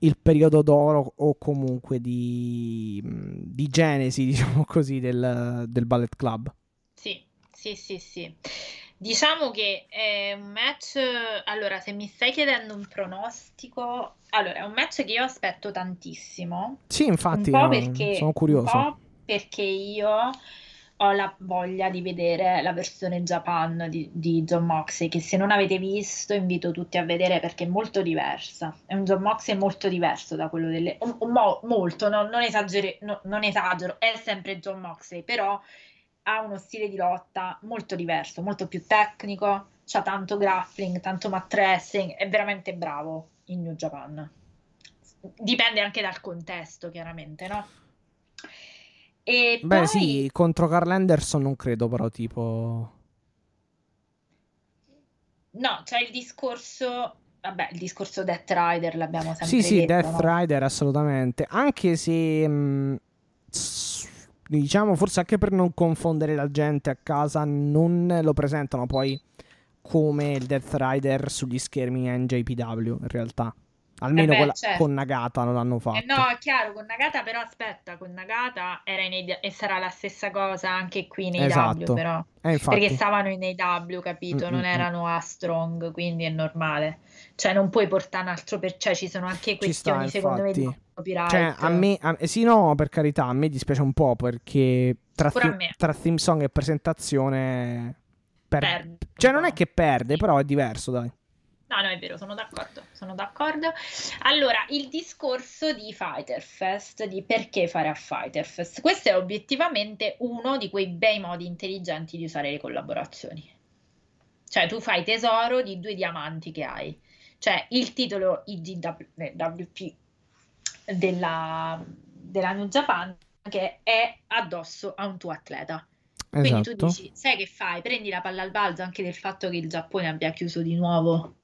il periodo d'oro o comunque di, di genesi, <laughs> diciamo così, del, del Ballet Club. Sì, sì, sì, sì. Diciamo che è un match, allora se mi stai chiedendo un pronostico, allora è un match che io aspetto tantissimo, Sì, infatti, un po' perché, sono un curioso. po' perché io ho la voglia di vedere la versione Japan di, di John Moxley, che se non avete visto invito tutti a vedere perché è molto diversa, è un John Moxley molto diverso da quello delle... un- un mo- molto, no, non esagere- no, non esagero, è sempre John Moxley, però ha uno stile di lotta molto diverso, molto più tecnico, c'ha tanto grappling, tanto mat wrestling, è veramente bravo in New Japan. Dipende anche dal contesto, chiaramente, no? E Beh, poi, sì, contro Carl Anderson non credo, però, tipo... no, c'è il discorso, vabbè, il discorso Death Rider l'abbiamo sempre Sì, sì, detto, Death no? Rider, assolutamente. Anche se... mh, s- diciamo, forse anche per non confondere la gente a casa, non lo presentano poi come il Death Rider sugli schermi NJPW, in realtà. Almeno Eh beh, quella certo. con Nagata non l'hanno fatto. Eh no, è chiaro, con Nagata però aspetta, con Nagata era in AD e sarà la stessa cosa anche qui AW Esatto. però, Eh, perché stavano in AW, capito? Mm, Non mm. erano a Strong, quindi è normale. Cioè non puoi portare un altro per... cioè ci sono anche Ci sta, questioni secondo me di copyright. Cioè, a me, a- eh, sì, no, per carità, a me dispiace un po' perché tra, thi- tra theme song e presentazione. per- Perde Cioè, non è che perde, Sì. però è diverso, dai. No, no, è vero, sono d'accordo, sono d'accordo. Allora, il discorso di Fighter Fest, di perché fare a Fighter Fest, questo è obiettivamente uno di quei bei modi intelligenti di usare le collaborazioni. Cioè, tu fai tesoro di due diamanti che hai. Cioè, il titolo IGWP della, della New Japan che è addosso a un tuo atleta. Quindi tu Esatto. dici, sai che fai? Prendi la palla al balzo anche del fatto che il Giappone abbia chiuso di nuovo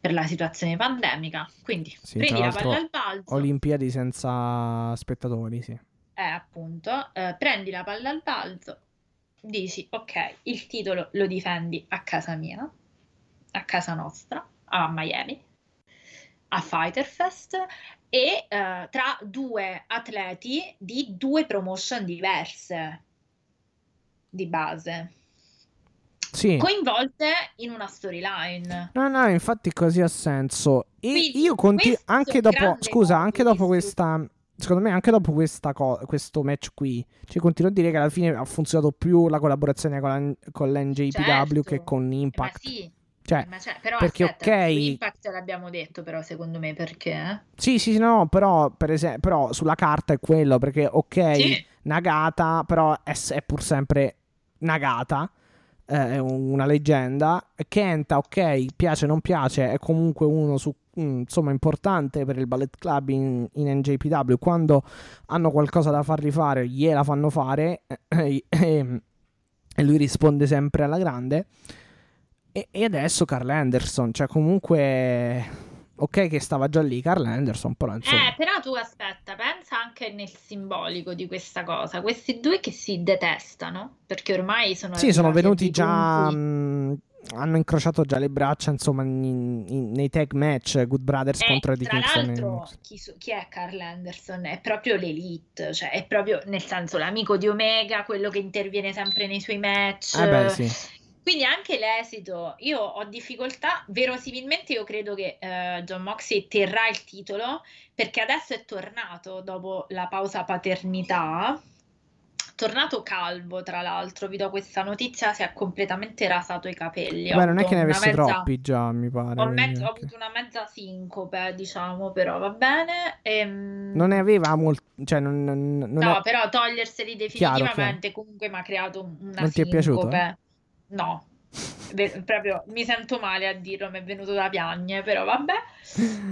per la situazione pandemica. Quindi Sì, prendi la palla al balzo, Olimpiadi senza spettatori, sì. eh, appunto, eh, prendi la palla al balzo dici, ok, il titolo lo difendi a casa mia, a casa nostra, a Miami, a Fighter Fest e uh, tra due atleti di due promotion diverse di base. Sì. Coinvolte in una storyline. No, no, infatti così ha senso. E Quindi, io continu- questo anche dopo, scusa, anche dopo questa, secondo me anche dopo questa co- questo match qui, cioè continuo a dire che alla fine ha funzionato più la collaborazione con, la- con l'NJPW Certo. che con Ma Impact. sì, Cioè, ma c'è- però perché aspetta, ok- su Impact l'abbiamo detto però secondo me perché? eh? sì, sì, no, però per esempio, però sulla carta è quello, perché ok, Sì. Nagata, però è, è pur sempre Nagata, eh, è un- una leggenda. Kenta, ok, piace o non piace, è comunque uno su, mm, insomma, importante per il Ballet Club in, in NJPW. Quando hanno qualcosa da fargli fare, gliela fanno fare e, e- e lui risponde sempre alla grande. E, e adesso Carl Anderson, cioè comunque... Ok che stava già lì Carl Anderson, però insomma... Eh, però tu aspetta, pensa anche nel simbolico di questa cosa. Questi due che si detestano, perché ormai sono Sì, sono venuti già. mh, hanno incrociato già le braccia, insomma, in- in- nei tag match Good Brothers Eh, contro Eddie tra Kingston e l'altro, chi, chi è Carl Anderson? È proprio l'elite, cioè è proprio nel senso l'amico di Omega, quello che interviene sempre nei suoi match. Eh beh, sì. Quindi anche l'esito, io ho difficoltà, verosimilmente io credo che eh, John Moxley terrà il titolo perché adesso è tornato dopo la pausa paternità, tornato calvo tra l'altro, vi do questa notizia, si è completamente rasato i capelli. Beh, non è che ne avesse mezza- troppi già, mi pare. Ho, mezzo- ho avuto una mezza sincope, diciamo, però va bene. Ehm, Non ne aveva molto. Cioè, non, non- non No, è- però toglierseli Chiaro, definitivamente comunque mi ha creato una Non ti è piaciuto? sincope. No, Ve- proprio mi sento male a dirlo, mi è venuto da piagne, però vabbè.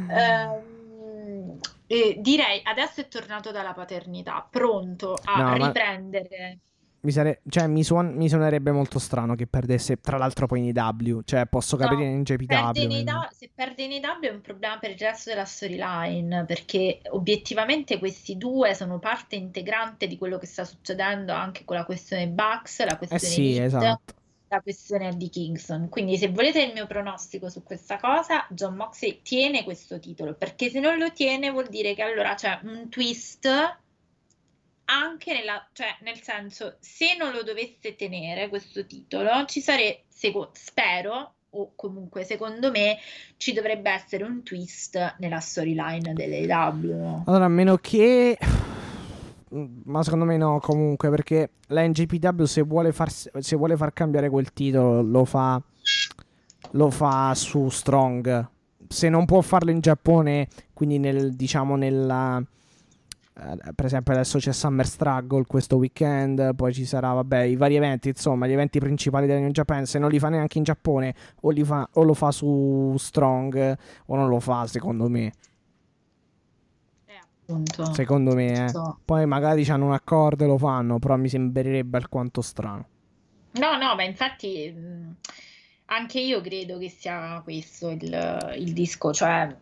Ehm, e direi adesso è tornato dalla paternità, pronto a No, riprendere. Mi, sare- cioè, mi, suon- mi suonerebbe molto strano che perdesse, tra l'altro, poi in AEW. Cioè, posso No, capire in JPW. Perde nei da- se perde nei W è un problema per il resto della storyline, perché obiettivamente questi due sono parte integrante di quello che sta succedendo anche con la questione Bucks, la Eh questione sì, Elite, esatto. La questione di Kingston. Quindi se volete il mio pronostico su questa cosa, John Moxley tiene questo titolo, perché se non lo tiene vuol dire che allora c'è un twist anche nella, cioè nel senso, se non lo dovesse tenere questo titolo, ci sarebbe, spero, o comunque secondo me, ci dovrebbe essere un twist nella storyline dell'AEW. Allora, a meno che. Ma secondo me no, comunque, perché la NGPW se vuole far, se vuole far cambiare quel titolo lo fa, lo fa su Strong. Se non può farlo in Giappone, quindi nel, diciamo nella... eh, per esempio adesso c'è Summer Struggle questo weekend, poi ci sarà, vabbè, i vari eventi, insomma, gli eventi principali della New Japan, se non li fa neanche in Giappone o, fa, o lo fa su Strong o non lo fa, secondo me. Appunto. Secondo me, eh. So. Poi magari hanno un accordo e lo fanno, però mi sembrerebbe alquanto strano. No, no, ma infatti mh, anche io credo che sia questo il, il disco, cioè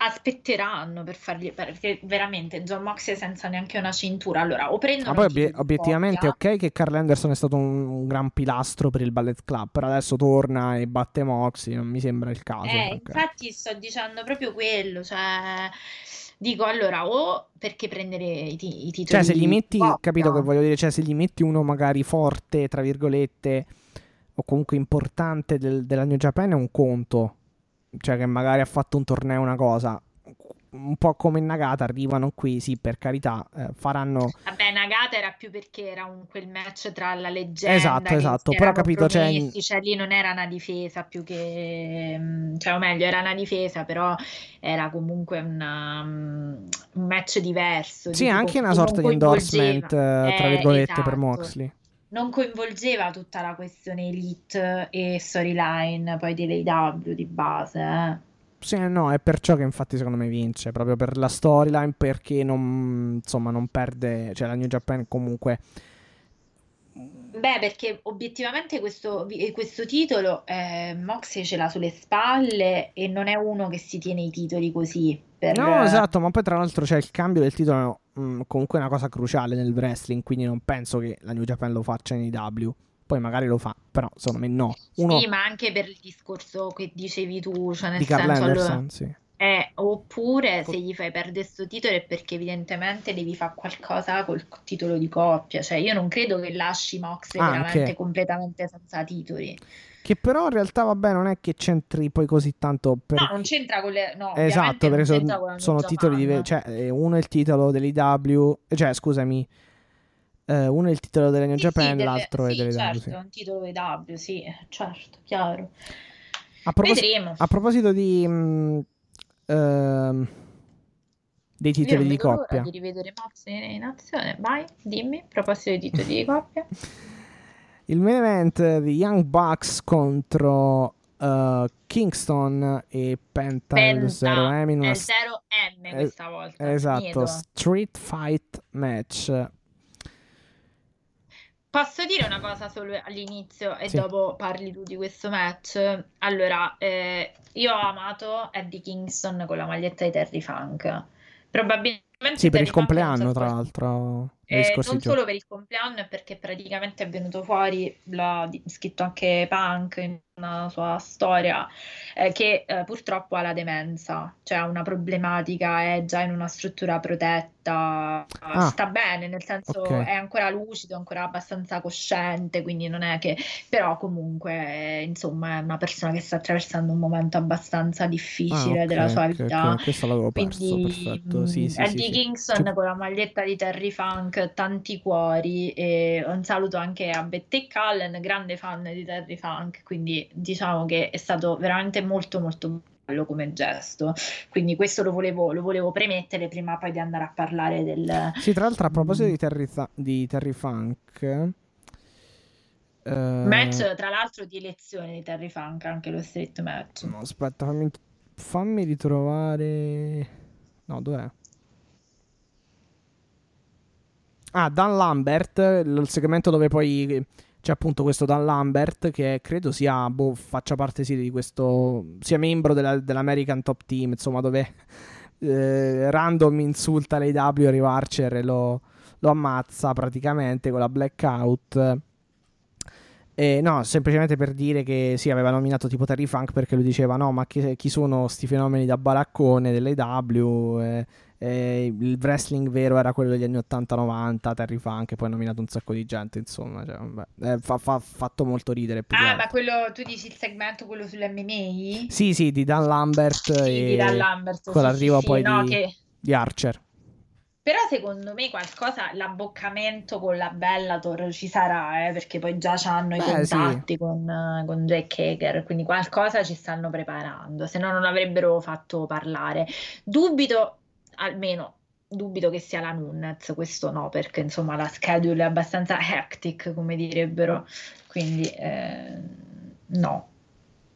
aspetteranno per fargli, perché veramente John Moxley senza neanche una cintura, allora o prendono Ma poi titolo obie- di obiettivamente ok che Carl Anderson è stato un, un gran pilastro per il Ballet Club, però adesso torna e batte Moxie, non mi sembra il caso. Eh, infatti sto dicendo proprio quello, cioè dico allora o perché prendere i, ti- i titoli Cioè se gli metti, coppia? capito che voglio dire, cioè se gli metti uno magari forte, tra virgolette, o comunque importante del- della New Japan è un conto, cioè che magari ha fatto un torneo, una cosa. Un po' come Nagata, arrivano qui, sì, per carità, eh, faranno Vabbè, Nagata era più perché era un, quel match tra la leggenda Esatto, esatto, però capito, cioè- promessi, cioè lì non era una difesa più che, mm, cioè o meglio era una difesa, però era comunque una, mm, un match diverso. Sì, di anche una sorta di endorsement, eh, tra Eh, virgolette, per esatto. Moxley. Non coinvolgeva tutta la questione elite e storyline poi dell'AEW di base. eh. Sì, no, è perciò che infatti secondo me vince, proprio per la storyline, perché non, insomma, non perde, cioè la New Japan comunque... Beh, perché obiettivamente questo, vi- questo titolo eh, Moxley ce l'ha sulle spalle e non è uno che si tiene i titoli così. Per, No, esatto, ma poi tra l'altro c'è il cambio del titolo, mh, comunque è una cosa cruciale nel wrestling, quindi non penso che la New Japan lo faccia in IW. Poi magari lo fa, però secondo me no. Uno Sì, ma anche per il discorso che dicevi tu, cioè nel di Carl senso, allora, Anderson, sì. eh, oppure se gli fai perdere sto titolo è perché evidentemente devi fare qualcosa col titolo di coppia, cioè io non credo che lasci Moxley Anche. veramente completamente senza titoli. Che però in realtà, vabbè, non è che c'entri poi così tanto per... No, non c'entra con le... No, Esatto, perché non son- c'entra con la New sono titoli diversi. Cioè, eh, uno è il titolo dell'IW, cioè, scusami, eh, uno è il titolo della New Sì, sì, Japan, delle- l'altro è sì, dell'IW. certo, sì. è un titolo EW, sì, certo, chiaro. A, propos- Vedremo. a proposito di... mh, ehm, dei Io titoli di coppia. di rivedere Moxley in azione. Vai, dimmi, a proposito di titoli di coppia. <laughs> Il main event di Young Bucks contro eh, Kingston e Penta, Penta, Zero M in è una il 0M eh, questa volta. esatto, finito. street fight match. Posso dire una cosa solo all'inizio e Sì. dopo parli tu di questo match? Allora, eh, io ho amato Eddie Kingston con la maglietta di Terry Funk. Probabilmente Sì, per Terry il compleanno, so tra l'altro, Eh, non giorni. solo per il compleanno, è perché praticamente è venuto fuori, l'ha scritto anche Punk in una sua storia, eh, che eh, purtroppo ha la demenza, cioè ha una problematica, è già in una struttura protetta, Ah. sta bene, nel senso Ok. è ancora lucido, è ancora abbastanza cosciente, quindi non è che... però comunque, eh, insomma, è una persona che sta attraversando un momento abbastanza Ah, difficile ok, della sua vita. ok, Questo l'avevo perso, Quindi perfetto. Sì, mh, sì, Eddie sì. Kingston con la maglietta di Terry Funk, tanti cuori e un saluto anche a Betty Cullen, grande fan di Terry Funk, quindi diciamo che è stato veramente molto molto bello come gesto, quindi questo lo volevo, lo volevo premettere prima poi di andare a parlare del... Sì, tra l'altro a proposito Mm. di Terry, di Terry Funk, eh, Match tra l'altro di elezione di Terry Funk, anche lo street match. no, aspetta, fammi, fammi ritrovare. No, dov'è? Ah, Dan Lambert, il segmento dove poi c'è appunto questo Dan Lambert che credo sia, boh, faccia parte sì di questo, sia membro della- dell'American Top Team, insomma, dove eh, random insulta l'AW Ray Archer e lo, lo ammazza praticamente con la blackout. E no, semplicemente per dire che sì, aveva nominato tipo Terry Funk perché lui diceva no, ma chi, chi sono sti fenomeni da baraccone dell'AW? E, e il wrestling vero era quello degli anni 80-90, Terry Funk, poi ha nominato un sacco di gente, insomma, cioè, vabbè, eh, fa, fa- fatto molto ridere. Ah, ma quello, tu dici il segmento, quello sull'MMA? Sì, sì, di Dan Lambert Sì, e di Dan Lambert, con sì, l'arrivo sì, poi no, di, che- di Archer. Però secondo me qualcosa, l'abboccamento con la Bellator ci sarà, eh, perché poi già hanno i Beh, sì. contatti con, eh, con Jack Hager, quindi qualcosa ci stanno preparando, se no non avrebbero fatto parlare. Dubito, almeno dubito che sia la Nunnez, questo no, perché insomma la schedule è abbastanza hectic, come direbbero, quindi eh, no.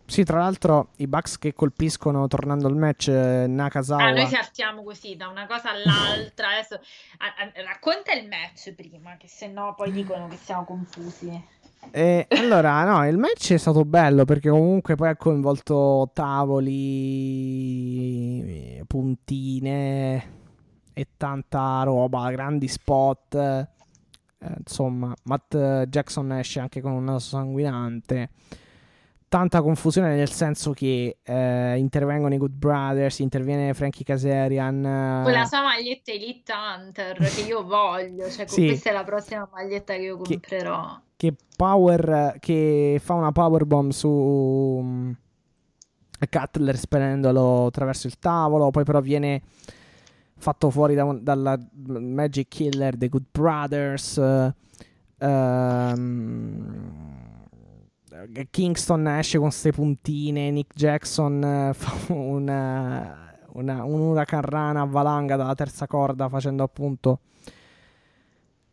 Sì, tra l'altro i Bucks che colpiscono tornando al match eh, Nakazawa. Ah, noi saltiamo così da una cosa all'altra. Adesso a- a- racconta il match prima, che se no poi dicono che siamo confusi. E allora, no, il match è stato bello perché comunque poi ha coinvolto tavoli, eh, puntine e tanta roba, grandi spot. eh, insomma, Matt Jackson esce anche con un naso sanguinante. Tanta confusione nel senso che eh, intervengono i Good Brothers, interviene Frankie Kazarian. eh, Con la sua maglietta Elite Hunter che io voglio, cioè Sì. questa è la prossima maglietta che io comprerò. che power che fa una powerbomb su mm, Cutler spedendolo attraverso il tavolo poi però viene fatto fuori da dalla Magic Killer dei Good Brothers eh, ehm, Kingston esce con ste puntine Nick Jackson eh, <laughs> fa una, una, un huracan rana a valanga dalla terza corda facendo appunto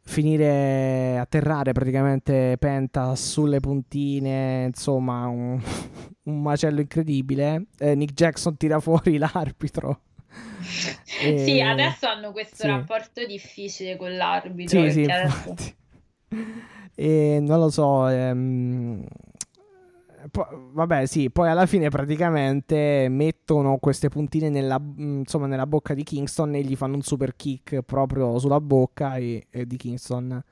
finire atterrare praticamente Penta sulle puntine, insomma, un, <laughs> un macello incredibile. Eh, Nick Jackson tira fuori <laughs> l'arbitro. E- Sì, adesso hanno questo sì. rapporto difficile con l'arbitro. Sì, sì, adesso-. E non lo so, ehm, Po- vabbè, sì, poi alla fine praticamente mettono queste puntine nella, insomma, nella bocca di Kingston e gli fanno un super kick proprio sulla bocca e, e di Kingston.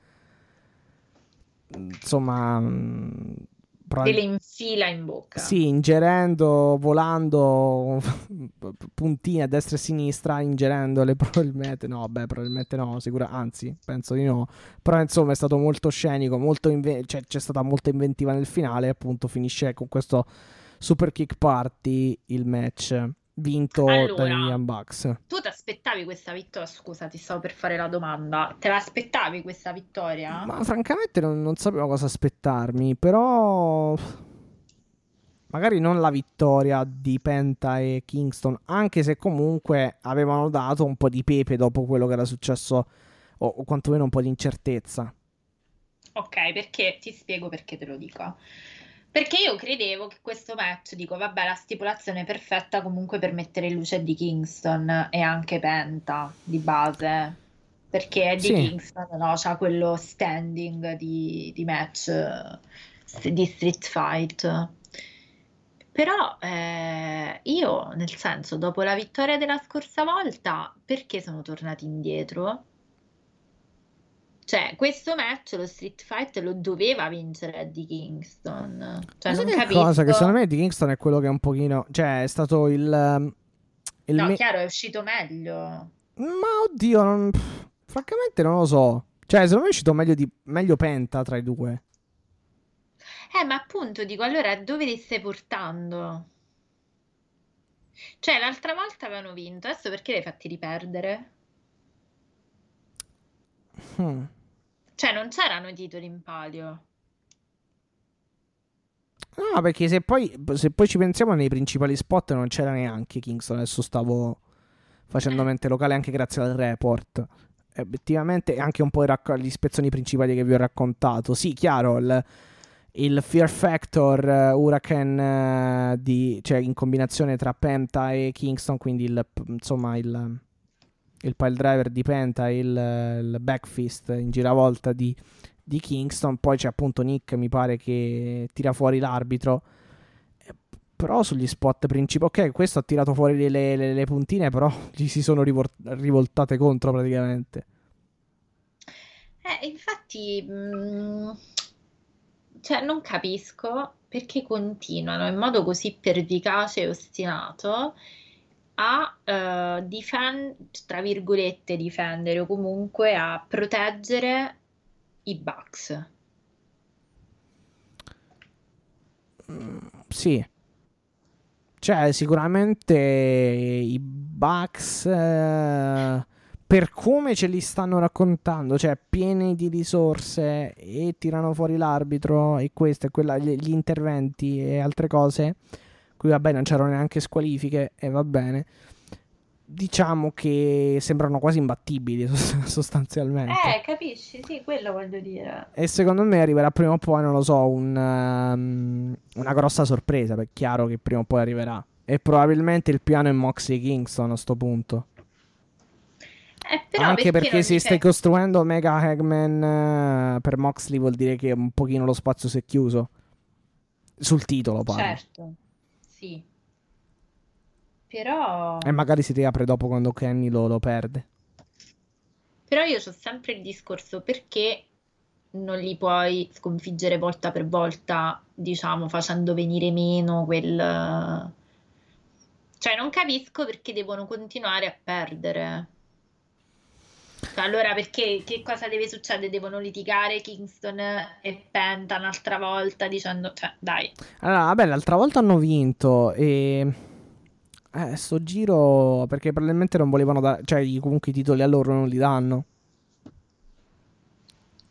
Insomma, Prob- le infila in bocca. Sì, ingerendo, volando <laughs> puntine a destra e a sinistra, ingerendole probabilmente. No, beh, probabilmente no, sicura, anzi, penso di no. Però insomma è stato molto scenico, molto inve- cioè, c'è stata molta inventiva nel finale. Appunto, finisce con questo super kick party il match vinto allora, Young Bucks. Tu ti aspettavi questa vittoria? Scusa, ti stavo per fare la domanda. Te l'aspettavi questa vittoria? Ma francamente non, non sapevo cosa aspettarmi, però magari non la vittoria di Penta e Kingston, anche se comunque avevano dato un po' di pepe dopo quello che era successo, o, o quantomeno un po' di incertezza. Ok, perché ti spiego perché te lo dico. Perché io credevo che questo match, dico, vabbè, la stipulazione perfetta comunque per mettere in luce di Kingston e anche Penta di base. Perché Eddie sì. Kingston no, ha quello standing di, di match di street fight. Però eh, io, nel senso, dopo la vittoria della scorsa volta, perché sono tornati indietro? Cioè, questo match, lo Street Fight, lo doveva vincere Eddie Kingston. Cioè, Ma non capisco... cosa che secondo me Eddie Kingston è quello che è un pochino... Cioè, è stato il... Um, il no, me... chiaro, è uscito meglio. Ma oddio, non... francamente non lo so. Cioè, secondo me è uscito meglio, di... meglio Penta tra i due. Eh, ma appunto, dico, allora dove li stai portando? Cioè, l'altra volta avevano vinto, adesso perché li hai fatti riperdere? Hmm. Cioè, non c'erano i titoli in palio. No, perché se poi, se poi ci pensiamo nei principali spot non c'era neanche Kingston. Adesso stavo facendo eh. mente locale anche grazie al report. Effettivamente anche un po' racc- gli spezzoni principali che vi ho raccontato. Sì, chiaro, il, il Fear Factor uh, Hurricane uh, di, cioè in combinazione tra Penta e Kingston, quindi il, insomma il il pile driver di Penta il, il backfist in giravolta di, di, Kingston. Poi c'è appunto Nick, mi pare, che tira fuori l'arbitro. Eh, però sugli spot principali, ok, questo ha tirato fuori le, le, le puntine, però <laughs> gli si sono rivol- rivoltate contro praticamente. Eh, infatti, mh, mm, cioè, non capisco perché continuano in modo così pervicace e ostinato a uh, difend- tra virgolette difendere o comunque a proteggere i Bucks. Mm, sì. Cioè, sicuramente i Bucks eh, per come ce li stanno raccontando, cioè pieni di risorse e tirano fuori l'arbitro e questo e quella, gli interventi e altre cose qui va bene, non c'erano neanche squalifiche e va bene. Diciamo che sembrano quasi imbattibili <laughs> sostanzialmente. Eh, capisci? Sì, quello voglio dire. E secondo me arriverà prima o poi, non lo so, un, um, una grossa sorpresa, perché è chiaro che prima o poi arriverà. E probabilmente il piano è Moxley Kingston a sto punto. Eh, però Anche perché, perché se dice... stai costruendo Mega Hagman uh, per Moxley vuol dire che un pochino lo spazio si è chiuso. Sul titolo, parlo. Certo sì. Però... E magari si riapre dopo quando Kenny lo, lo perde. Però io ho sempre il discorso perché non li puoi sconfiggere volta per volta, diciamo, facendo venire meno quel... Cioè, non capisco perché devono continuare a perdere. Cioè, allora, perché che cosa deve succedere? Devono litigare Kingston e Penta un'altra volta dicendo, cioè, dai. Allora, vabbè, l'altra volta hanno vinto e... Eh, sto giro perché probabilmente non volevano dare, cioè comunque i titoli a loro non li danno.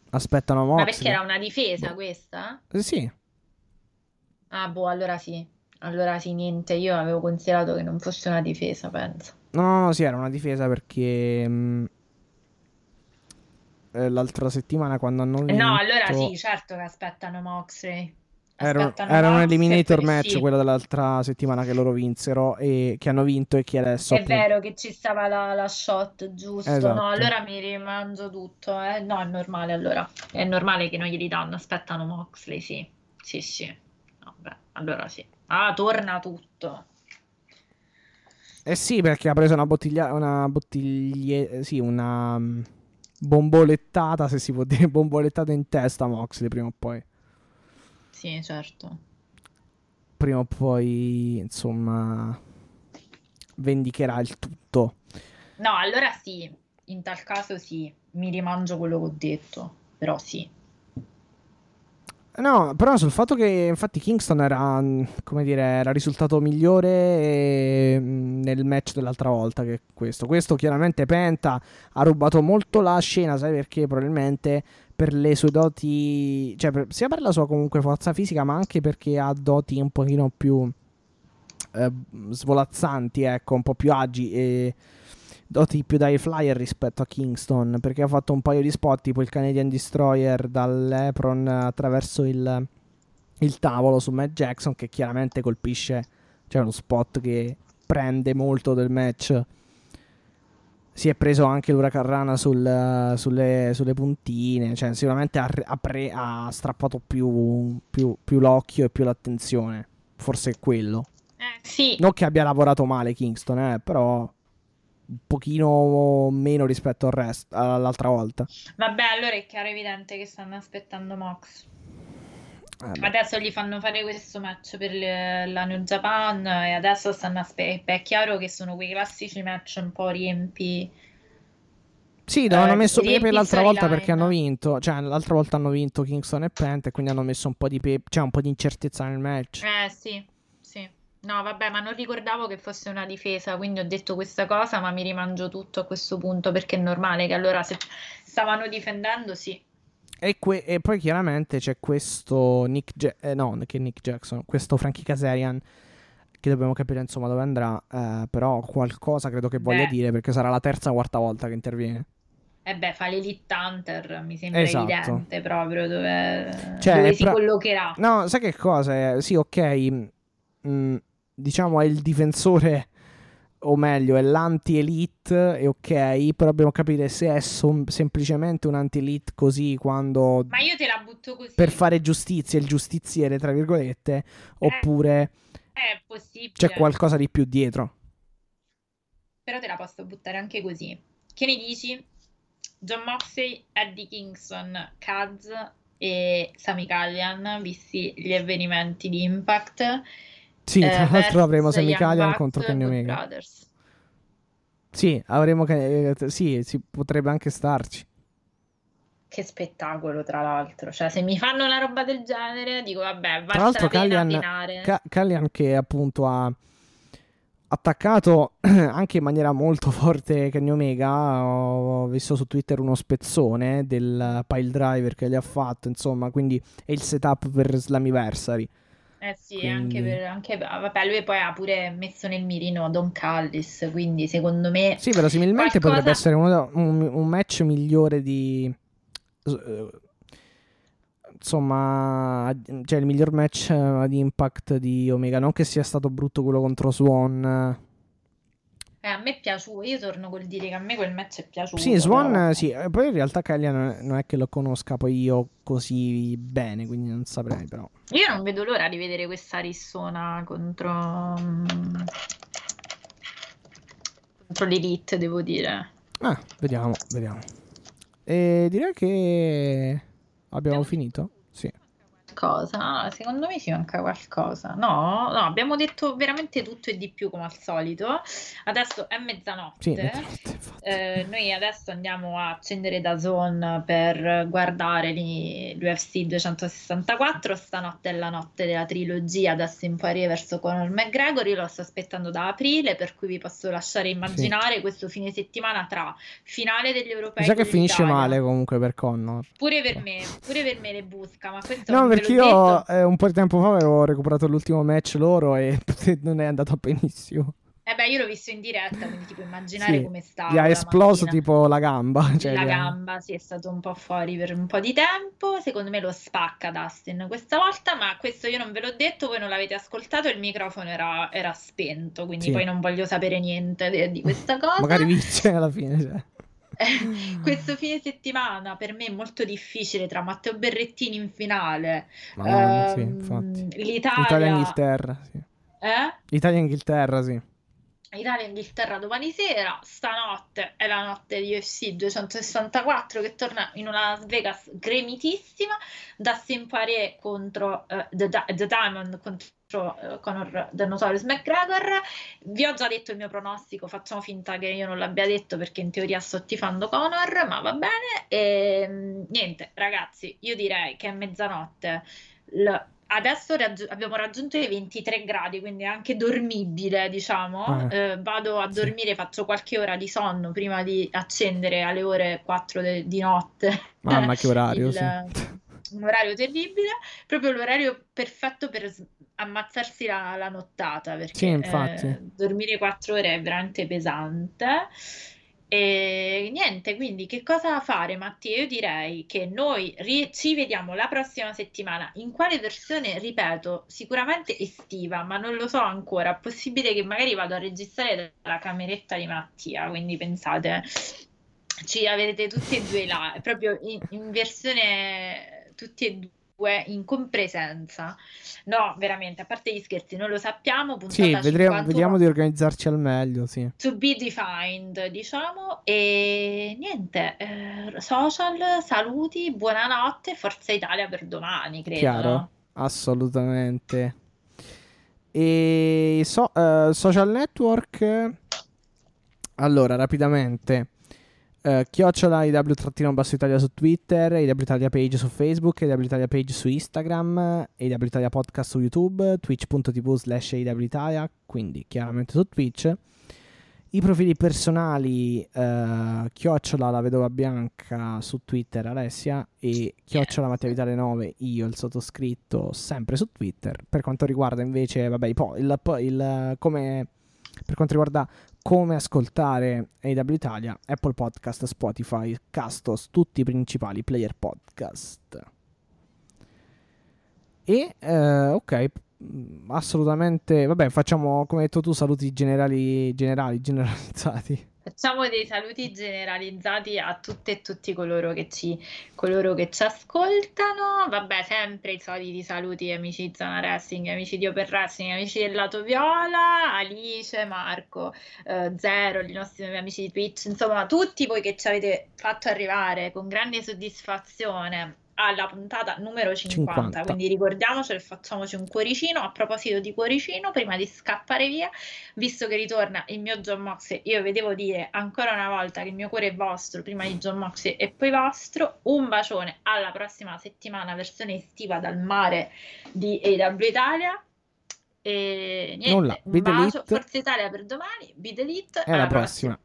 Aspettano Moxley. Ma perché era una difesa questa? Eh, sì. Ah, boh, allora sì. Allora sì, niente, io avevo considerato che non fosse una difesa, penso. No, no, no, sì, era una difesa perché... Mh, mm, eh, l'altra settimana quando hanno vinto... No, allora sì, certo che aspettano Moxley. Era, era un eliminator match sì. quello dell'altra settimana che loro vinsero e che hanno vinto e che adesso è appunto... vero che ci stava la, la shot giusto esatto. no allora mi rimangio tutto eh? no è normale allora è normale che non glieli danno aspettano Moxley sì sì sì Vabbè, allora sì. Ah, torna tutto. Eh sì, perché ha preso una bottiglia. Una bottiglia. Sì, una. Bombolettata, se si può dire, <laughs> bombolettata in testa Moxley prima o poi. Sì, certo. Prima o poi, insomma, vendicherà il tutto. No, allora sì, in tal caso sì, mi rimangio quello che ho detto, però sì. No, però sul fatto che infatti Kingston era, mm, come dire, era risultato migliore eh, mm, nel match dell'altra volta che questo. Questo chiaramente Penta ha rubato molto la scena, sai perché? Probabilmente per le sue doti, cioè per- sia per la sua comunque forza fisica, ma anche perché ha doti un pochino più eh, svolazzanti, ecco, un po' più agi e doti più da high flyer rispetto a Kingston perché ha fatto un paio di spot tipo il Canadian Destroyer dall'Epron attraverso il, il tavolo su Matt Jackson che chiaramente colpisce cioè uno spot che prende molto del match. Si è preso anche l'Uracarrana sul, sulle, sulle puntine cioè sicuramente ha, ha pre- ha strappato più, più, più l'occhio e più l'attenzione. Forse è quello. Eh, sì, non che abbia lavorato male Kingston eh, però un pochino meno rispetto al resto all'altra volta vabbè, allora è chiaro e evidente che stanno aspettando Mox. Eh. Adesso gli fanno fare questo match per la New Japan e adesso stanno aspettando. È chiaro che sono quei classici match un po' riempi. Sì, l'hanno Eh, messo pepe l'altra volta storyline. perché hanno vinto. Cioè, l'altra volta hanno vinto Kingston e Penta e quindi hanno messo un po' di pepe, cioè un po' di incertezza nel match. Eh sì. No, vabbè, ma non ricordavo che fosse una difesa, quindi ho detto questa cosa, ma mi rimangio tutto a questo punto perché è normale che allora se stavano difendendo, sì. E, que- e poi chiaramente c'è questo Nick Ja- eh, no, che Nick Jackson, questo Frankie Kazarian che dobbiamo capire insomma dove andrà, eh, però qualcosa credo che voglia Beh. dire perché sarà la terza o quarta volta che interviene. E beh, fa l'Elite Hunter, mi sembra Esatto. evidente proprio dove, Cioè, dove si pra- collocherà. No, sai che cosa? Eh, Sì, ok. mm, diciamo è il difensore, o meglio, è l'anti-elite, e ok, però dobbiamo capire se è som- semplicemente un anti-elite così quando... Ma io te la butto così. Per fare giustizia, il giustiziere, tra virgolette, oppure È possibile. c'è qualcosa di più dietro. Però te la posso buttare anche così. Che ne dici? John Moxley, Eddie Kingston, Kaz e Sami Callian, visti gli avvenimenti di Impact. Sì, eh, tra l'altro versus avremo Callian Bucks, contro Kenny Omega. Brothers. Sì, avremo che... eh, sì, si potrebbe anche starci. Che spettacolo, tra l'altro. Cioè, se mi fanno una roba del genere, dico, vabbè, Tra vale l'altro Callian, abbinare. Ca- Callian che appunto ha attaccato <clears throat> anche in maniera molto forte Kenny Omega, ho visto su Twitter uno spezzone del pile driver che gli ha fatto, insomma, quindi è il setup per Slammiversary. Eh sì, Quindi- anche per... Anche, vabbè, lui poi ha pure messo nel mirino Don Callis, quindi secondo me... Sì, verosimilmente Qualcosa- potrebbe essere uno- un, un match migliore di... eh, Insomma, cioè il miglior match eh, di Impact di Omega. Non che sia stato brutto quello contro Swan. Eh, a me è piaciuto, io torno col dire che a me quel match è piaciuto. Sì, Swan, però- eh, sì. E poi in realtà Callian non è, non è che lo conosca poi io così bene, quindi non saprei però. Io non vedo l'ora di vedere questa rissona contro... mm, contro l'Elite, devo dire. Ah, vediamo, vediamo. E direi che abbiamo Abbiamo- finito. Sì. Cosa? Ah, secondo me ci manca qualcosa. No, no, abbiamo detto veramente tutto e di più come al solito. Adesso è mezzanotte. Sì, mezzanotte. Eh, noi adesso andiamo a accendere da Zone per guardare lì l'UFC 264. Stanotte è la notte della trilogia da Simparé verso Conor McGregor. Io lo sto aspettando da aprile, per cui vi posso lasciare immaginare questo fine settimana tra finale degli europei. Sa che finisce male comunque per Connor. Pure per me, pure per me le busca, ma questo No, perché l'ho io detto. eh, un po' di tempo fa avevo recuperato l'ultimo match loro e <laughs> non è andato benissimo. Eh beh, io l'ho visto in diretta, quindi ti puoi immaginare Sì, come stava. Gli ha esploso mattina. tipo la gamba. <laughs> Cioè, la gamba, sì, è stato un po' fuori per un po' di tempo. Secondo me lo spacca Dustin questa volta, ma questo io non ve l'ho detto, voi non l'avete ascoltato, il microfono era, era spento, quindi Sì. poi non voglio sapere niente di, di questa <laughs> cosa. Magari vince alla fine. Cioè. Eh, questo fine settimana per me è molto difficile tra Matteo Berrettini in finale, Madonna, sì, ehm, infatti. l'Italia, Italia-Inghilterra, sì. eh? Italia-Inghilterra, sì. Italia-Inghilterra domani sera, stanotte è la notte di UFC 264 che torna in una Las Vegas gremitissima, Dustin Poirier contro eh, The, The Diamond contro eh, Conor The Notorious McGregor. Vi ho già detto il mio pronostico, facciamo finta che io non l'abbia detto perché in teoria sto tifando Conor, ma va bene. E, mm, niente, ragazzi, io direi che è mezzanotte. L- Adesso raggi- abbiamo raggiunto i 23 gradi, quindi è anche dormibile, diciamo. Ah, Eh, vado a dormire, faccio qualche ora di sonno prima di accendere alle ore 4 de- di notte. Mamma, che orario, <laughs> Il- sì. un orario terribile, proprio l'orario perfetto per ammazzarsi la, la nottata, perché Sì, eh, dormire 4 ore è veramente pesante. E niente, quindi che cosa fare, Mattia? Io direi che noi ri- ci vediamo la prossima settimana. In quale versione? Ripeto, sicuramente estiva, ma non lo so ancora. È possibile che magari vado a registrare dalla cameretta di Mattia, quindi pensate, ci avete tutti e due là, proprio in, in versione tutti e due in compresenza. No, veramente, a parte gli scherzi, non lo sappiamo. Sì, vedremo, 51 vediamo di organizzarci al meglio, sì. To be defined, diciamo, e niente, eh, social, saluti, buonanotte, Forza Italia per domani, credo, Chiaro, assolutamente. E so- eh, social network. Allora, rapidamente. Eh, chiocciola IW basso Italia su Twitter, IW page su Facebook, IW page su Instagram, IW podcast su YouTube, twitch.tv slash IW quindi chiaramente su Twitch. I profili personali, eh, chiocciola la vedova bianca su Twitter Alessia e chiocciola Mattia Vitale 9 io il sottoscritto sempre su Twitter. Per quanto riguarda invece, vabbè, il, po- il- come per quanto riguarda come ascoltare AW Italia, Apple Podcast, Spotify, Castos, tutti i principali player podcast. E eh, ok, mm, assolutamente, vabbè, facciamo come hai detto tu saluti generali generali <laughs> generalizzati. Facciamo dei saluti generalizzati a tutte e tutti coloro che ci, coloro che ci ascoltano. Vabbè, sempre i soliti saluti amici di Zona Wrestling, amici di Open Wrestling, amici del Lato Viola, Alice, Marco, eh, Zero, i nostri amici di Twitch, insomma, tutti voi che ci avete fatto arrivare con grande soddisfazione alla puntata numero 50. 50. Quindi ricordiamocelo e facciamoci un cuoricino. A proposito di cuoricino, prima di scappare via, visto che ritorna il mio John Moxley, io vi devo dire ancora una volta che il mio cuore è vostro, prima di John Moxley e poi vostro. Un bacione alla prossima settimana, versione estiva dal mare di AW Italia. E niente, Nulla, un bacio. Forza Italia per domani, Delete, E alla prossima.